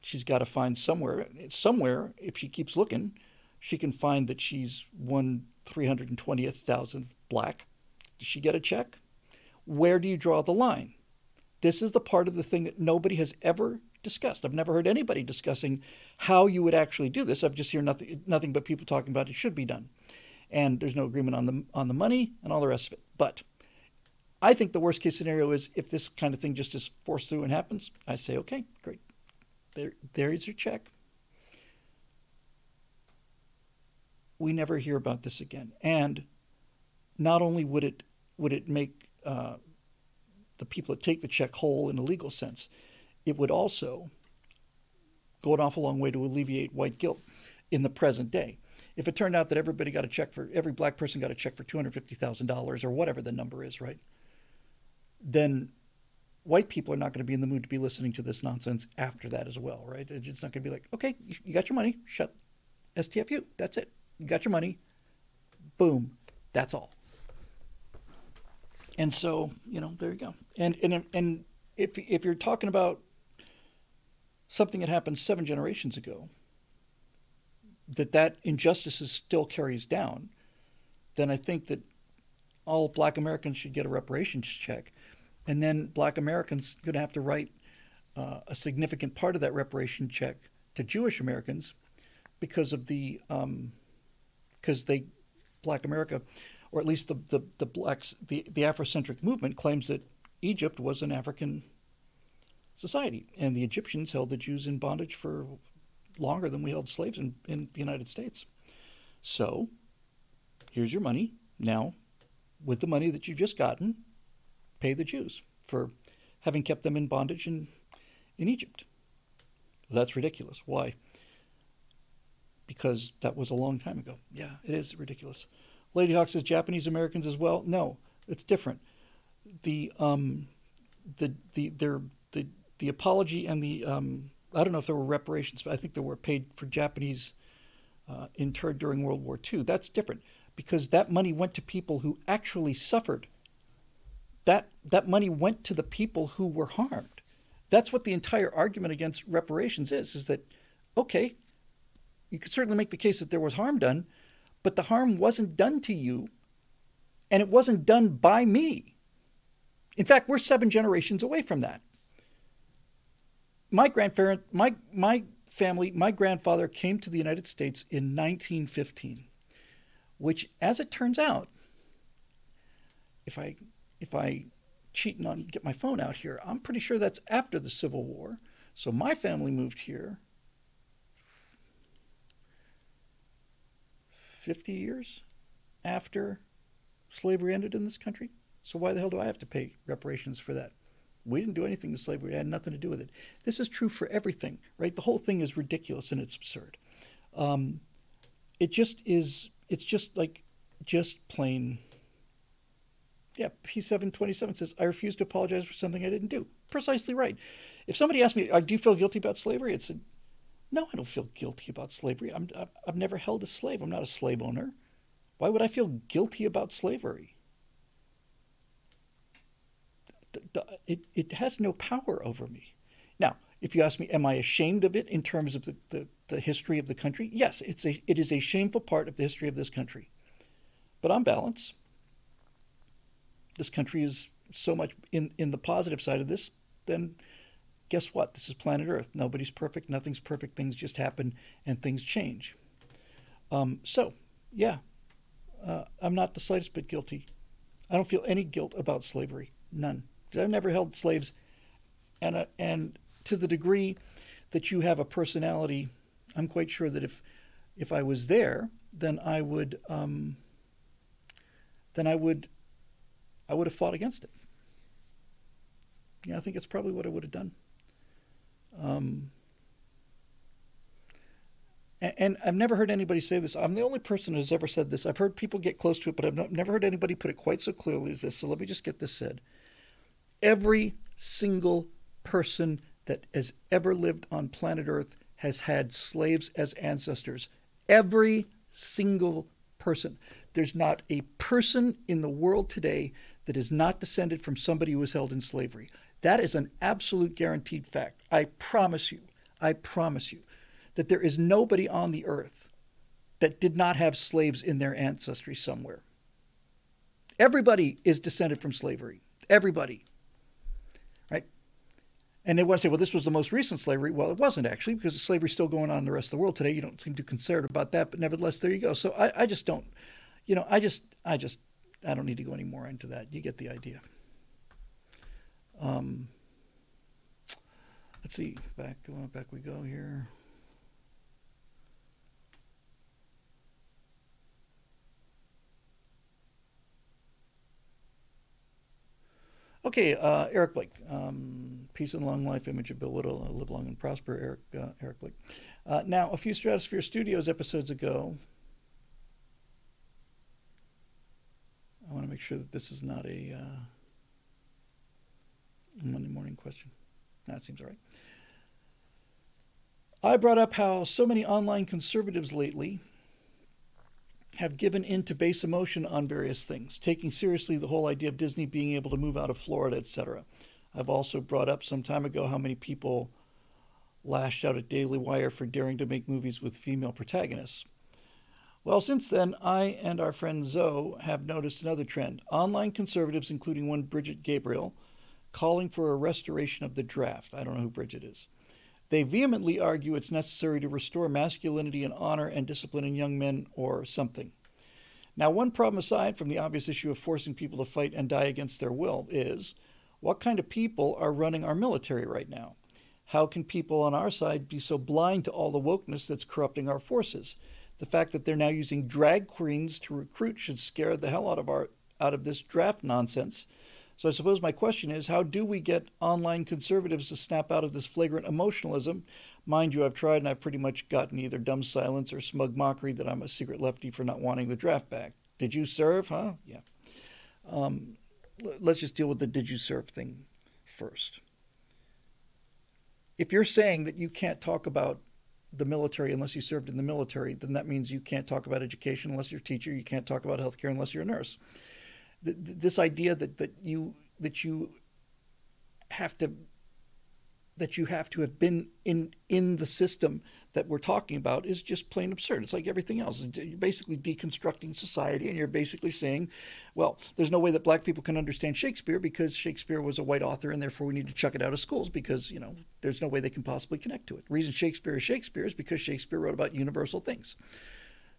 S1: She's got to find somewhere, somewhere, if she keeps looking, she can find that she's one 320th thousandth black. Does she get a check? Where do you draw the line? This is the part of the thing that nobody has ever discussed. I've never heard anybody discussing how you would actually do this. I've just heard nothing, nothing but people talking about it should be done. And there's no agreement on the, on the money and all the rest of it. But I think the worst case scenario is if this kind of thing just is forced through and happens, I say, okay, great. There, there is your check. We never hear about this again. And not only would it would it make uh, the people that take the check whole in a legal sense, it would also go an awful long way to alleviate white guilt in the present day. If it turned out that everybody got a check for every black person got a check for two hundred fifty thousand dollars or whatever the number is, right? then white people are not going to be in the mood to be listening to this nonsense after that as well, right? It's not going to be like, okay, you got your money, shut STFU. That's it. You got your money. Boom. That's all. And so, you know, there you go. And and and if if you're talking about something that happened seven generations ago, that that injustice still carries down, then I think that all Black Americans should get a reparations check. And then black Americans going to have to write uh, a significant part of that reparation check to Jewish Americans because of the because um, they black America or at least the, the, the blacks the, the Afrocentric movement claims that Egypt was an African society and the Egyptians held the Jews in bondage for longer than we held slaves in, in the United States. So here's your money. Now, with the money that you've just gotten, pay the Jews for having kept them in bondage in, in Egypt. That's ridiculous. Why? Because that was a long time ago. Yeah, it is ridiculous. Lady Hawk says Japanese Americans as well. No, it's different. The um, the the their the apology and the um, I don't know if there were reparations, but I think there were paid for Japanese uh, interred during World War II. That's different. because that money went to people who actually suffered. That, that money went to the people who were harmed. That's what the entire argument against reparations is, is that, okay, you could certainly make the case that there was harm done, but the harm wasn't done to you, and it wasn't done by me. In fact, we're seven generations away from that. My grandparent, my my family, my grandfather came to the United States in 1915, which, as it turns out, if I if I cheat and get my phone out here, I'm pretty sure that's after the Civil War. So my family moved here 50 years after slavery ended in this country. So why the hell do I have to pay reparations for that? We didn't do anything to slavery. It had nothing to do with it. This is true for everything, right? The whole thing is ridiculous and it's absurd. Um, it just is. It's just like, just plain. Yeah, P727 says, I refuse to apologize for something I didn't do. Precisely right. If somebody asked me, uh, do you feel guilty about slavery? It's a, no, I don't feel guilty about slavery. I'm, I've never held a slave. I'm not a slave owner. Why would I feel guilty about slavery? It, it has no power over me. Now, if you ask me, am I ashamed of it in terms of the, the, the, history of the country? Yes, it's a, it is a shameful part of the history of this country. But on balance, this country is so much in, in the positive side of this, then guess what? This is planet Earth. Nobody's perfect. Nothing's perfect. Things just happen and things change. Um, so, yeah, uh, I'm not the slightest bit guilty. I don't feel any guilt about slavery. None. I've never held slaves, and uh, and to the degree that you have a personality, I'm quite sure that if if I was there, then I would um, then I would I would have fought against it. Yeah, I think it's probably what I would have done. Um, and, I've never heard anybody say this. I'm the only person who's ever said this. I've heard people get close to it, but I've never heard anybody put it quite so clearly as this. So let me just get this said every single person that has ever lived on planet Earth has had slaves as ancestors. Every single person. There's not a person in the world today that is not descended from somebody who was held in slavery. That is an absolute guaranteed fact. I promise you, I promise you, that there is nobody on the earth that did not have slaves in their ancestry somewhere. Everybody is descended from slavery. Everybody. And they want to say, well, this was the most recent slavery. Well, it wasn't actually, because slavery's still going on in the rest of the world today. You don't seem too concerned about that, but nevertheless, there you go. So I, I just don't, you know, I just, I just, I don't need to go any more into that. You get the idea. Um, let's see, back, back we go here. Okay, uh, Eric Blake. Um, peace and long life, image of Bill Whittle. Uh, live long and prosper, Eric uh, Eric Blake. Uh, now, a few Stratosphere Studios episodes ago, I want to make sure that this is not a uh, Monday morning question. That seems all right. I brought up how so many online conservatives lately have given in to base emotion on various things, taking seriously the whole idea of Disney being able to move out of Florida, etc. I've also brought up some time ago how many people lashed out at Daily Wire for daring to make movies with female protagonists. Well, since then, I and our friend Zoe have noticed another trend. Online conservatives, including one Brigitte Gabriel, calling for a restoration of the draft. I don't know who Brigitte is. They vehemently argue it's necessary to restore masculinity and honor and discipline in young men or something. Now, one problem aside from the obvious issue of forcing people to fight and die against their will is what kind of people are running our military right now? How can people on our side be so blind to all the wokeness that's corrupting our forces? The fact that they're now using drag queens to recruit should scare the hell out of our out of this draft nonsense so I suppose my question is how do we get online conservatives to snap out of this flagrant emotionalism? Mind you, I've tried and I've pretty much gotten either dumb silence or smug mockery that I'm a secret lefty for not wanting the draft back. Did you serve? Huh? Yeah. Um, let's just deal with the did you serve thing first. If you're saying that you can't talk about the military unless you served in the military, then that means you can't talk about education unless you're a teacher. You can't talk about healthcare unless you're a nurse. This idea that, that you that you have to that you have to have been in in the system that we're talking about is just plain absurd. It's like everything else. You're basically deconstructing society, and you're basically saying, well, there's no way that black people can understand Shakespeare because Shakespeare was a white author, and therefore we need to chuck it out of schools because you know there's no way they can possibly connect to it. The reason Shakespeare is Shakespeare is because Shakespeare wrote about universal things.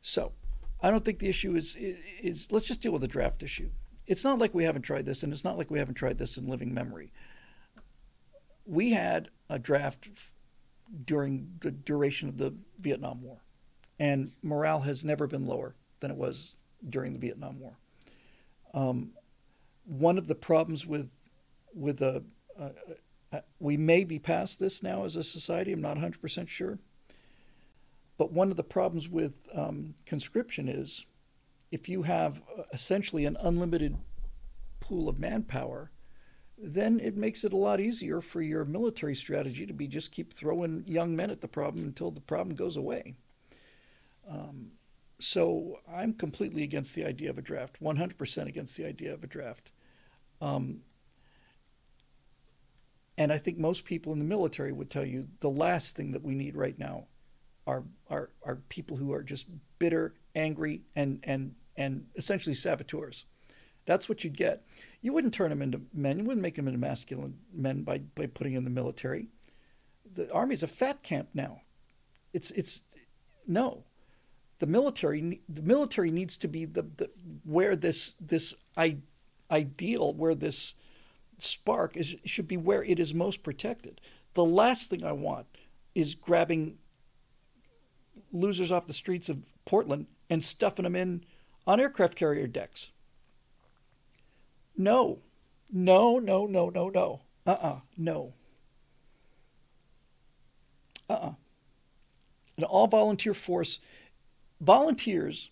S1: So, I don't think the issue is is, is let's just deal with the draft issue. It's not like we haven't tried this, and it's not like we haven't tried this in living memory we had a draft during the duration of the Vietnam War, and morale has never been lower than it was during the Vietnam War. Um, one of the problems with with a, a, a, we may be past this now as a society. I'm not 100% sure. But one of the problems with um, conscription is if you have uh, essentially an unlimited pool of manpower, then it makes it a lot easier for your military strategy to be just keep throwing young men at the problem until the problem goes away. Um, so I'm completely against the idea of a draft, 100% against the idea of a draft. Um, and I think most people in the military would tell you the last thing that we need right now are, are, are people who are just bitter, angry, and, and, and essentially saboteurs. That's what you'd get. You wouldn't turn them into men. You wouldn't make them into masculine men by, by putting in the military. The army's a fat camp now. It's it's no. The military the military needs to be the, the where this this I, ideal where this spark is should be where it is most protected. The last thing I want is grabbing losers off the streets of Portland and stuffing them in on aircraft carrier decks. No. No, no, no, no, no. Uh uh-uh, uh No. Uh uh-uh. uh An all volunteer force, volunteers,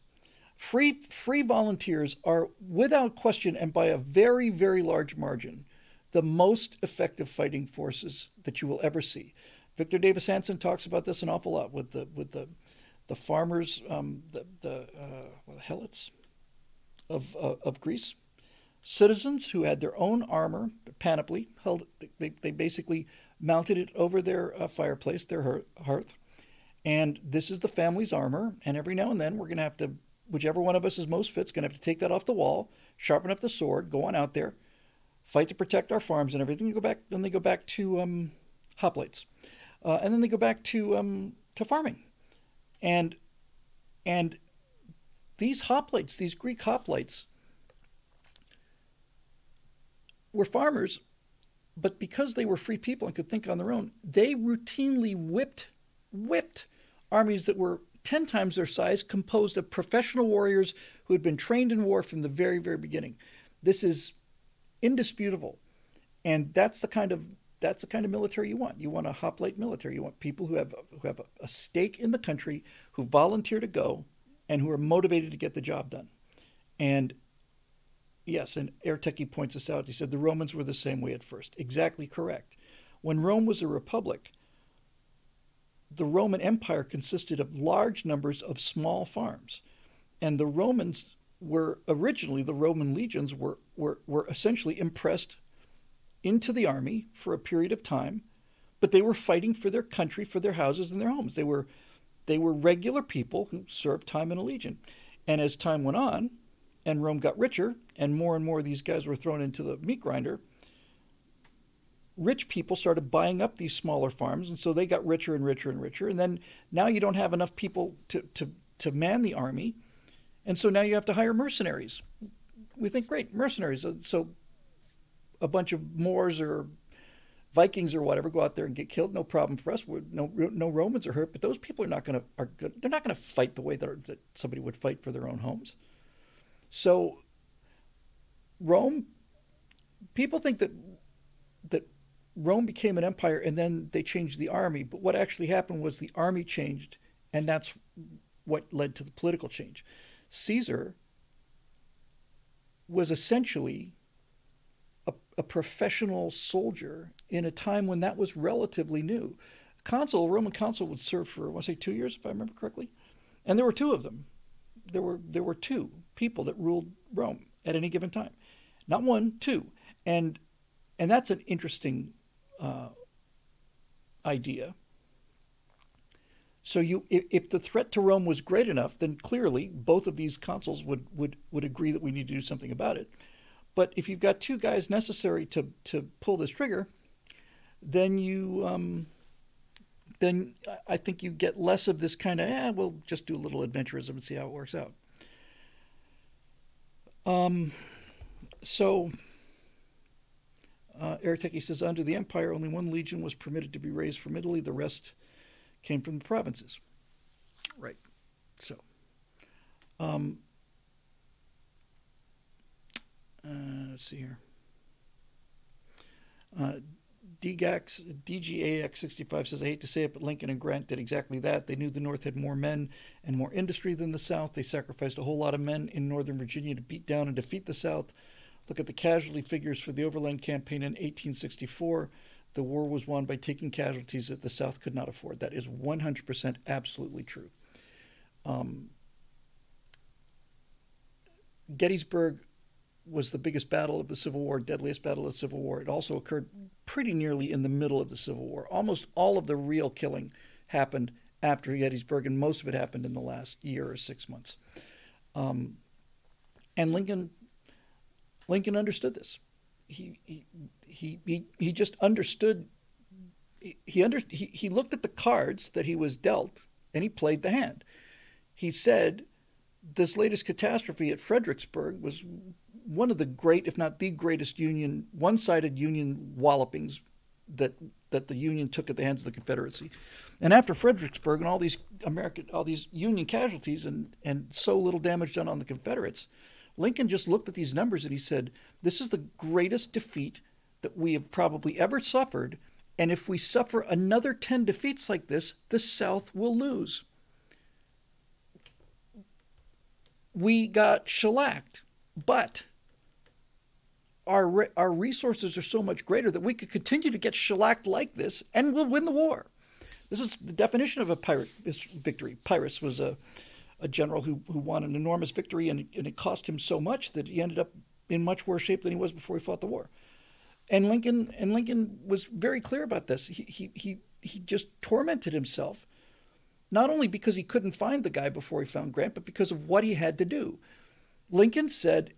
S1: free, free volunteers are without question and by a very, very large margin the most effective fighting forces that you will ever see. Victor Davis Hanson talks about this an awful lot with the with the the farmers, um, the the uh, helots of uh, of Greece citizens who had their own armor, panoply, held, they, they basically mounted it over their uh, fireplace, their hearth. And this is the family's armor. And every now and then we're going to have to, whichever one of us is most fit, is going to have to take that off the wall, sharpen up the sword, go on out there, fight to protect our farms and everything. You go back, then they go back to um, hoplites. Uh, and then they go back to, um, to farming. And, and these hoplites, these Greek hoplites, were farmers, but because they were free people and could think on their own, they routinely whipped, whipped armies that were 10 times their size, composed of professional warriors who had been trained in war from the very, very beginning. This is indisputable. And that's the kind of that's the kind of military you want. You want a hoplite military. You want people who have who have a stake in the country, who volunteer to go, and who are motivated to get the job done. And Yes, and Airtechie points this out. He said the Romans were the same way at first. Exactly correct. When Rome was a republic, the Roman Empire consisted of large numbers of small farms. And the Romans were originally, the Roman legions were, were, were essentially impressed into the army for a period of time, but they were fighting for their country, for their houses and their homes. They were, they were regular people who served time in a legion. And as time went on, and Rome got richer, and more and more of these guys were thrown into the meat grinder, rich people started buying up these smaller farms, and so they got richer and richer and richer. And then now you don't have enough people to, to, to man the army, and so now you have to hire mercenaries. We think, great, mercenaries. So a bunch of Moors or Vikings or whatever go out there and get killed, no problem for us. We're, no, no Romans are hurt, but those people are not going to are good. They're not going to fight the way that, that somebody would fight for their own homes. So Rome, people think that that Rome became an empire and then they changed the army, but what actually happened was the army changed, and that's what led to the political change. Caesar was essentially a, professional soldier in a time when that was relatively new. consul, a Roman consul, would serve for I want to say two years, if I remember correctly, and there were two of them. There were there were two people that ruled Rome at any given time, not one, two, and and that's an interesting uh, idea. So you, if, if, the threat to Rome was great enough, then clearly both of these consuls would, would, would agree that we need to do something about it. But if you've got two guys necessary to, to pull this trigger, then you um, then I think you get less of this kind of, eh, we'll just do a little adventurism and see how it works out. Um, so uh, says, under the empire, only one legion was permitted to be raised from Italy. The rest came from the provinces. Right. So, um, uh, let's see here. Uh, DGAX, DGAX65 says, I hate to say it, but Lincoln and Grant did exactly that. They knew the North had more men and more industry than the South. They sacrificed a whole lot of men in Northern Virginia to beat down and defeat the South. Look at the casualty figures for the Overland Campaign in 1864. The war was won by taking casualties that the South could not afford. That is 100% absolutely true. Um, Gettysburg was the biggest battle of the Civil War, deadliest battle of the Civil War. It also occurred pretty nearly in the middle of the Civil War. Almost all of the real killing happened after Gettysburg, and most of it happened in the last year or six months. Um, and Lincoln, Lincoln understood this. He he he he, just understood. He under he, he looked at the cards that he was dealt, and he played the hand. He said, "This latest catastrophe at Fredericksburg was one of the great, if not the greatest Union, one-sided Union wallopings that that the Union took at the hands of the Confederacy. And after Fredericksburg and all these American, all these Union casualties and and so little damage done on the Confederates, Lincoln just looked at these numbers and he said, "This is the greatest defeat that we have probably ever suffered." And if we suffer another 10 defeats like this, the South will lose. We got shellacked, but our our resources are so much greater that we could continue to get shellacked like this and we'll win the war. This is the definition of a Pyrrhic victory. Pyrrhus was a, a general who, who won an enormous victory and, and it cost him so much that he ended up in much worse shape than he was before he fought the war. And Lincoln and Lincoln was very clear about this. He he he, he just tormented himself, not only because he couldn't find the guy before he found Grant, but because of what he had to do. Lincoln said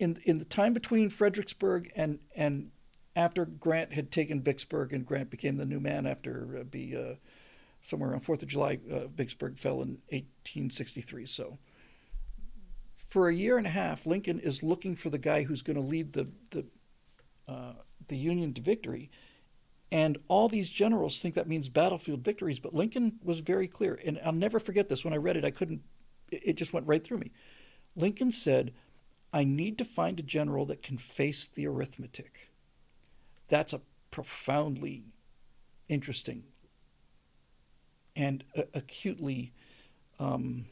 S1: in in the time between Fredericksburg and and after Grant had taken Vicksburg and Grant became the new man after uh, be uh, somewhere around Fourth of July, uh, Vicksburg fell in 1863. So for a year and a half, Lincoln is looking for the guy who's going to lead the the uh, the Union to victory. And all these generals think that means battlefield victories, but Lincoln was very clear. And I'll never forget this. When I read it, I couldn't, it just went right through me. Lincoln said, I need to find a general that can face the arithmetic. That's a profoundly interesting and acutely um,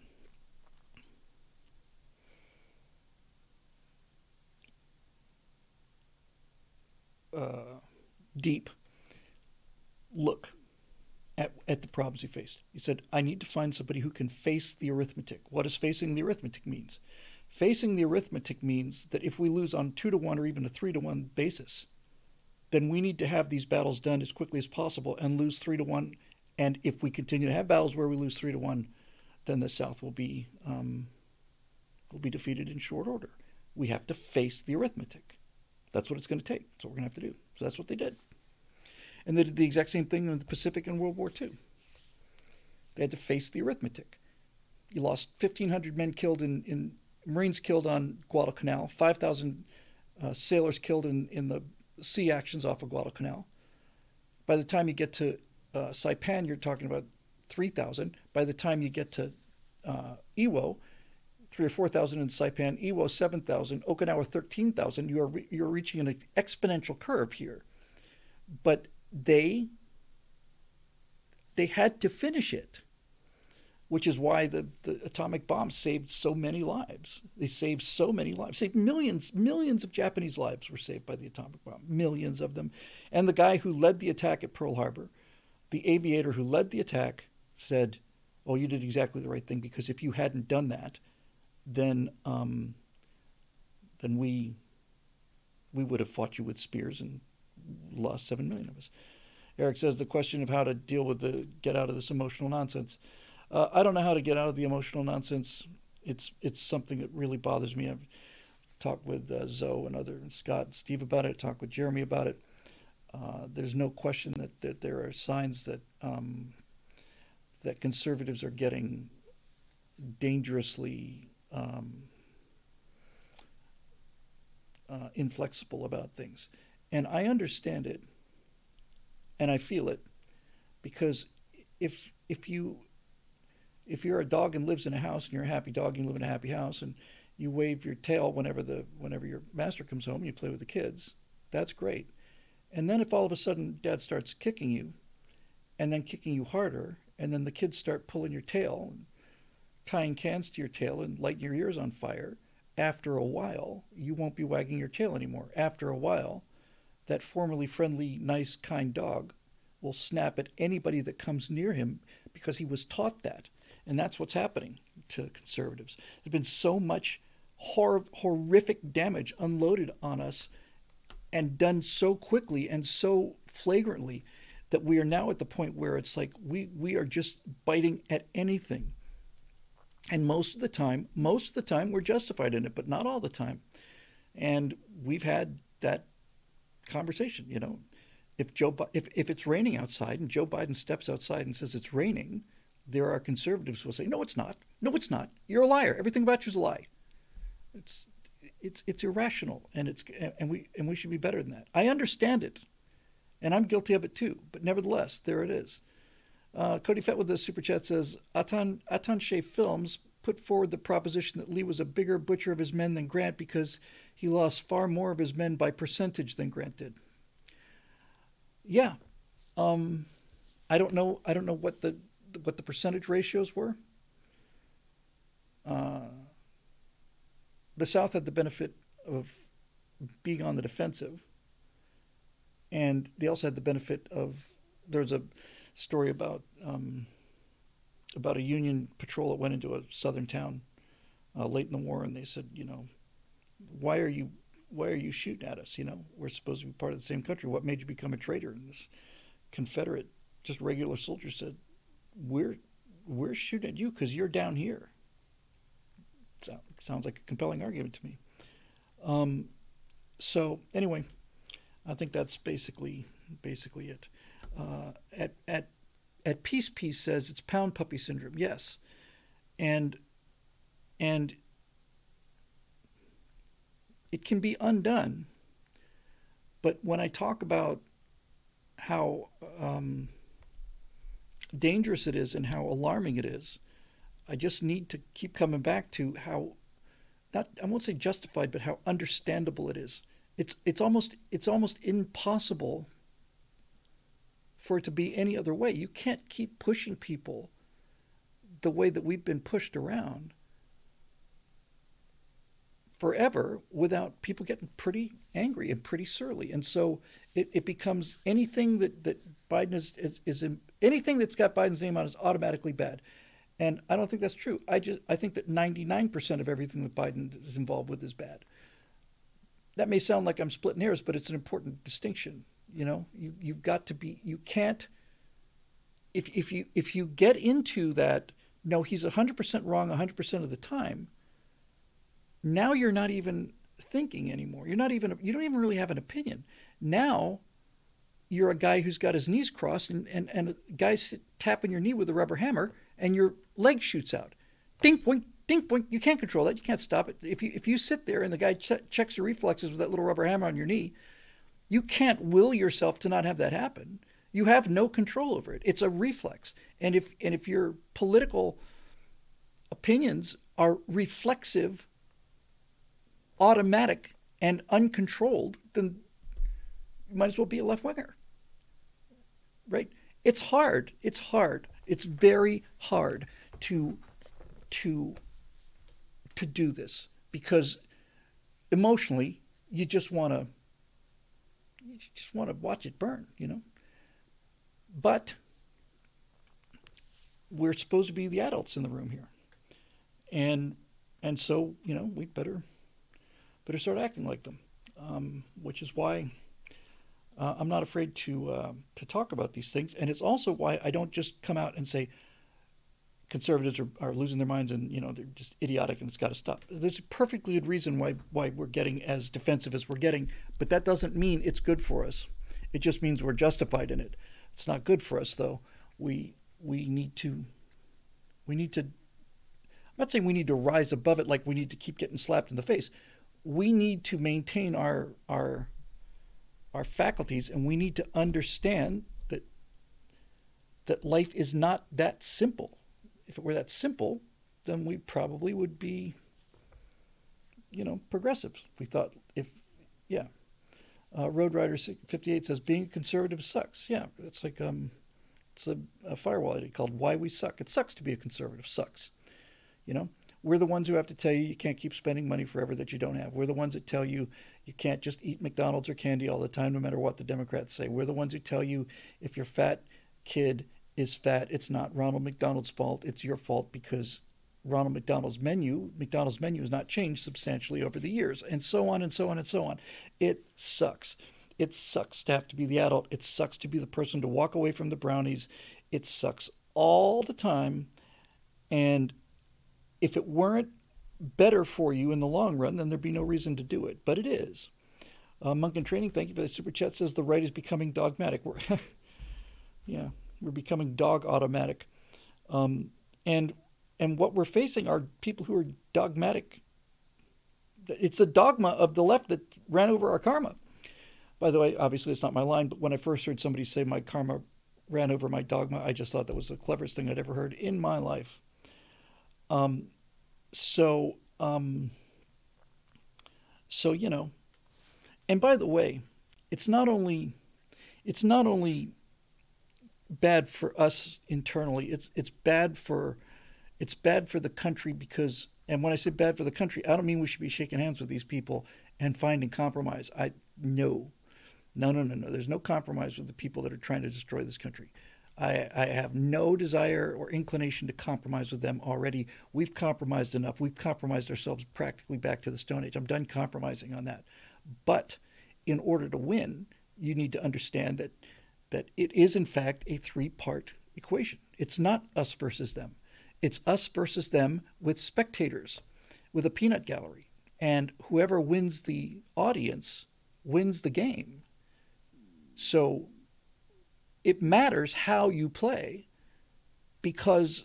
S1: uh, deep look at, at the problems he faced. He said, I need to find somebody who can face the arithmetic. What does facing the arithmetic means? Facing the arithmetic means that if we lose on two to one or even a three to one basis, then we need to have these battles done as quickly as possible and lose three to one. And if we continue to have battles where we lose three to one, then the South will be um, will be defeated in short order. We have to face the arithmetic. That's what it's going to take. That's what we're going to have to do. So that's what they did. And they did the exact same thing in the Pacific in World War II. They had to face the arithmetic. You lost 1,500 men killed in, in Marines killed on Guadalcanal, 5,000 uh, sailors killed in, in the sea actions off of Guadalcanal. By the time you get to uh, Saipan, you're talking about 3,000. By the time you get to uh, Iwo, three or 4,000 in Saipan, Iwo 7,000, Okinawa 13,000. You are, re- you're reaching an exponential curve here. But they, they had to finish it which is why the, the atomic bomb saved so many lives. They saved so many lives, saved millions, millions of Japanese lives were saved by the atomic bomb, millions of them. And the guy who led the attack at Pearl Harbor, the aviator who led the attack said, "Oh, you did exactly the right thing because if you hadn't done that, then um, then we we would have fought you with spears and lost seven million of us." Eric says the question of how to deal with the get out of this emotional nonsense. Uh, I don't know how to get out of the emotional nonsense. It's it's something that really bothers me. I've talked with uh, Zoe and other and Scott and Steve about it. Talked with Jeremy about it. Uh, there's no question that, that there are signs that um, that conservatives are getting dangerously um, uh, inflexible about things, and I understand it, and I feel it, because if if you if you're a dog and lives in a house and you're a happy dog and you live in a happy house and you wave your tail whenever the whenever your master comes home and you play with the kids, that's great. And then if all of a sudden dad starts kicking you and then kicking you harder and then the kids start pulling your tail and tying cans to your tail and lighting your ears on fire, after a while you won't be wagging your tail anymore. After a while, that formerly friendly, nice, kind dog will snap at anybody that comes near him because he was taught that. And that's what's happening to conservatives. There's been so much hor- horrific damage unloaded on us and done so quickly and so flagrantly that we are now at the point where it's like we, we are just biting at anything. And most of the time, most of the time, we're justified in it, but not all the time. And we've had that conversation, you know. If Joe, if, if it's raining outside and Joe Biden steps outside and says it's raining, there are conservatives who will say, "No, it's not. No, it's not. You're a liar. Everything about you's a lie." It's it's it's irrational, and it's and we and we should be better than that. I understand it, and I'm guilty of it too. But nevertheless, there it is. Uh, Cody Fett with the super chat says, "Atan Atun-Shei Films put forward the proposition that Lee was a bigger butcher of his men than Grant because he lost far more of his men by percentage than Grant did." Yeah, um, I don't know. I don't know what the what the percentage ratios were. Uh, the South had the benefit of being on the defensive, and they also had the benefit of there's a story about um, about a Union patrol that went into a southern town uh, late in the war, and they said, you know, why are you why are you shooting at us? You know, we're supposed to be part of the same country. What made you become a traitor? And this Confederate, just regular soldier said, we're we're shooting at you because you're down here. So, sounds like a compelling argument to me. Um, so anyway, I think that's basically basically it. Uh, at at at Peace Piece says it's pound puppy syndrome. Yes, and and it can be undone. But when I talk about how um, dangerous it is and how alarming it is. I just need to keep coming back to how not I won't say justified, but how understandable it is. It's it's almost it's almost impossible for it to be any other way. You can't keep pushing people the way that we've been pushed around forever without people getting pretty angry and pretty surly. And so it, it becomes anything that, that Biden is, is, is in, anything that's got Biden's name on is automatically bad. And I don't think that's true. I just I think that 99% of everything that Biden is involved with is bad. That may sound like I'm splitting hairs, but it's an important distinction. You know, you you've got to be you can't if if you if you get into that no he's 100% wrong 100% of the time now you're not even thinking anymore. You're not even you don't even really have an opinion. Now you're a guy who's got his knees crossed and, and, and a guy's tapping your knee with a rubber hammer and your leg shoots out. Ding point, ding point. You can't control that. You can't stop it. If you if you sit there and the guy ch- checks your reflexes with that little rubber hammer on your knee, you can't will yourself to not have that happen. You have no control over it. It's a reflex. And if and if your political opinions are reflexive, automatic, and uncontrolled, then you might as well be a left winger. Right? It's hard. It's hard. It's very hard to to to do this because emotionally you just want to you just want to watch it burn, you know. But we're supposed to be the adults in the room here, and and so you know we better better start acting like them, um, which is why uh, I'm not afraid to uh, to talk about these things, and it's also why I don't just come out and say conservatives are, are losing their minds and you know they're just idiotic and it's got to stop. There's a perfectly good reason why why we're getting as defensive as we're getting, but that doesn't mean it's good for us. It just means we're justified in it. It's not good for us though. We we need to we need to I'm not saying we need to rise above it like we need to keep getting slapped in the face. We need to maintain our our our faculties and we need to understand that that life is not that simple. If it were that simple, then we probably would be you know progressives. We thought if yeah. Uh, Road Rider 58 says being conservative sucks. Yeah, it's like um it's a, a firewall edit called Why We Suck. It sucks to be a conservative. Sucks. You know? We're the ones who have to tell you you can't keep spending money forever that you don't have. We're the ones that tell you you can't just eat McDonald's or candy all the time, no matter what the Democrats say. We're the ones who tell you if your fat kid is fat, it's not Ronald McDonald's fault. It's your fault because Ronald McDonald's menu, McDonald's menu has not changed substantially over the years, and so on and so on and so on. It sucks. It sucks to have to be the adult. It sucks to be the person to walk away from the brownies. It sucks all the time. And if it weren't better for you in the long run, then there'd be no reason to do it. But it is. Uh, Monk in Training, thank you for the super chat. Says the right is becoming dogmatic. We're [laughs] yeah, we're becoming dog automatic, um, and and what we're facing are people who are dogmatic. It's a dogma of the left that ran over our karma. By the way, obviously it's not my line, but when I first heard somebody say my karma ran over my dogma, I just thought that was the cleverest thing I'd ever heard in my life. Um, so, um, so you know, and by the way, it's not only, it's not only bad for us internally. It's it's bad for, it's bad for the country because, and when I say bad for the country, I don't mean we should be shaking hands with these people and finding compromise. I no, no, no, no, no. There's no compromise with the people that are trying to destroy this country. I, I, have no desire or inclination to compromise with them already. We've compromised enough. We've compromised ourselves practically back to the Stone Age. I'm done compromising on that. But in order to win, you need to understand that that it is in fact a three-part equation. It's not us versus them. It's us versus them with spectators, with a peanut gallery. And whoever wins the audience wins the game. So it matters how you play because,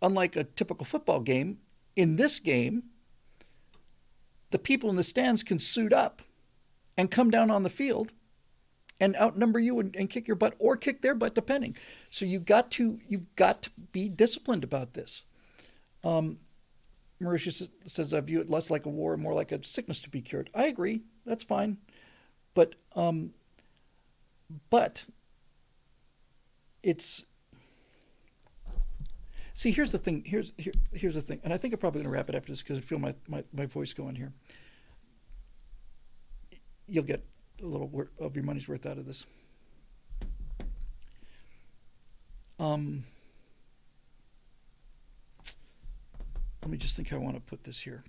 S1: unlike a typical football game, in this game, the people in the stands can suit up and come down on the field and outnumber you and, and, kick your butt or kick their butt depending. So you got to you've got to be disciplined about this. Um, Mauritius says I view it less like a war more like a sickness to be cured. I agree. That's fine. But um, but it's see here's the thing here's here, here's the thing and i think i'm probably going to wrap it after this because i feel my, my, my voice going here. You'll get a little of your money's worth out of this. Um, let me just think how i want to put this here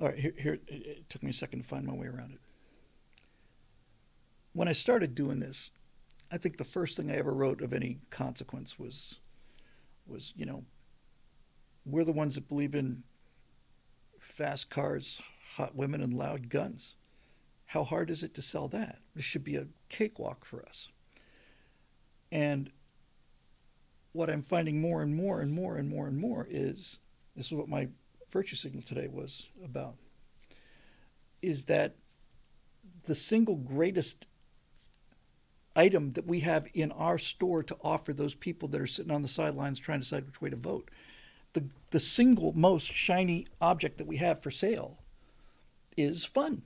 S1: All right, here, here it took me a second to find my way around it. When I started doing this, I think the first thing I ever wrote of any consequence was, was you know, we're the ones that believe in fast cars, hot women, and loud guns. How hard is it to sell that? This should be a cakewalk for us. And what I'm finding more and more and more and more and more is this is what my virtue signal today was about is that the single greatest item that we have in our store to offer those people that are sitting on the sidelines trying to decide which way to vote. The, the single most shiny object that we have for sale is fun.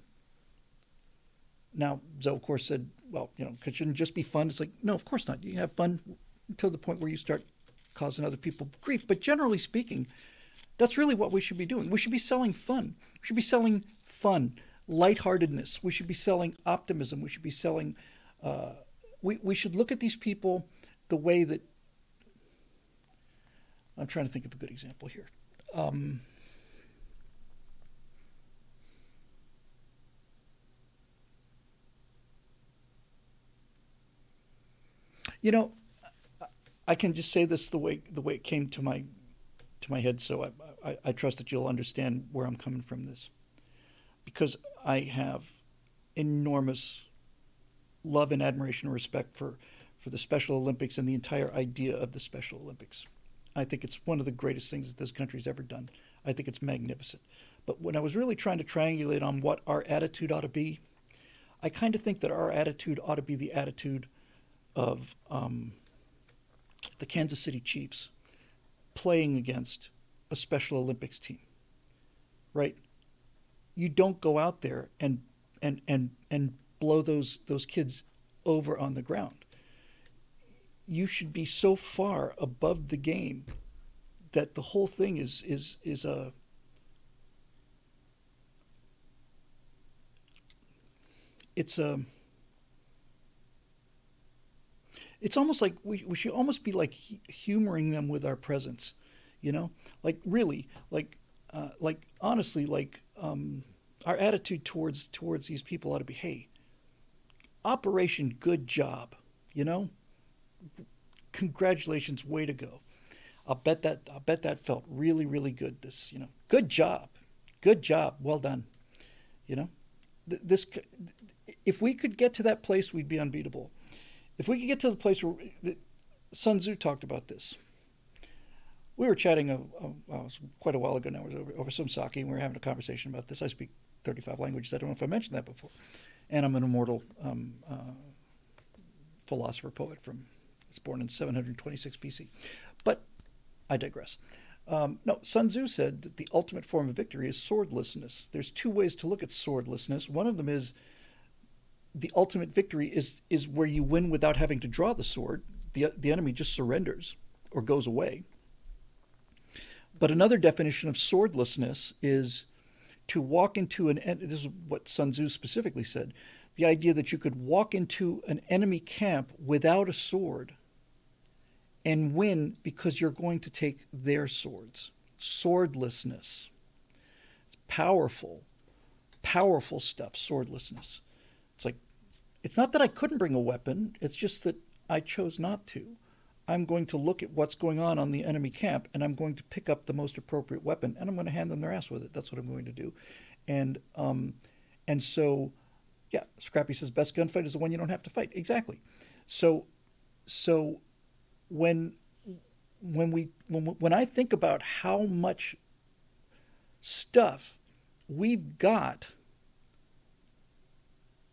S1: Now, Zoe, of course, said, well, you know, it shouldn't just be fun. It's like, no, of course not. You can have fun until the point where you start causing other people grief. But generally speaking, that's really what we should be doing. We should be selling fun. We should be selling fun, lightheartedness. We should be selling optimism. We should be selling. Uh, we we should look at these people the way that. I'm trying to think of a good example here. Um, you know, I can just say this the way the way it came to my to my head, so I, I, I trust that you'll understand where I'm coming from this, because I have enormous love and admiration and respect for for the Special Olympics and the entire idea of the Special Olympics. I think it's one of the greatest things that this country's ever done. I think it's magnificent. But when I was really trying to triangulate on what our attitude ought to be, I kind of think that our attitude ought to be the attitude of um, the Kansas City Chiefs playing against a Special Olympics team, right? You don't go out there and and and and blow those those kids over on the ground. You should be so far above the game that the whole thing is is is a it's a it's almost like we, we should almost be like humoring them with our presence, you know, like really, like, uh, like honestly, like um, our attitude towards towards these people ought to be, hey, Operation Good Job, you know, congratulations, way to go. I'll bet that I'll bet that felt really really good. This, you know, good job, good job, well done. You know, this if we could get to that place, we'd be unbeatable if we could get to the place where Sun Tzu talked about this. We were chatting a, a, quite a while ago now. It was over, over some sake, and we were having a conversation about this. I speak 35 languages. I don't know if I mentioned that before. And I'm an immortal um, uh, philosopher poet from was born in 726 BC. But I digress. Um, no, Sun Tzu said that the ultimate form of victory is swordlessness. There's two ways to look at swordlessness. One of them is the ultimate victory is is where you win without having to draw the sword. The the enemy just surrenders or goes away. But another definition of swordlessness is to walk into an this is what Sun Tzu specifically said, the idea that you could walk into an enemy camp without a sword and win because you're going to take their swords. Swordlessness. It's powerful, powerful stuff, swordlessness. It's like, it's not that I couldn't bring a weapon, it's just that I chose not to. I'm going to look at what's going on on the enemy camp and I'm going to pick up the most appropriate weapon and I'm going to hand them their ass with it. That's what I'm going to do. And, um, and so, yeah, Scrappy says best gunfight is the one you don't have to fight. Exactly. So, so when, when we, when, when I think about how much stuff we've got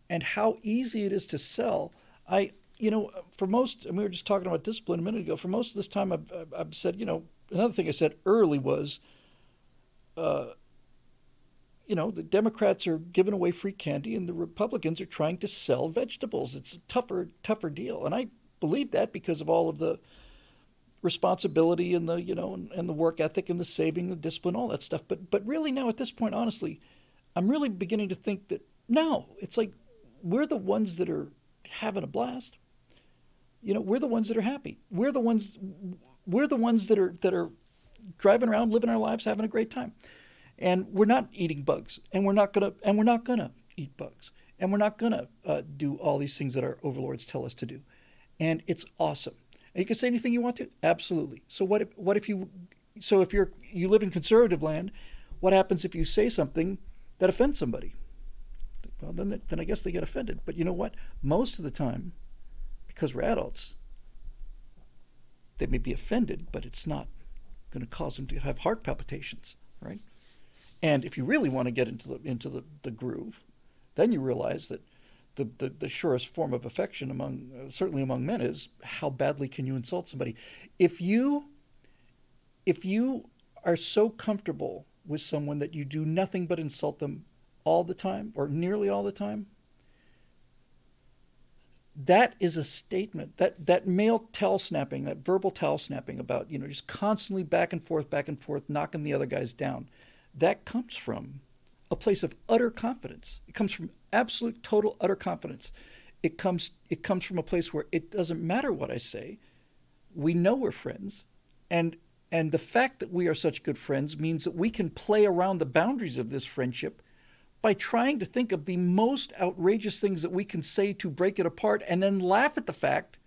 S1: and how easy it is to sell. I, you know, for most, and we were just talking about discipline a minute ago. For most of this time, I've, I've said, you know, another thing I said early was, uh, you know, the Democrats are giving away free candy, and the Republicans are trying to sell vegetables. It's a tougher, tougher deal, and I believe that because of all of the responsibility and the, you know, and, and the work ethic and the saving, the discipline, all that stuff. But, but really now at this point, honestly, I'm really beginning to think that no, it's like we're the ones that are having a blast. You know, we're the ones that are happy. We're the ones we're the ones that are that are driving around living our lives having a great time. And we're not eating bugs and we're not to and we're not to eat bugs and we're not to uh, do all these things that our overlords tell us to do. And it's awesome. And you can say anything you want to? Absolutely. So what if what if you so if you're you live in conservative land, what happens if you say something that offends somebody? Well, then, then I guess they get offended. But you know what? Most of the time, because we're adults, they may be offended, but it's not going to cause them to have heart palpitations, right? And if you really want to get into the into the, the groove, then you realize that the, the, the surest form of affection among uh, certainly among men is how badly can you insult somebody? If you if you are so comfortable with someone that you do nothing but insult them all the time or nearly all the time, that is a statement that that male towel snapping that verbal towel snapping about you know just constantly back and forth back and forth knocking the other guys down. That comes from a place of utter confidence. It comes from absolute total utter confidence. It comes it comes from a place where it doesn't matter what i say. We know we're friends and and the fact that we are such good friends means that we can play around the boundaries of this friendship by trying to think of the most outrageous things that we can say to break it apart and then laugh at the fact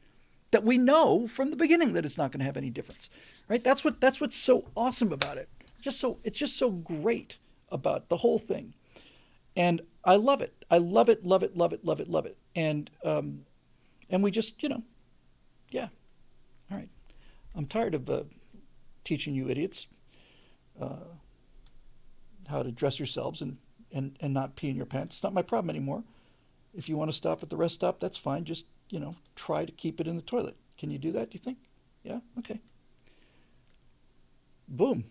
S1: that we know from the beginning that it's not going to have any difference right? That's what that's what's so awesome about it. Just so it's just so great about the whole thing. And i love it. I love it love it love it love it love it. And um and we just you know yeah. All right. I'm tired of uh, teaching you idiots uh, how to dress yourselves and and, and not pee in your pants. It's not my problem anymore. If you want to stop at the rest stop, that's fine. Just, you know, try to keep it in the toilet. Can you do that, do you think? Yeah? Okay. Boom.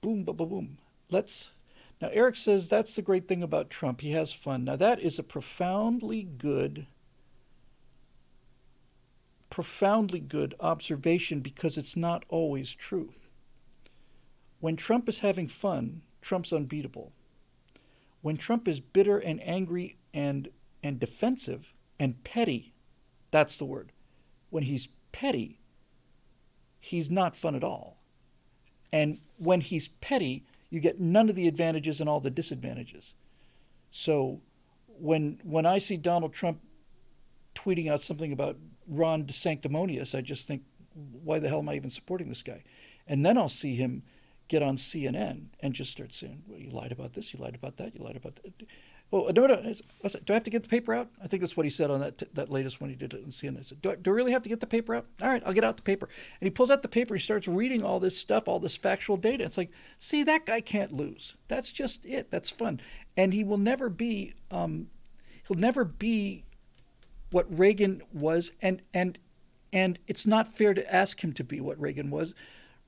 S1: Boom, boom, boom, boom. Let's. Now, Eric says that's the great thing about Trump. He has fun. Now, that is a profoundly good, profoundly good observation because it's not always true. When Trump is having fun, Trump's unbeatable. When Trump is bitter and angry and and defensive and petty, that's the word. When he's petty, he's not fun at all. And when he's petty, you get none of the advantages and all the disadvantages. So when when I see Donald Trump tweeting out something about Ron DeSanctimonious, I just think, why the hell am I even supporting this guy? And then I'll see him get on CNN and just start saying, well, you lied about this, you lied about that, you lied about that. Well, no, no. I said, do I have to get the paper out? I think that's what he said on that that latest one he did it on CNN. I said, do I, do I really have to get the paper out? All right, I'll get out the paper. And he pulls out the paper. He starts reading all this stuff, all this factual data. It's like, see, that guy can't lose. That's just it. That's fun. And he will never be. Um, he'll never be what Reagan was. And and and it's not fair to ask him to be what Reagan was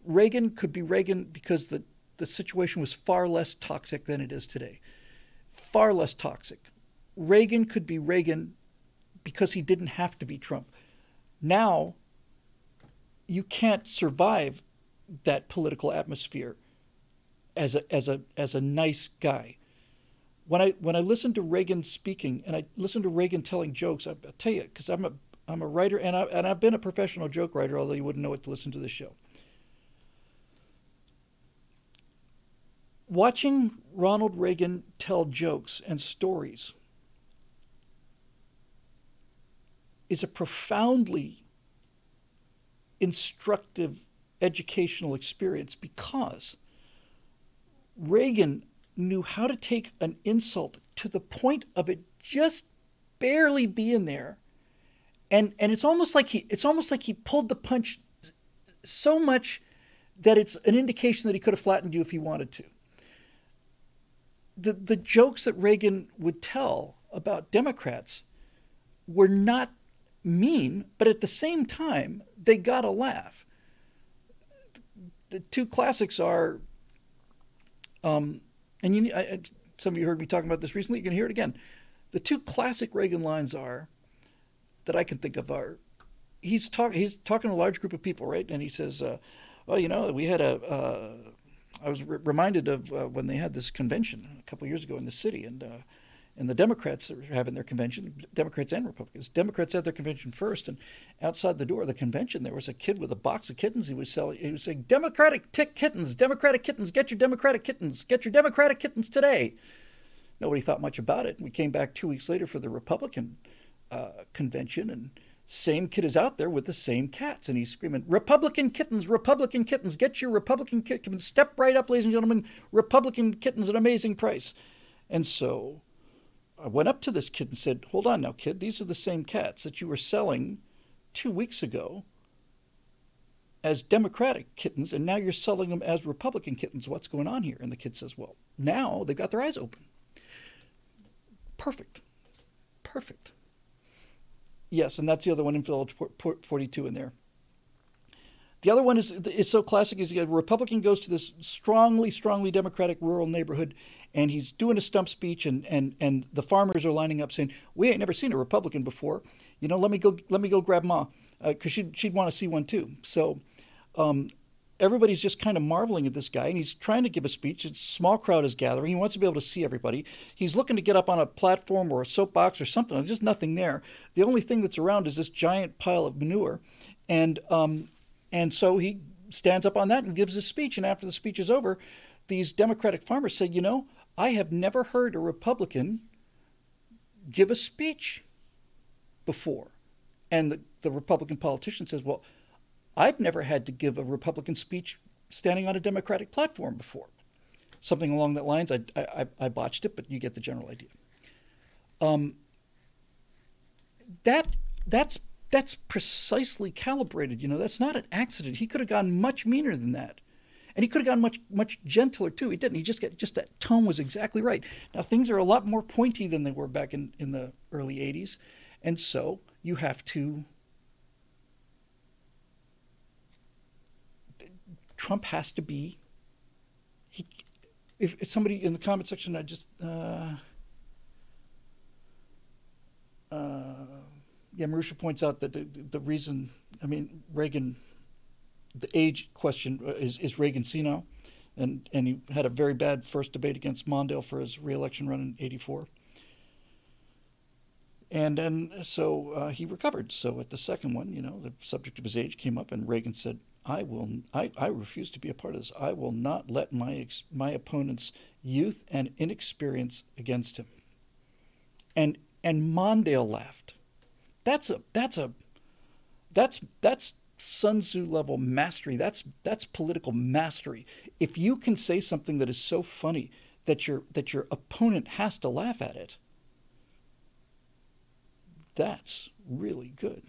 S1: Reagan could be Reagan because the, the situation was far less toxic than it is today. Far less toxic. Reagan could be Reagan because he didn't have to be Trump. Now, you can't survive that political atmosphere as a as a as a nice guy. When I when I listen to Reagan speaking and I listen to Reagan telling jokes, I, will tell you because I'm a I'm a writer and I and I've been a professional joke writer, although you wouldn't know it to listen to this show. Watching Ronald Reagan tell jokes and stories is a profoundly instructive educational experience because Reagan knew how to take an insult to the point of it just barely being there. And and it's almost like he it's almost like he pulled the punch so much that it's an indication that he could have flattened you if he wanted to the, the jokes that Reagan would tell about Democrats were not mean, but at the same time, they got a laugh. The two classics are, um, and you, I, some of you heard me talking about this recently. You can hear it again. The two classic Reagan lines are that I can think of are he's talking he's talking to a large group of people, right? And he says, uh, "Well, you know, we had a uh, I was re- reminded of uh, when they had this convention a couple years ago in the city, and uh, and the Democrats were having their convention, Democrats and Republicans. Democrats had their convention first, and outside the door of the convention, there was a kid with a box of kittens. He was selling. He was saying, "Democratic tick kittens, Democratic kittens, get your Democratic kittens, get your Democratic kittens today." Nobody thought much about it. We came back two weeks later for the Republican uh, convention, and same kid is out there with the same cats, and he's screaming, Republican kittens, Republican kittens, get your Republican kittens, step right up, ladies and gentlemen, Republican kittens, at an amazing price. And so I went up to this kid and said, Hold on now, kid, these are the same cats that you were selling two weeks ago as Democratic kittens, and now you're selling them as Republican kittens. What's going on here? And the kid says, Well, now they've got their eyes open. Perfect. Perfect. Yes, and that's the other one Infidel 42 in there. The other one is is so classic is a Republican goes to this strongly, strongly Democratic rural neighborhood, and he's doing a stump speech, and and and the farmers are lining up saying, "We ain't never seen a Republican before. You know, let me go, let me go grab Ma, because uh, she'd she'd want to see one too." So. Um, everybody's just kind of marveling at this guy, and he's trying to give a speech. A small crowd is gathering. He wants to be able to see everybody. He's looking to get up on a platform or a soapbox or something. There's just nothing there. The only thing that's around is this giant pile of manure, and um, and so he stands up on that and gives a speech. And after the speech is over, these Democratic farmers say, you know, I have never heard a Republican give a speech before. And the, the Republican politician says, well, I've never had to give a Republican speech standing on a Democratic platform before. Something along that lines. I, I, I botched it, but you get the general idea. Um, that that's that's precisely calibrated. You know, that's not an accident. He could have gone much meaner than that. And he could have gone much much gentler too. He didn't. He just got just that tone was exactly right. Now things are a lot more pointy than they were back in, in the early 80s. And so you have to Trump has to be he if, if somebody in the comment section I just uh, uh, yeah, Marusha points out that the, the reason, I mean, Reagan, the age question uh, is, is Reagan senile, and, and he had a very bad first debate against Mondale for his reelection run in 84. And then so uh, he recovered. So at the second one, you know, the subject of his age came up, and Reagan said, I will, I, I refuse to be a part of this. I will not let my, ex, my opponent's youth and inexperience against him. And, and Mondale laughed that's a that's a that's that's Sun Tzu level mastery. That's that's political mastery. If you can say something that is so funny that your that your opponent has to laugh at it, that's really good.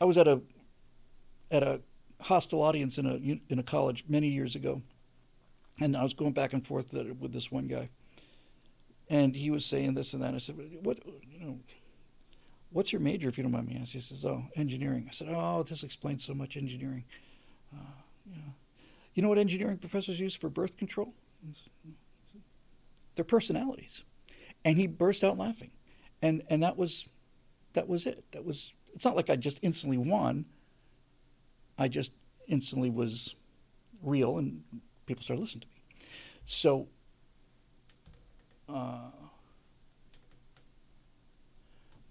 S1: I was at a at a hostile audience in a in a college many years ago, and I was going back and forth with this one guy, and he was saying this and that. I said, "What, you know, what's your major, if you don't mind me asking?" He says, "Oh, engineering." I said, "Oh, this explains so much engineering." Uh, yeah. You know what engineering professors use for birth control? Their personalities. And he burst out laughing, and and that was, that was it. That was. It's not like I just instantly won. I just instantly was real, and people started listening to me. So uh,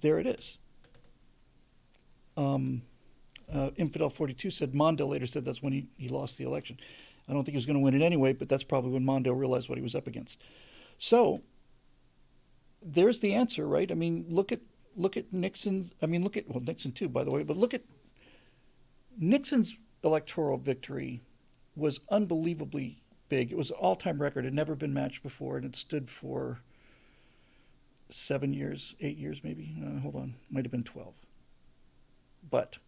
S1: there it is. Um, uh, Infidel 42 said Mondale later said that's when he, he lost the election. I don't think he was going to win it anyway, but that's probably when Mondale realized what he was up against. So there's the answer, right? I mean, look at look at Nixon. I mean, look at well Nixon too, by the way, but look at Nixon's electoral victory was unbelievably big. It was an all-time record. It had never been matched before, and it stood for seven years, eight years maybe. Uh, hold on, might have been twelve. But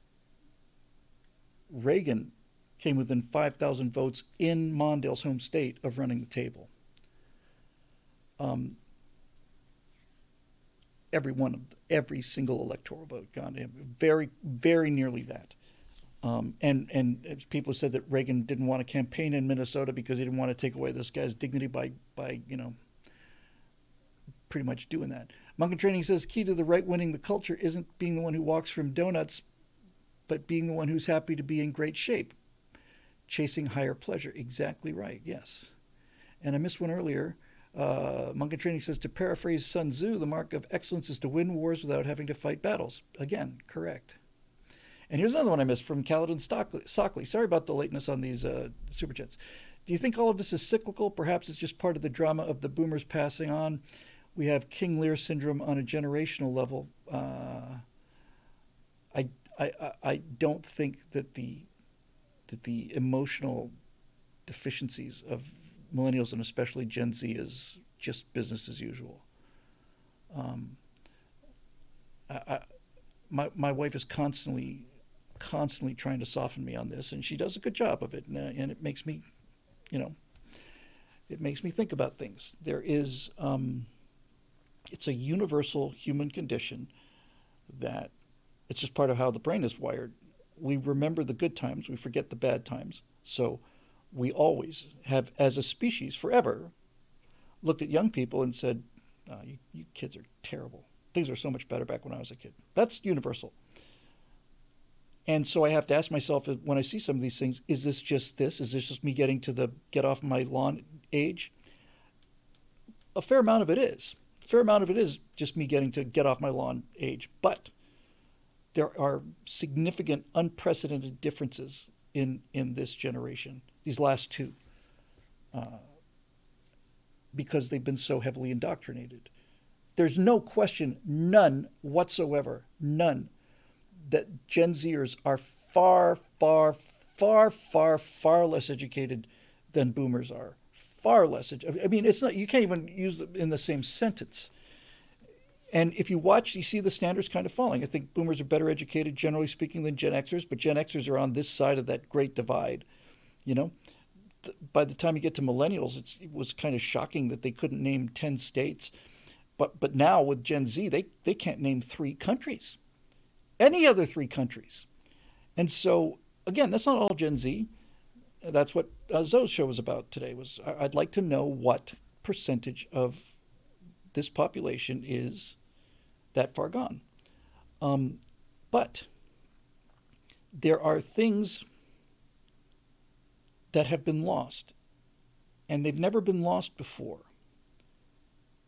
S1: Reagan came within 5,000 votes in Mondale's home state of running the table. Um, every one of every single electoral vote gone to him, very, very nearly that. Um, and and people said that Reagan didn't want to campaign in Minnesota because he didn't want to take away this guy's dignity by by you know pretty much doing that. Monk Training says key to the right winning the culture isn't being the one who walks from donuts, but being the one who's happy to be in great shape, chasing higher pleasure. Exactly right. Yes. And I missed one earlier. Uh, Monk Training says to paraphrase Sun Tzu, the mark of excellence is to win wars without having to fight battles. Again, correct. And here's another one I missed from Caledon Stockley. Sorry about the lateness on these uh, super chats. Do you think all of this is cyclical? Perhaps it's just part of the drama of the boomers passing on. We have King Lear syndrome on a generational level. Uh, I, I, I don't think that the that the emotional deficiencies of millennials and especially Gen Z is just business as usual. Um, I, I, my my wife is constantly constantly trying to soften me on this, and she does a good job of it, and, uh, and it makes me, you know, it makes me think about things. There is, um, it's a universal human condition that it's just part of how the brain is wired. we remember the good times, we forget the bad times. So we always have, as a species, forever, looked at young people and said, oh, you, you kids are terrible. Things were so much better back when I was a kid. That's universal. And so I have to ask myself uh, when I see some of these things, is this just this? Is this just me getting to the get off my lawn age? A fair amount of it is. A fair amount of it is just me getting to get off my lawn age. But there are significant, unprecedented differences in, in this generation, these last two, uh, because they've been so heavily indoctrinated. There's no question, none whatsoever, none that Gen Zers are far, far, far, far, far less educated than boomers are. Far less. I mean, it's not. You can't even use it in the same sentence. And if you watch, you see the standards kind of falling. I think boomers are better educated, generally speaking, than Gen Xers, but Gen Xers are on this side of that great divide. You know, by the time you get to millennials, it was kind of shocking that they couldn't name ten states, but but now with Gen Z, they they can't name three countries any other three countries. And so, again, that's not all Gen Z. That's what uh, Zoe's show was about today. Was I'd like to know what percentage of this population is that far gone. Um, but there are things that have been lost, and they've never been lost before,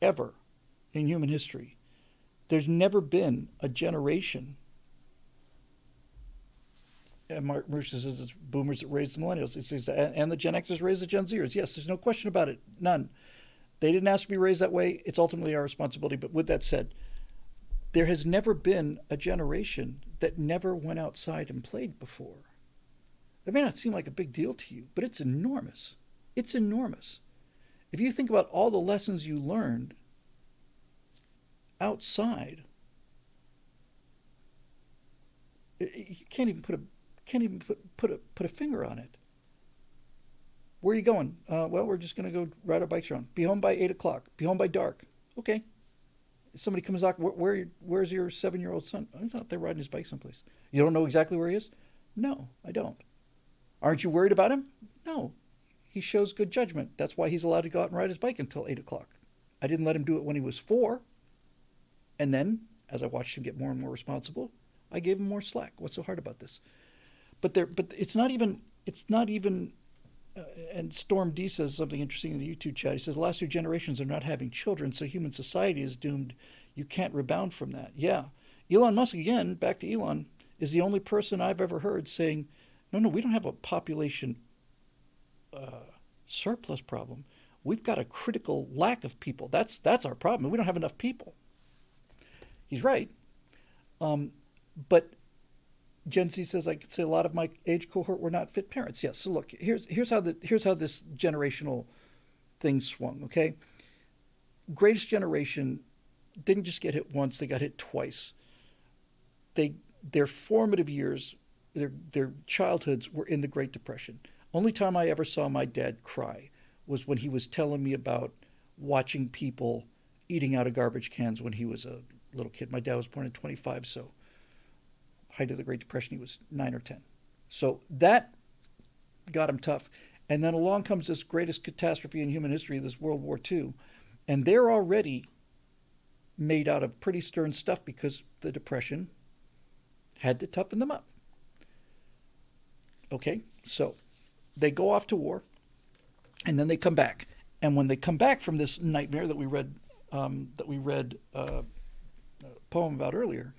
S1: ever in human history. There's never been a generation and Mark Mercer says it's boomers that raised the millennials. He says, and the Gen Xers raised the Gen Zers. Yes, there's no question about it. None. They didn't ask to be raised that way. It's ultimately our responsibility. But with that said, there has never been a generation that never went outside and played before. That may not seem like a big deal to you, but it's enormous. It's enormous. If you think about all the lessons you learned outside, you can't even put a can't even put put a put a finger on it. Where are you going? Uh, well, we're just going to go ride our bikes around. Be home by eight o'clock. Be home by dark. Okay. somebody comes back. Where, where where's your seven year old son? He's out there riding his bike someplace. You don't know exactly where he is? No, I don't. Aren't you worried about him? No. He shows good judgment. That's why he's allowed to go out and ride his bike until eight o'clock. I didn't let him do it when he was four. And then, as I watched him get more and more responsible, I gave him more slack. What's so hard about this? but there, but it's not even, it's not even. Uh, and Storm D says something interesting in the YouTube chat. He says the last two generations are not having children, so human society is doomed. You can't rebound from that. Yeah, Elon Musk again. Back to Elon is the only person I've ever heard saying, "No, no, we don't have a population uh, surplus problem. We've got a critical lack of people. That's that's our problem. We don't have enough people." He's right. Um, but Gen Z says I could say a lot of my age cohort were not fit parents. Yes. So look, here's here's how the here's how this generational thing swung. Okay, greatest generation didn't just get hit once; they got hit twice. They their formative years, their their childhoods were in the Great Depression. Only time I ever saw my dad cry was when he was telling me about watching people eating out of garbage cans when he was a little kid. My dad was born in 25, so height of the Great Depression, he was nine or 10. So that got him tough. And then along comes this greatest catastrophe in human history, this World War II. And they're already made out of pretty stern stuff because the Depression had to toughen them up. Okay, so they go off to war and then they come back. And when they come back from this nightmare that we read, um, that we read uh, a poem about earlier,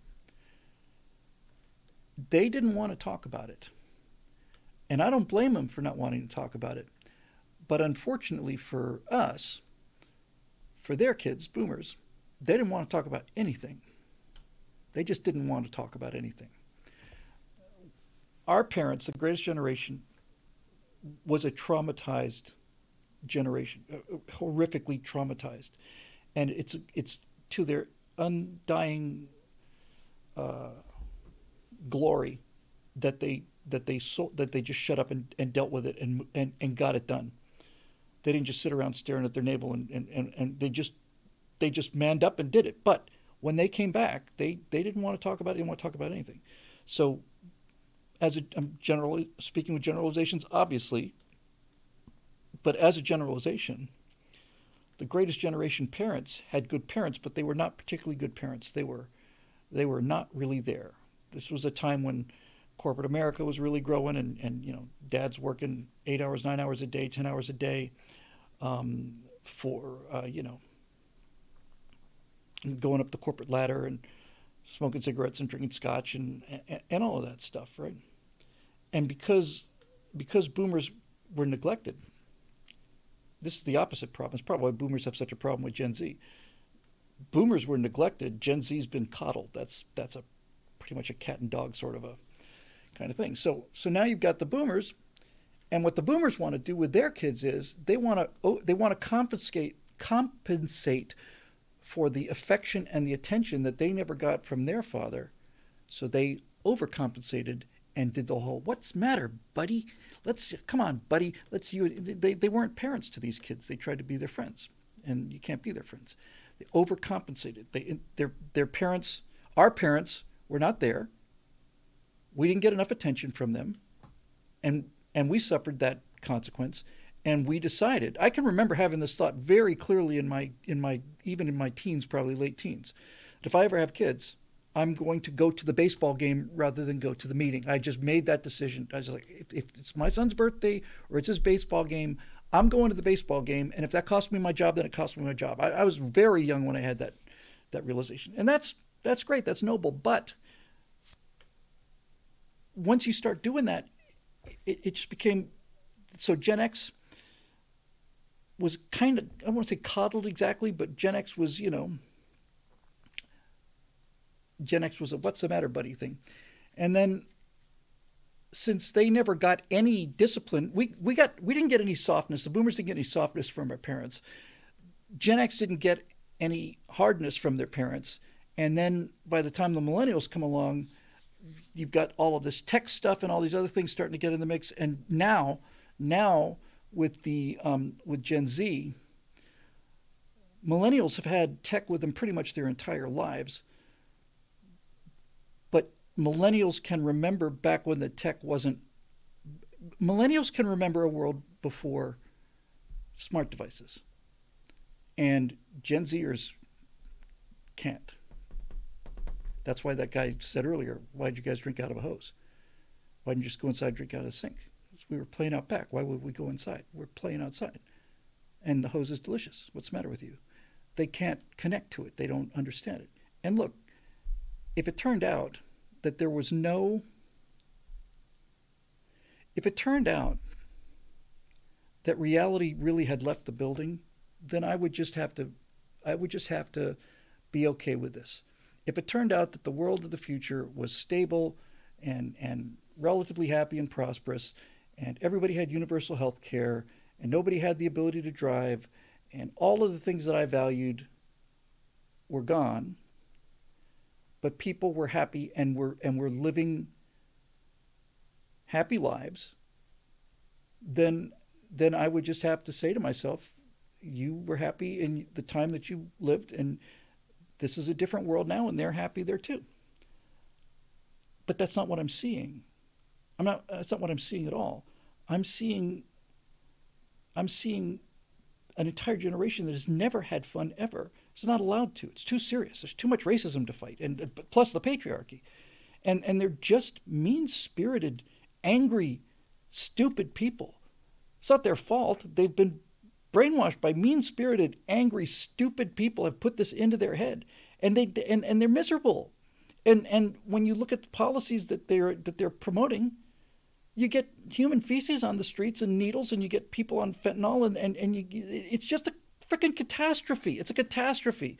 S1: they didn't want to talk about it. And I don't blame them for not wanting to talk about it. But unfortunately for us, for their kids, boomers, they didn't want to talk about anything. They just didn't want to talk about anything. Our parents, the greatest generation, was a traumatized generation, uh, horrifically traumatized. And it's, it's to their undying uh, glory that they that they so, that they just shut up and, and dealt with it and, and and got it done. They didn't just sit around staring at their navel and, and, and, and they just they just manned up and did it. But when they came back, they, they didn't want to talk about it, didn't want to talk about anything. So as a, I'm generally speaking with generalizations, obviously, but as a generalization, the greatest generation parents had good parents, but they were not particularly good parents. They were, they were not really there. This was a time when corporate America was really growing, and, and you know, dads working eight hours, nine hours a day, ten hours a day, um, for uh, you know, going up the corporate ladder and smoking cigarettes and drinking scotch and, and, and all of that stuff, right? And because because boomers were neglected, this is the opposite problem. It's probably why boomers have such a problem with Gen Z. Boomers were neglected. Gen Z's been coddled. That's that's a pretty much a cat and dog sort of a kind of thing. So so now you've got the boomers, and what the boomers want to do with their kids is they want to oh, they want to confiscate compensate for the affection and the attention that they never got from their father. So they overcompensated and did the whole "What's matter, buddy? Let's come on, buddy. Let's you." They they weren't parents to these kids. They tried to be their friends, and you can't be their friends. They overcompensated. They their their parents, our parents, were not there. We didn't get enough attention from them, and and we suffered that consequence. And we decided. I can remember having this thought very clearly in my in my even in my teens, probably late teens, if I ever have kids, I'm going to go to the baseball game rather than go to the meeting. I just made that decision. I was like, if, if it's my son's birthday or it's his baseball game, I'm going to the baseball game. And if that costs me my job, then it costs me my job. I, I was very young when I had that that realization, and that's that's great. That's noble. But once you start doing that, it, it just became so Gen X was kind of I don't want to say coddled exactly, but Gen X was you know Gen X was a what's the matter buddy thing, and then since they never got any discipline, we we got we didn't get any softness. The Boomers didn't get any softness from our parents. Gen X didn't get any hardness from their parents, and then by the time the Millennials come along, you've got all of this tech stuff and all these other things starting to get in the mix, and now now with the um, with Gen Z, millennials have had tech with them pretty much their entire lives. Millennials can remember back when the tech wasn't. Millennials can remember a world before smart devices, and Gen Zers can't. That's why that guy said earlier, "Why did you guys drink out of a hose? Why didn't you just go inside and drink out of the sink?" We were playing out back. Why would we go inside? We're playing outside. And the hose is delicious. What's the matter with you? They can't connect to it. They don't understand it. And look, if it turned out that there was no, if it turned out that reality really had left the building, then I would just have to, I would just have to be okay with this. If it turned out that the world of the future was stable and, and relatively happy and prosperous, and everybody had universal health care, and nobody had the ability to drive, and all of the things that I valued were gone. But people were happy and were and were living happy lives. Then then I would just have to say to myself, you were happy in the time that you lived, and this is a different world now, and they're happy there too. But that's not what I'm seeing. I'm not. That's not what I'm seeing at all. I'm seeing. I'm seeing an entire generation that has never had fun ever. It's not allowed to. It's too serious. There's too much racism to fight, and uh, plus the patriarchy, and and they're just mean-spirited, angry, stupid people. It's not their fault. They've been brainwashed by mean-spirited, angry, stupid people. Have put this into their head, and they and, and they're miserable. And and when you look at the policies that they're that they're promoting, you get human feces on the streets and needles and you get people on fentanyl and, and, and you, it's just a freaking catastrophe it's a catastrophe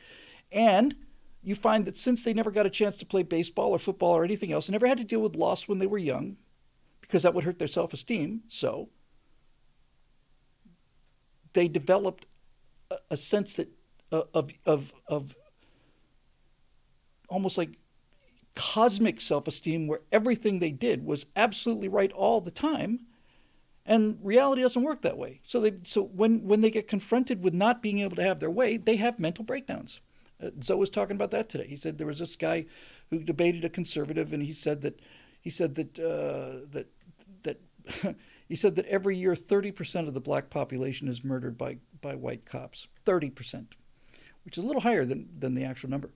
S1: and you find that since they never got a chance to play baseball or football or anything else, they never had to deal with loss when they were young, because that would hurt their self-esteem. So they developed a, a sense that uh, of of of almost like cosmic self esteem where everything they did was absolutely right all the time. And reality doesn't work that way. So they so when when they get confronted with not being able to have their way, they have mental breakdowns. Uh, Zoe was talking about that today. He said there was this guy who debated a conservative, and he said that he said that uh, that that [laughs] he said that every year 30% of the black population is murdered by by white cops. 30%, which is a little higher than than the actual number.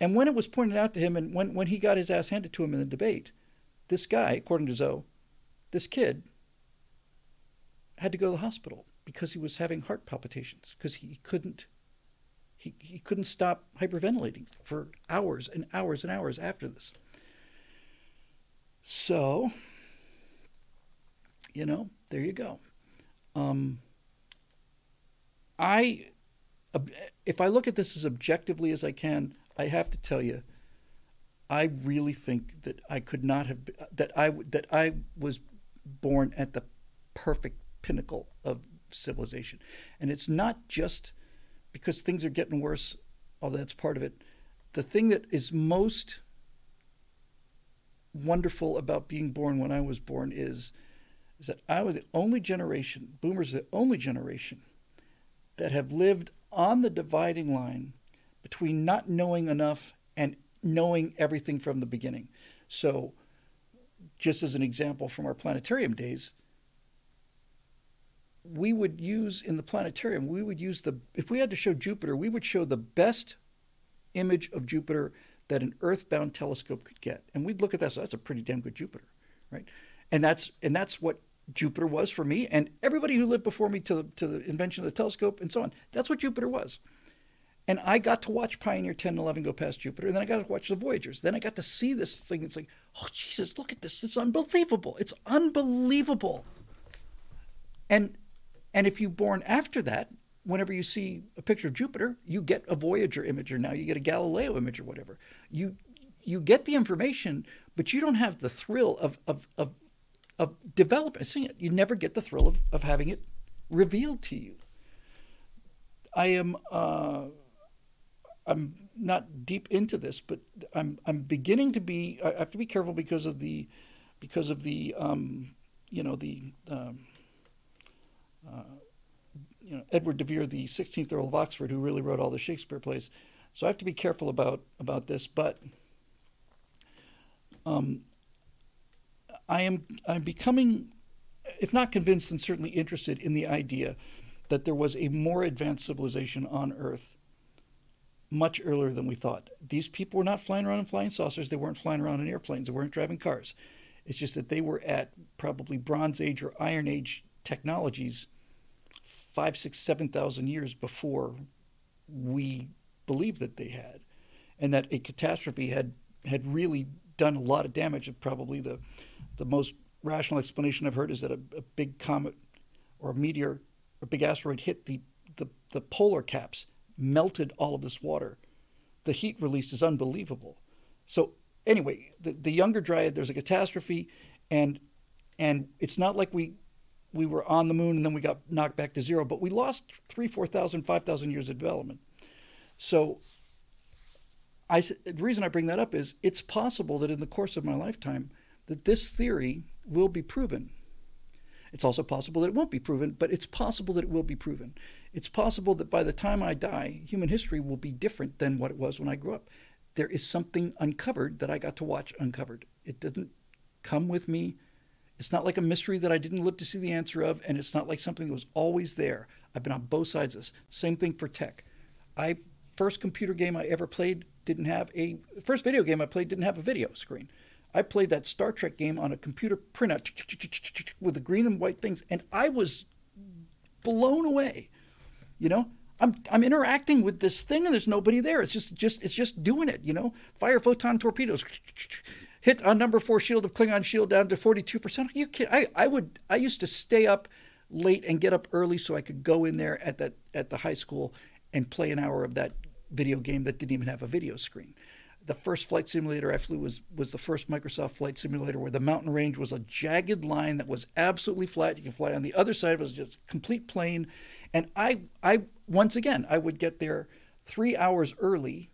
S1: And when it was pointed out to him, and when when he got his ass handed to him in the debate, this guy, according to Zoe, this kid had to go to the hospital because he was having heart palpitations because he couldn't he, he couldn't stop hyperventilating for hours and hours and hours after this. So, you know, there you go. Um, I, if I look at this as objectively as I can, I have to tell you, I really think that I could not have that I that I was born at the perfect pinnacle of civilization, and it's not just because things are getting worse, although that's part of it. The thing that is most wonderful about being born when I was born is, is that I was the only generation, boomers the only generation, that have lived on the dividing line between not knowing enough and knowing everything from the beginning. So, just as an example from our planetarium days, we would use in the planetarium, we would use the, if we had to show Jupiter, we would show the best image of Jupiter that an earthbound telescope could get. And we'd look at that, so that's a pretty damn good Jupiter, right? And that's, and that's what Jupiter was for me and everybody who lived before me to the, to the invention of the telescope and so on. That's what Jupiter was. And I got to watch Pioneer 10 and 11 go past Jupiter. And then I got to watch the Voyagers. Then I got to see this thing. It's like, oh, Jesus, look at this. It's unbelievable. It's unbelievable. And and if you're born after that, whenever you see a picture of Jupiter, you get a Voyager image, or now you get a Galileo image, or whatever. You you get the information, but you don't have the thrill of of of, of developing seeing it. You never get the thrill of, of having it revealed to you. I am uh, I'm not deep into this, but I'm I'm beginning to be. I have to be careful because of the because of the um, you know the um, uh, you know, Edward de Vere, the 16th Earl of Oxford, who really wrote all the Shakespeare plays. So I have to be careful about about this, but um, I am I'm becoming, if not convinced, and certainly interested in the idea that there was a more advanced civilization on Earth much earlier than we thought. These people were not flying around in flying saucers. They weren't flying around in airplanes. They weren't driving cars. It's just that they were at probably Bronze Age or Iron Age technologies five, six, seven thousand years before we believed that they had, and that a catastrophe had had really done a lot of damage. Probably the the most rational explanation I've heard is that a, a big comet or a meteor, a big asteroid hit the, the, the polar caps, melted all of this water. The heat release is unbelievable. So anyway, the, the Younger Dryas, there's a catastrophe, and and it's not like we we were on the moon and then we got knocked back to zero, but we lost three, 4,000, 5,000 years of development. So I, the reason I bring that up is it's possible that in the course of my lifetime that this theory will be proven. It's also possible that it won't be proven, but it's possible that it will be proven. It's possible that by the time I die, human history will be different than what it was when I grew up. There is something uncovered that I got to watch uncovered. It didn't come with me it's not like a mystery that I didn't live to see the answer of, and it's not like something that was always there. I've been on both sides of this. Same thing for tech. I first computer game I ever played didn't have a first video game I played didn't have a video screen. I played that Star Trek game on a computer printout with the green and white things, and I was blown away. You know, I'm I'm interacting with this thing, and there's nobody there. It's just just it's just doing it. You know, fire photon torpedoes hit on number four shield of Klingon shield down to 42%. You kid, I, I would I used to stay up late and get up early so I could go in there at that at the high school and play an hour of that video game that didn't even have a video screen. The first flight simulator I flew was was the first Microsoft flight simulator where the mountain range was a jagged line that was absolutely flat. You can fly on the other side it was just complete plain. And I I once again I would get there three hours early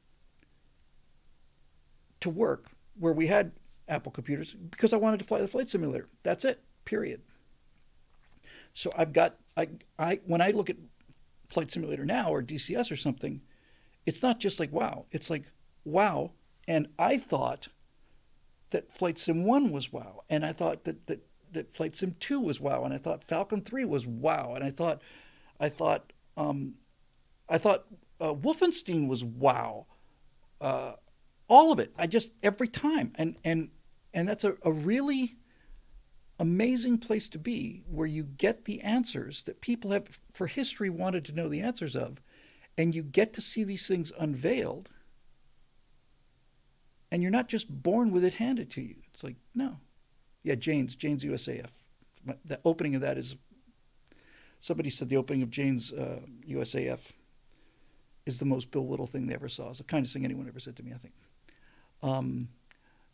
S1: to work where we had Apple computers because I wanted to fly the flight simulator. That's it. Period. So I've got I I when I look at flight simulator now or DCS or something, it's not just like wow. It's like wow. And I thought that Flight Sim One was wow, and I thought that that that Flight Sim Two was wow, and I thought Falcon Three was wow, and I thought, I thought, um, I thought uh, Wolfenstein was wow. Uh, all of it. I just every time, and and and that's a, a really amazing place to be where you get the answers that people have for history wanted to know the answers of and you get to see these things unveiled and you're not just born with it handed to you. It's like no. Yeah jane's jane's usaf the opening of that is somebody said the opening of jane's uh, usaf is the most bill whittle thing they ever saw. It's the kindest thing anyone ever said to me i think um,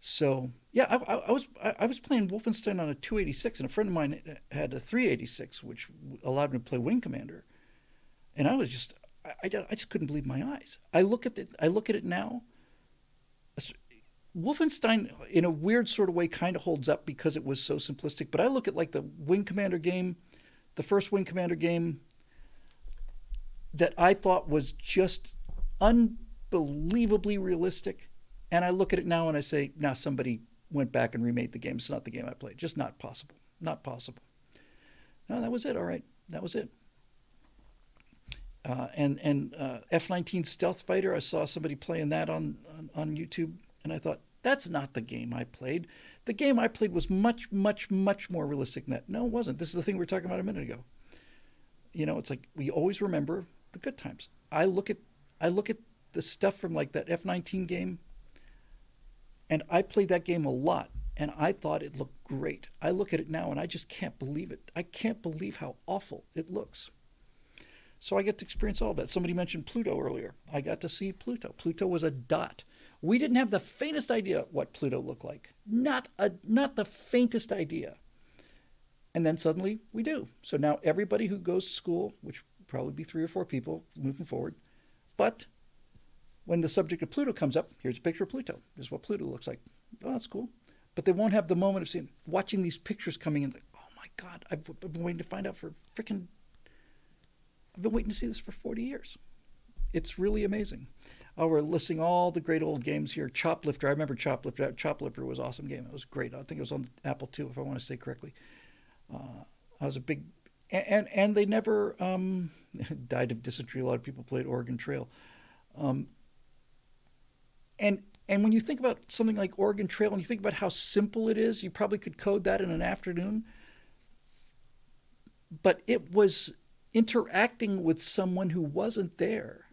S1: so yeah, I, I, was I, was playing Wolfenstein on a 286, and a friend of mine had a 386, which allowed me to play Wing Commander, and I was just I, I, just couldn't believe my eyes. I look at it I look at it now. Wolfenstein, in a weird sort of way, kind of holds up because it was so simplistic. But I look at like the Wing Commander game, the first Wing Commander game, that I thought was just unbelievably realistic and I look at it now and I say, now somebody went back and remade the game. It's not the game I played. Just not possible. Not possible. No, that was it. All right. That was it. Uh, and and uh, F-19 Stealth Fighter, I saw somebody playing that on, on, on YouTube, and I thought that's not the game I played. The game I played was much much much more realistic than that. No, it wasn't. This is the thing we were talking about a minute ago. You know, it's like we always remember the good times. I look at I look at the stuff from like that F-19 game and I played that game a lot and I thought it looked great. I look at it now and I just can't believe it. I can't believe how awful it looks. So I get to experience all that. Somebody mentioned Pluto earlier. I got to see Pluto. Pluto was a dot. We didn't have the faintest idea what Pluto looked like. Not a not the faintest idea. And then suddenly we do. So now everybody who goes to school, which probably be three or four people moving forward, but when the subject of Pluto comes up, here's a picture of Pluto. This is what Pluto looks like. Oh, that's cool. But they won't have the moment of seeing, watching these pictures coming in. Like, oh my God, I've been waiting to find out for freaking. I've been waiting to see this for 40 years. It's really amazing. Oh, we're listing all the great old games here. Choplifter, I remember Choplifter. Choplifter was an awesome game. It was great. I think it was on Apple II, if I want to say correctly. Uh, I was a big, and and, and they never um, [laughs] died of dysentery. A lot of people played Oregon Trail. Um, and and when you think about something like Oregon Trail and you think about how simple it is, you probably could code that in an afternoon. But it was interacting with someone who wasn't there.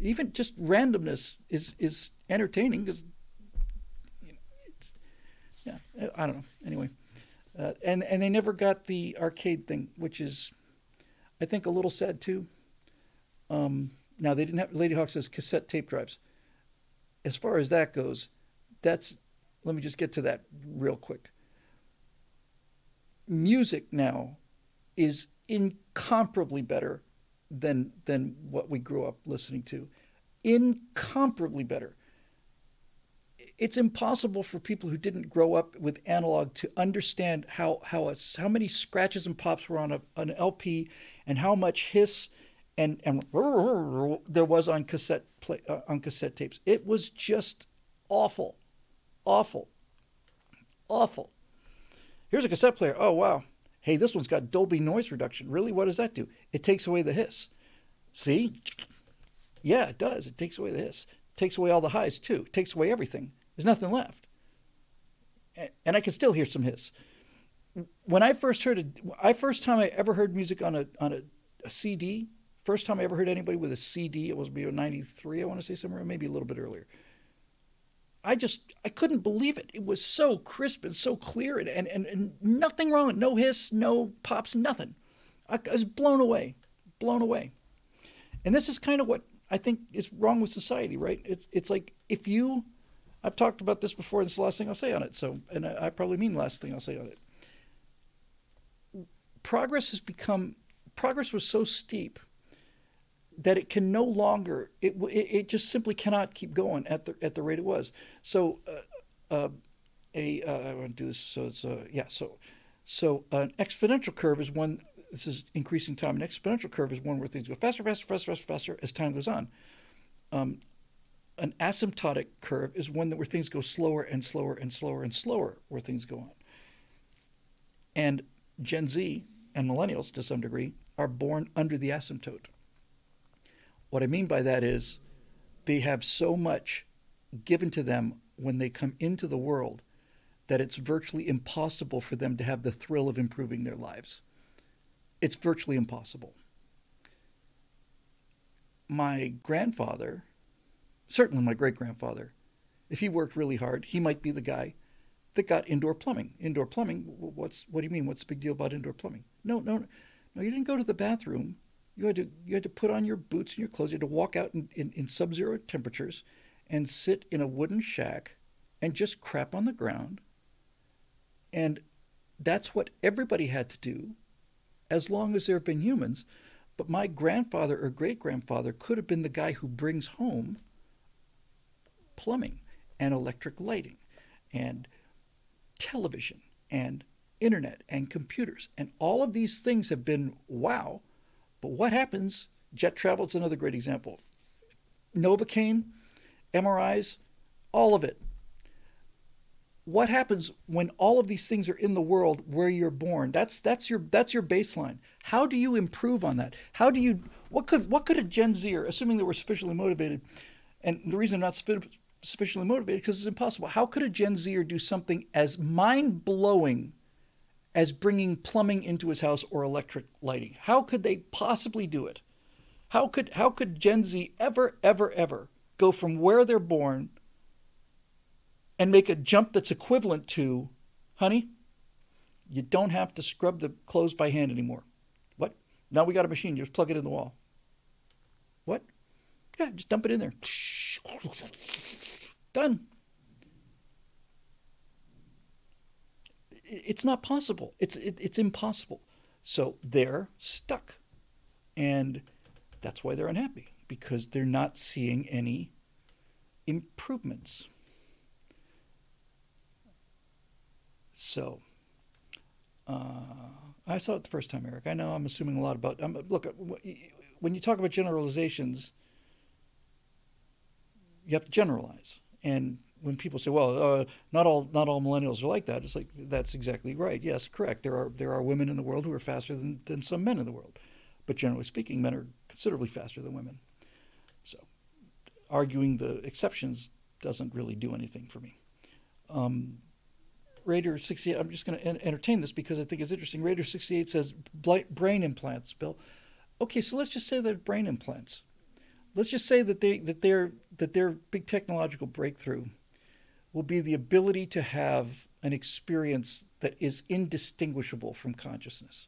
S1: Even just randomness is is entertaining because you know, it's yeah I don't know anyway, uh, and and they never got the arcade thing, which is I think a little sad too. Um, now they didn't have Ladyhawk says cassette tape drives as far as that goes, that's let me just get to that real quick. Music now is incomparably better than than what we grew up listening to. Incomparably better. It's impossible for people who didn't grow up with analog to understand how how a, how many scratches and pops were on a, an LP and how much hiss and and there was on cassette play, uh, on cassette tapes. It was just awful, awful, awful. Here's a cassette player. Oh wow, hey, this one's got Dolby noise reduction. Really, what does that do? It takes away the hiss. See? Yeah, it does. It takes away the hiss. It takes away all the highs too. It takes away everything. There's nothing left. And I can still hear some hiss. When I first heard it, I first time I ever heard music on a on a, a CD First time I ever heard anybody with a CD, it was maybe 93, I want to say somewhere, maybe a little bit earlier. I just, I couldn't believe it. It was so crisp and so clear and, and, and, and nothing wrong. No hiss, no pops, nothing. I, I was blown away, blown away. And this is kind of what I think is wrong with society, right? It's, it's like if you, I've talked about this before, this is the last thing I'll say on it. So, and I, I probably mean last thing I'll say on it. Progress has become, progress was so steep that it can no longer it, it, it just simply cannot keep going at the at the rate it was. So uh, uh, a uh, I want to do this so it's uh, yeah so so an exponential curve is one this is increasing time. An exponential curve is one where things go faster, faster, faster, faster, faster as time goes on. Um, an asymptotic curve is one that where things go slower and slower and slower and slower where things go on. And Gen Z and millennials, to some degree, are born under the asymptote. What I mean by that is they have so much given to them when they come into the world that it's virtually impossible for them to have the thrill of improving their lives. It's virtually impossible. My grandfather, certainly my great grandfather, if he worked really hard, he might be the guy that got indoor plumbing. Indoor plumbing, what's what do you mean? What's the big deal about indoor plumbing? No, no, no. You didn't go to the bathroom. You had to you had to put on your boots and your clothes. You had to walk out in, in, in sub-zero temperatures and sit in a wooden shack and just crap on the ground and that's what everybody had to do as long as there have been humans. But my grandfather or great grandfather could have been the guy who brings home plumbing and electric lighting and television and internet and computers. And all of these things have been wow. But what happens? Jet travel is another great example. Novocaine, MRIs, all of it. What happens when all of these things are in the world where you're born? That's that's your that's your baseline. How do you improve on that? How do you what could what could a gen zer assuming that we're sufficiently motivated and the reason i'm not sufficiently motivated because it's impossible. How could a gen zer do something as mind-blowing as bringing plumbing into his house or electric lighting how could they possibly do it how could how could gen z ever ever ever go from where they're born and make a jump that's equivalent to, honey, you don't have to scrub the clothes by hand anymore. What? Now we got a machine. You just plug it in the wall. What? Yeah, just dump it in there. Done. It's not possible. It's it, it's impossible. So they're stuck, and that's why they're unhappy because they're not seeing any improvements. So, uh, I saw it the first time, Eric. I know I'm assuming a lot about. Um, look, when you talk about generalizations, you have to generalize. And when people say, "Well, uh, not all not all millennials are like that," it's like that's exactly right. Yes, correct. There are there are women in the world who are faster than, than some men in the world, but generally speaking, men are considerably faster than women. So, arguing the exceptions doesn't really do anything for me. Um, Raider 68, I'm just going to entertain this because I think it's interesting. Raider 68 says brain implants, Bill. Okay, so let's just say they're brain implants. Let's just say that they that their that their big technological breakthrough will be the ability to have an experience that is indistinguishable from consciousness.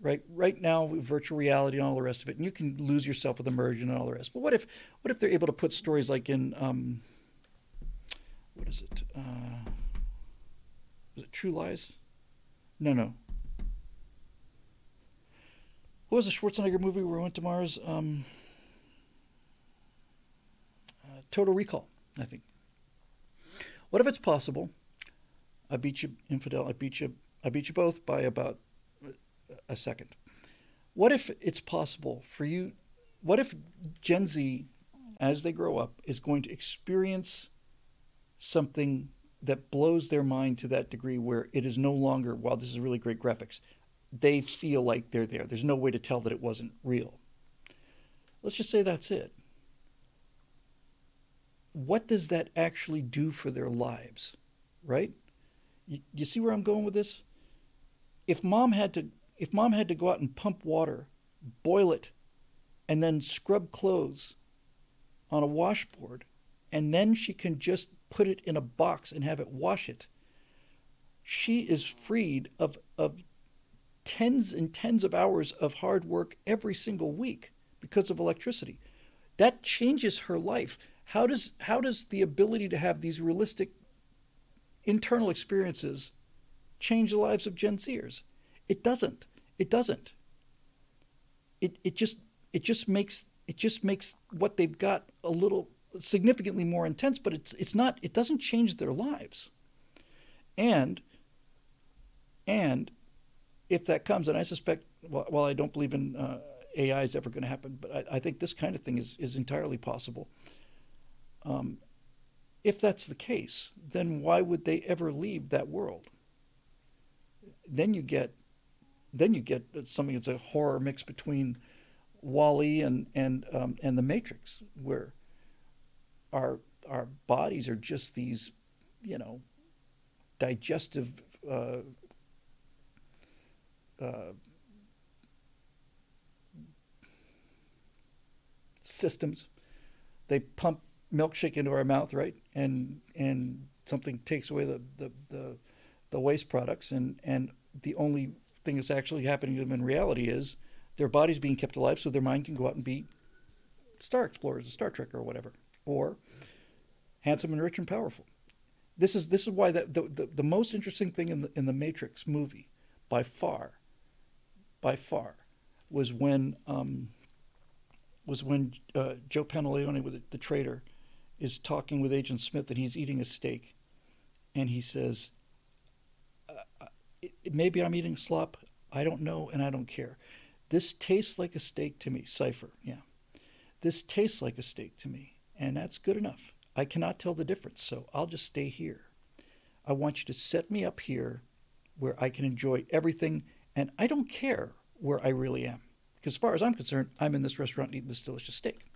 S1: Right, right now, virtual reality and all the rest of it, and you can lose yourself with immersion and all the rest. But what if, what if they're able to put stories like in, um, what is it? Uh, was it True Lies? No, no. What was the Schwarzenegger movie where we went to Mars? Um, uh, Total Recall, I think. What if it's possible? I beat you, infidel. I beat you. I beat you both by about a second. What if it's possible for you? What if Gen Z, as they grow up, is going to experience something that blows their mind to that degree where it is no longer, wow, this is really great graphics. They feel like they're there. There's no way to tell that it wasn't real. Let's just say that's it. What does that actually do for their lives? Right? You, you see where I'm going with this? If mom had to if mom had to go out and pump water, boil it, and then scrub clothes on a washboard, and then she can just put it in a box and have it wash it. She is freed of, of tens and tens of hours of hard work every single week because of electricity. That changes her life. How does, how does the ability to have these realistic internal experiences change the lives of Gen Zers? It doesn't. It doesn't. It, it just it just makes it just makes what they've got a little significantly more intense, but it's it's not it doesn't change their lives. And and if that comes, and I suspect, well, while I don't believe in uh, AI is ever going to happen, but I, I, think this kind of thing is is entirely possible. Um, if that's the case, then why would they ever leave that world? Then you get, then you get something that's a horror mix between WALL-E and and um, and the Matrix, where our our bodies are just these, you know, digestive. Uh, uh, systems. They pump milkshake into our mouth, right? And and something takes away the, the, the, the waste products and, and the only thing that's actually happening to them in reality is their body's being kept alive so their mind can go out and be star explorers, a Star Trek or whatever. Or handsome and rich and powerful. This is this is why the, the, the, the most interesting thing in the in the Matrix movie, by far, by far, was when um, was when uh, Joe Pantoliano, with the, the traitor, is talking with Agent Smith and he's eating a steak, and he says, uh, "Maybe I'm eating slop. I don't know, and I don't care. This tastes like a steak to me." Cypher, yeah. This tastes like a steak to me, and that's good enough. I cannot tell the difference, so I'll just stay here. I want you to set me up here where I can enjoy everything, and I don't care where I really am. Because as far as I'm concerned, I'm in this restaurant eating this delicious steak.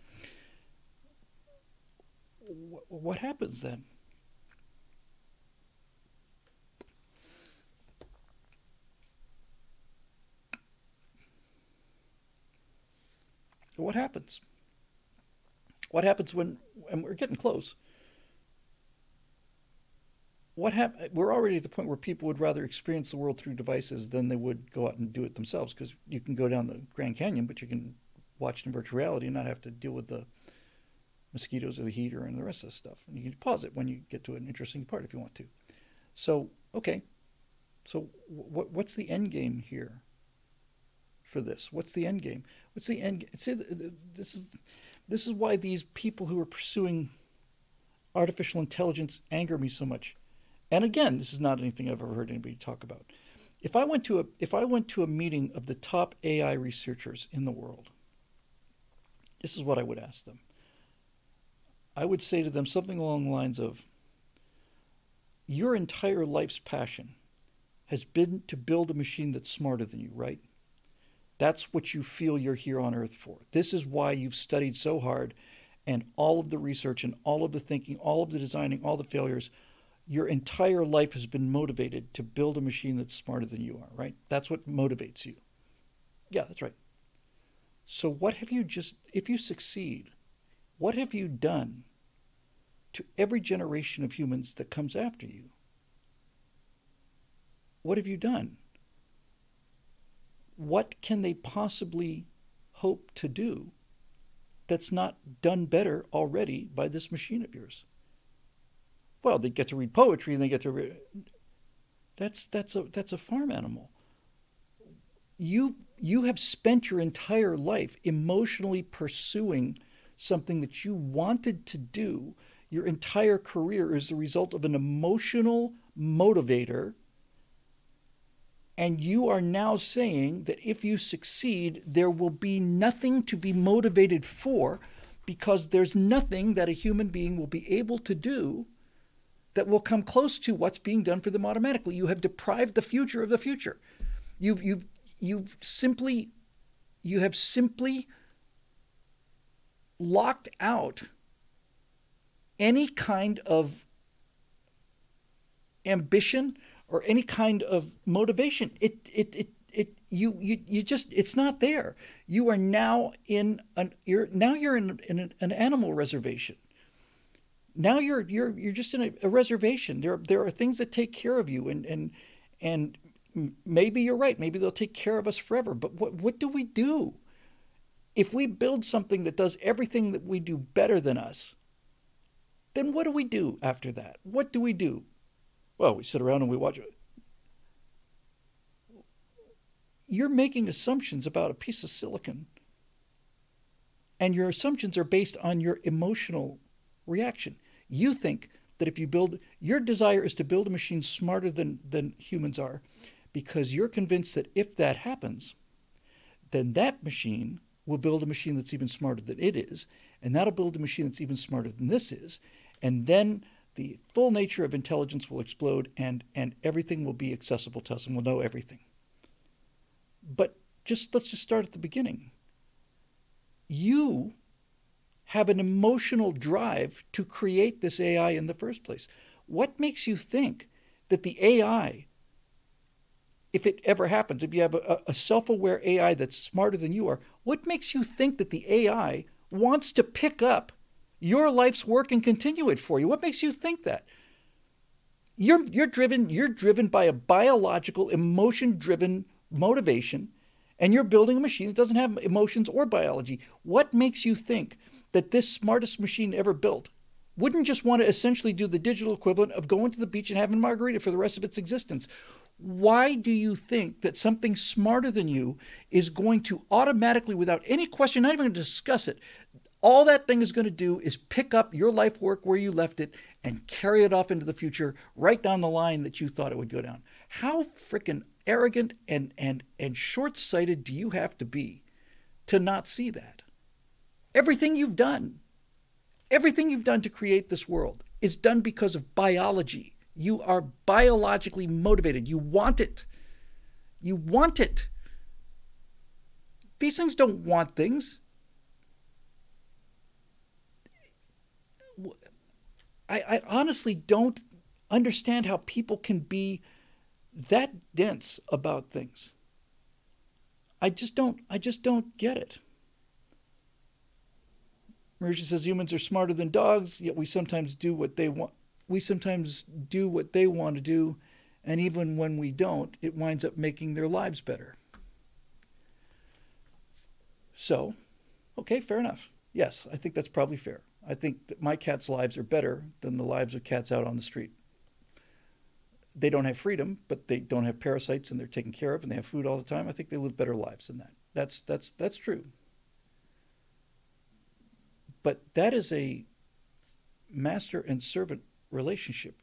S1: What happens then? What happens? What happens when, and we're getting close, what hap- we're already at the point where people would rather experience the world through devices than they would go out and do it themselves because you can go down the Grand Canyon, but you can watch it in virtual reality and not have to deal with the mosquitoes or the heat or and the rest of the stuff. And you can pause it when you get to an interesting part if you want to. So, okay. So, what what's the end game here for this? What's the end game? What's the end? See, this is this is why these people who are pursuing artificial intelligence anger me so much and again, this is not anything I've ever heard anybody talk about. If I went to a if I went to a meeting of the top AI researchers in the world, this is what I would ask them. I would say to them something along the lines of your entire life's passion has been to build a machine that's smarter than you, right? That's what you feel you're here on earth for. This is why you've studied so hard and all of the research and all of the thinking, all of the designing, all the failures your entire life has been motivated to build a machine that's smarter than you are, right? That's what motivates you. Yeah, that's right. So, what have you just, if you succeed, what have you done to every generation of humans that comes after you? What have you done? What can they possibly hope to do that's not done better already by this machine of yours? Well, they get to read poetry and they get to read. That's that's a that's a farm animal. You you have spent your entire life emotionally pursuing something that you wanted to do. Your entire career is the result of an emotional motivator. And you are now saying that if you succeed, there will be nothing to be motivated for because there's nothing that a human being will be able to do that will come close to what's being done for them automatically. You have deprived the future of the future. You've you've you've simply you have simply locked out any kind of ambition or any kind of motivation. It it it it you you you just it's not there. You are now in an you're now you're in, in an, an animal reservation now you're you're you're just in a, a, reservation. There there are things that take care of you, and and and maybe you're right. Maybe they'll take care of us forever. But what what do we do if we build something that does everything that we do better than us? Then what do we do after that? What do we do? Well, we sit around and we watch. You're making assumptions about a piece of silicon, and your assumptions are based on your emotional reaction. You think that if you build, your desire is to build a machine smarter than, than humans are because you're convinced that if that happens, then that machine will build a machine that's even smarter than it is. and that'll build a machine that's even smarter than this is. And then the full nature of intelligence will explode and, and everything will be accessible to us and we'll know everything. But just let's just start at the beginning. You have an emotional drive to create this AI in the first place. What makes you think that the AI, if it ever happens, if you have a, a self aware AI that's smarter than you are, what makes you think that the AI wants to pick up your life's work and continue it for you? What makes you think that? You're, you're driven you're driven by a biological emotion driven motivation and you're building a machine that doesn't have emotions or biology. What makes you think that this smartest machine ever built wouldn't just want to essentially do the digital equivalent of going to the beach and having margarita for the rest of its existence? Why do you think that something smarter than you is going to automatically, without any question, not even going to discuss it, all that thing is going to do is pick up your life work where you left it and carry it off into the future, right down the line that you thought it would go down? How freaking arrogant and, and, and short sighted do you have to be to not see that? Everything you've done, everything you've done to create this world is done because of biology. You are biologically motivated. You want it. You want it. These things don't want things. I, I honestly don't understand how people can be that dense about things. I just don't I just don't get it. Marisha says humans are smarter than dogs, yet we sometimes do what they want we sometimes do what they want to do, and even when we don't, it winds up making their lives better. So, okay, fair enough. Yes, I think that's probably fair. I think that my cats' lives are better than the lives of cats out on the street they don't have freedom, but they don't have parasites and they're taken care of and they have food all the time. I think they live better lives than that. That's that's that's true. But that is a master and servant relationship.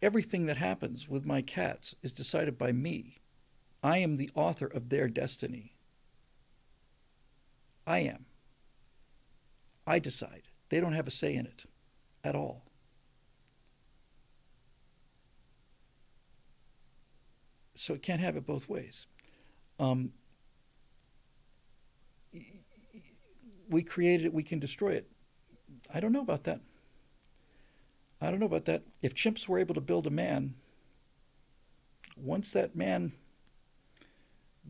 S1: Everything that happens with my cats is decided by me. I am the author of their destiny. I am. I decide. They don't have a say in it at all. so it can't have it both ways. Um, we created it, we can destroy it. I don't know about that. I don't know about that. If chimps were able to build a man, once that man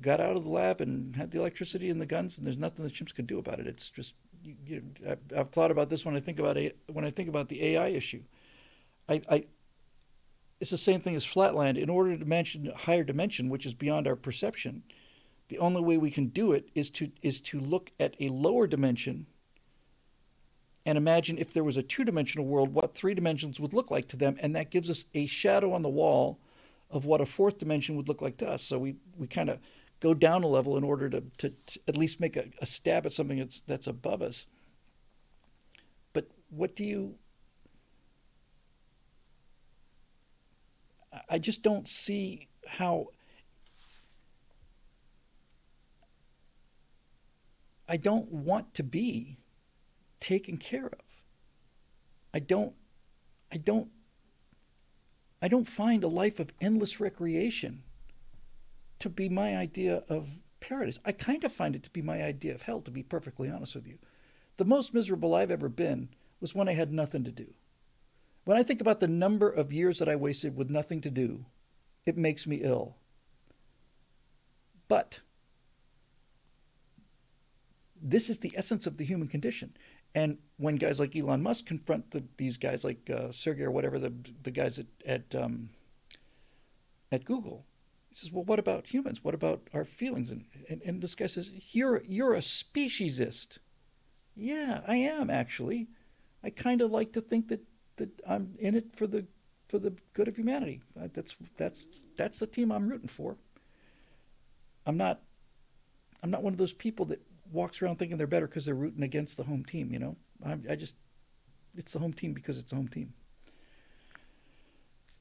S1: got out of the lab and had the electricity and the guns, and there's nothing the chimps could do about it. It's just you, you, I've, thought about this when I think about a, when I think about the AI issue. I, I it's the same thing as flatland. In order to mention higher dimension, which is beyond our perception, the only way we can do it is to is to look at a lower dimension and imagine if there was a two-dimensional world, what three dimensions would look like to them, and that gives us a shadow on the wall of what a fourth dimension would look like to us. So we we kind of go down a level in order to, to, to at least make a, a stab at something that's that's above us. But what do you I just don't see how. I don't want to be taken care of. I don't I don't I don't find a life of endless recreation to be my idea of paradise. I kind of find it to be my idea of hell to be perfectly honest with you. The most miserable I've ever been was when I had nothing to do. When I think about the number of years that I wasted with nothing to do, it makes me ill. But this is the essence of the human condition. And when guys like Elon Musk confront the, these guys like uh, Sergey or whatever, the, the guys at, at, um, at Google, he says, well, what about humans? What about our feelings? And, and, and this guy says, you're, you're a speciesist. Yeah, I am actually. I kind of like to think that that I'm in it for the for the good of humanity. That's that's that's the team I'm rooting for. I'm not I'm not one of those people that walks around thinking they're better because they're rooting against the home team. You know, I, I just it's the home team because it's the home team.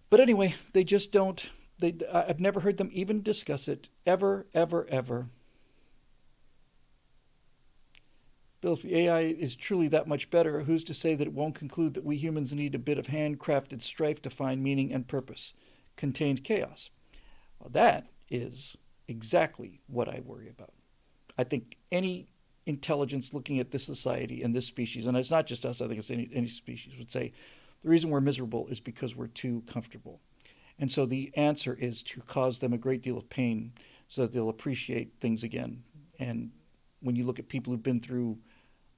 S1: But anyway, they just don't. They I've never heard them even discuss it ever, ever, ever. Bill, if the AI is truly that much better, who's to say that it won't conclude that we humans need a bit of handcrafted strife to find meaning and purpose? Contained chaos. Well, that is exactly what I worry about. I think any intelligence looking at this society and this species, and it's not just us, I think it's any, any species, would say the reason we're miserable is because we're too comfortable. And so the answer is to cause them a great deal of pain so that they'll appreciate things again. And when you look at people who've been through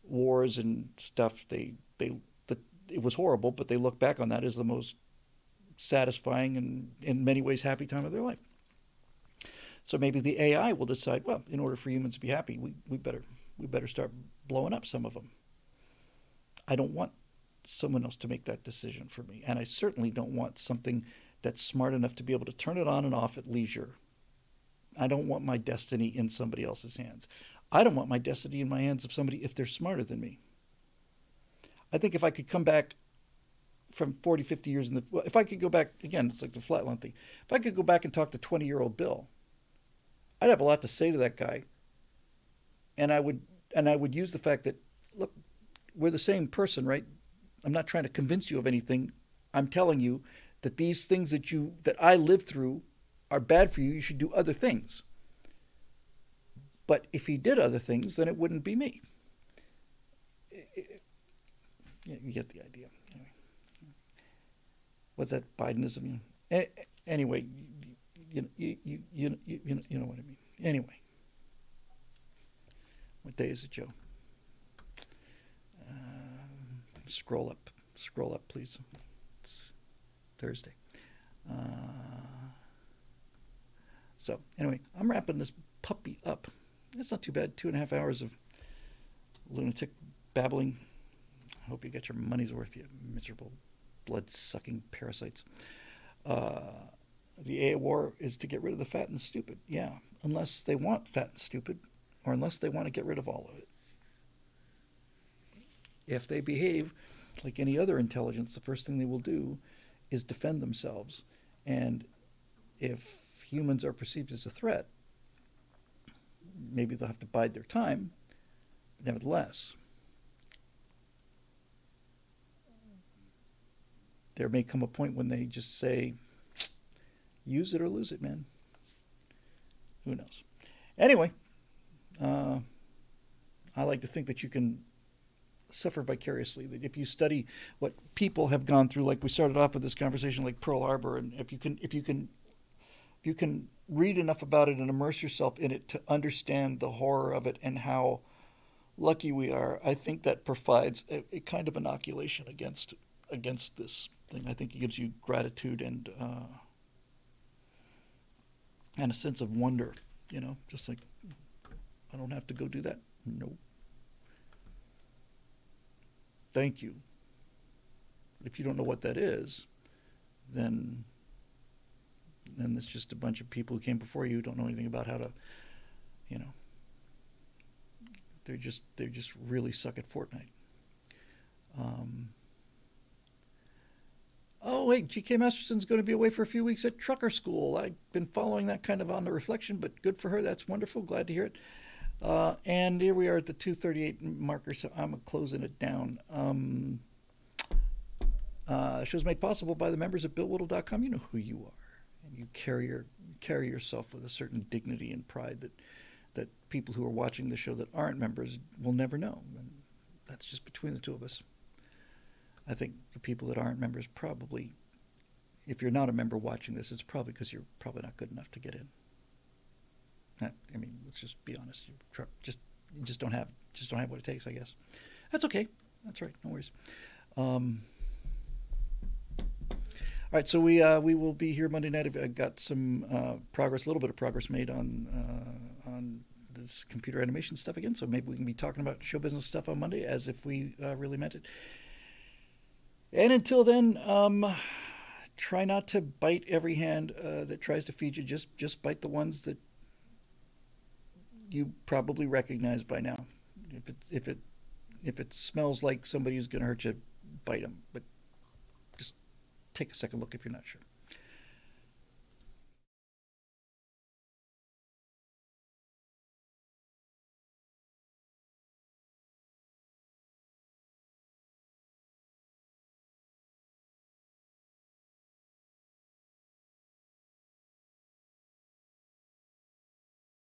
S1: wars and stuff, they they the, it was horrible, but they look back on that as the most satisfying and in many ways happy time of their life. So maybe the AI will decide, well, in order for humans to be happy, we, we better we better start blowing up some of them. I don't want someone else to make that decision for me, and I certainly don't want something that's smart enough to be able to turn it on and off at leisure. I don't want my destiny in somebody else's hands. I don't want my destiny in my hands of somebody if they're smarter than me. I think if I could come back from 40, 50 years in the, if I could go back, again, it's like the flatland thing. If I could go back and talk to 20 year old Bill, I'd have a lot to say to that guy. And I would, and I would use the fact that, look, we're the same person, right? I'm not trying to convince you of anything. I'm telling you that these things that you, that I lived through are bad for you. You should do other things. But if he did other things, then it wouldn't be me. You get the idea. Anyway. What's that Bidenism? Anyway, you, you, you, you, you, know, you know what I mean. Anyway, what day is it, Joe? Uh, scroll up. Scroll up, please. It's Thursday. Uh, so, anyway, I'm wrapping this puppy up. It's not too bad. Two and a half hours of lunatic babbling. I hope you get your money's worth, you miserable, blood sucking parasites. Uh, the AI war is to get rid of the fat and stupid. Yeah, unless they want fat and stupid, or unless they want to get rid of all of it. If they behave like any other intelligence, the first thing they will do is defend themselves. And if humans are perceived as a threat, maybe they'll have to bide their time. Nevertheless, there may come a point when they just say, use it or lose it, man. Who knows? Anyway, uh, I like to think that you can suffer vicariously. That if you study what people have gone through, like we started off with this conversation, like Pearl Harbor, and if you can, if you can, if you can read enough about it and immerse yourself in it to understand the horror of it and how lucky we are, I think that provides a, a kind of inoculation against against this thing. I think it gives you gratitude and uh, and a sense of wonder. You know, just like I don't have to go do that. Nope. Thank you. If you don't know what that is, then then it's just a bunch of people who came before you who don't know anything about how to, you know. They're just they just really suck at Fortnite. Um, oh wait, G.K. Masterson's going to be away for a few weeks at trucker school. I've been following that kind of on the reflection, but good for her. That's wonderful. Glad to hear it. Uh, and here we are at the 238 marker, so I'm closing it down. Um, uh, show's made possible by the members of BillWhittle.com. You know who you are and you carry your carry yourself with a certain dignity and pride that that people who are watching the show that aren't members will never know. And that's just between the two of us. I think the people that aren't members probably, if you're not a member watching this, it's probably because you're probably not good enough to get in. I mean, let's just be honest. You just you just don't have just don't have what it takes. I guess that's okay. That's right. No worries. Um, all right, so we uh, we will be here Monday night. I've got some uh, progress, a little bit of progress made on uh, on this computer animation stuff again. So maybe we can be talking about show business stuff on Monday, as if we uh, really meant it. And until then, um, try not to bite every hand uh, that tries to feed you. Just just bite the ones that you probably recognize by now. If it if it if it smells like somebody who's going to hurt you, bite them. But just take a second look if you're not sure.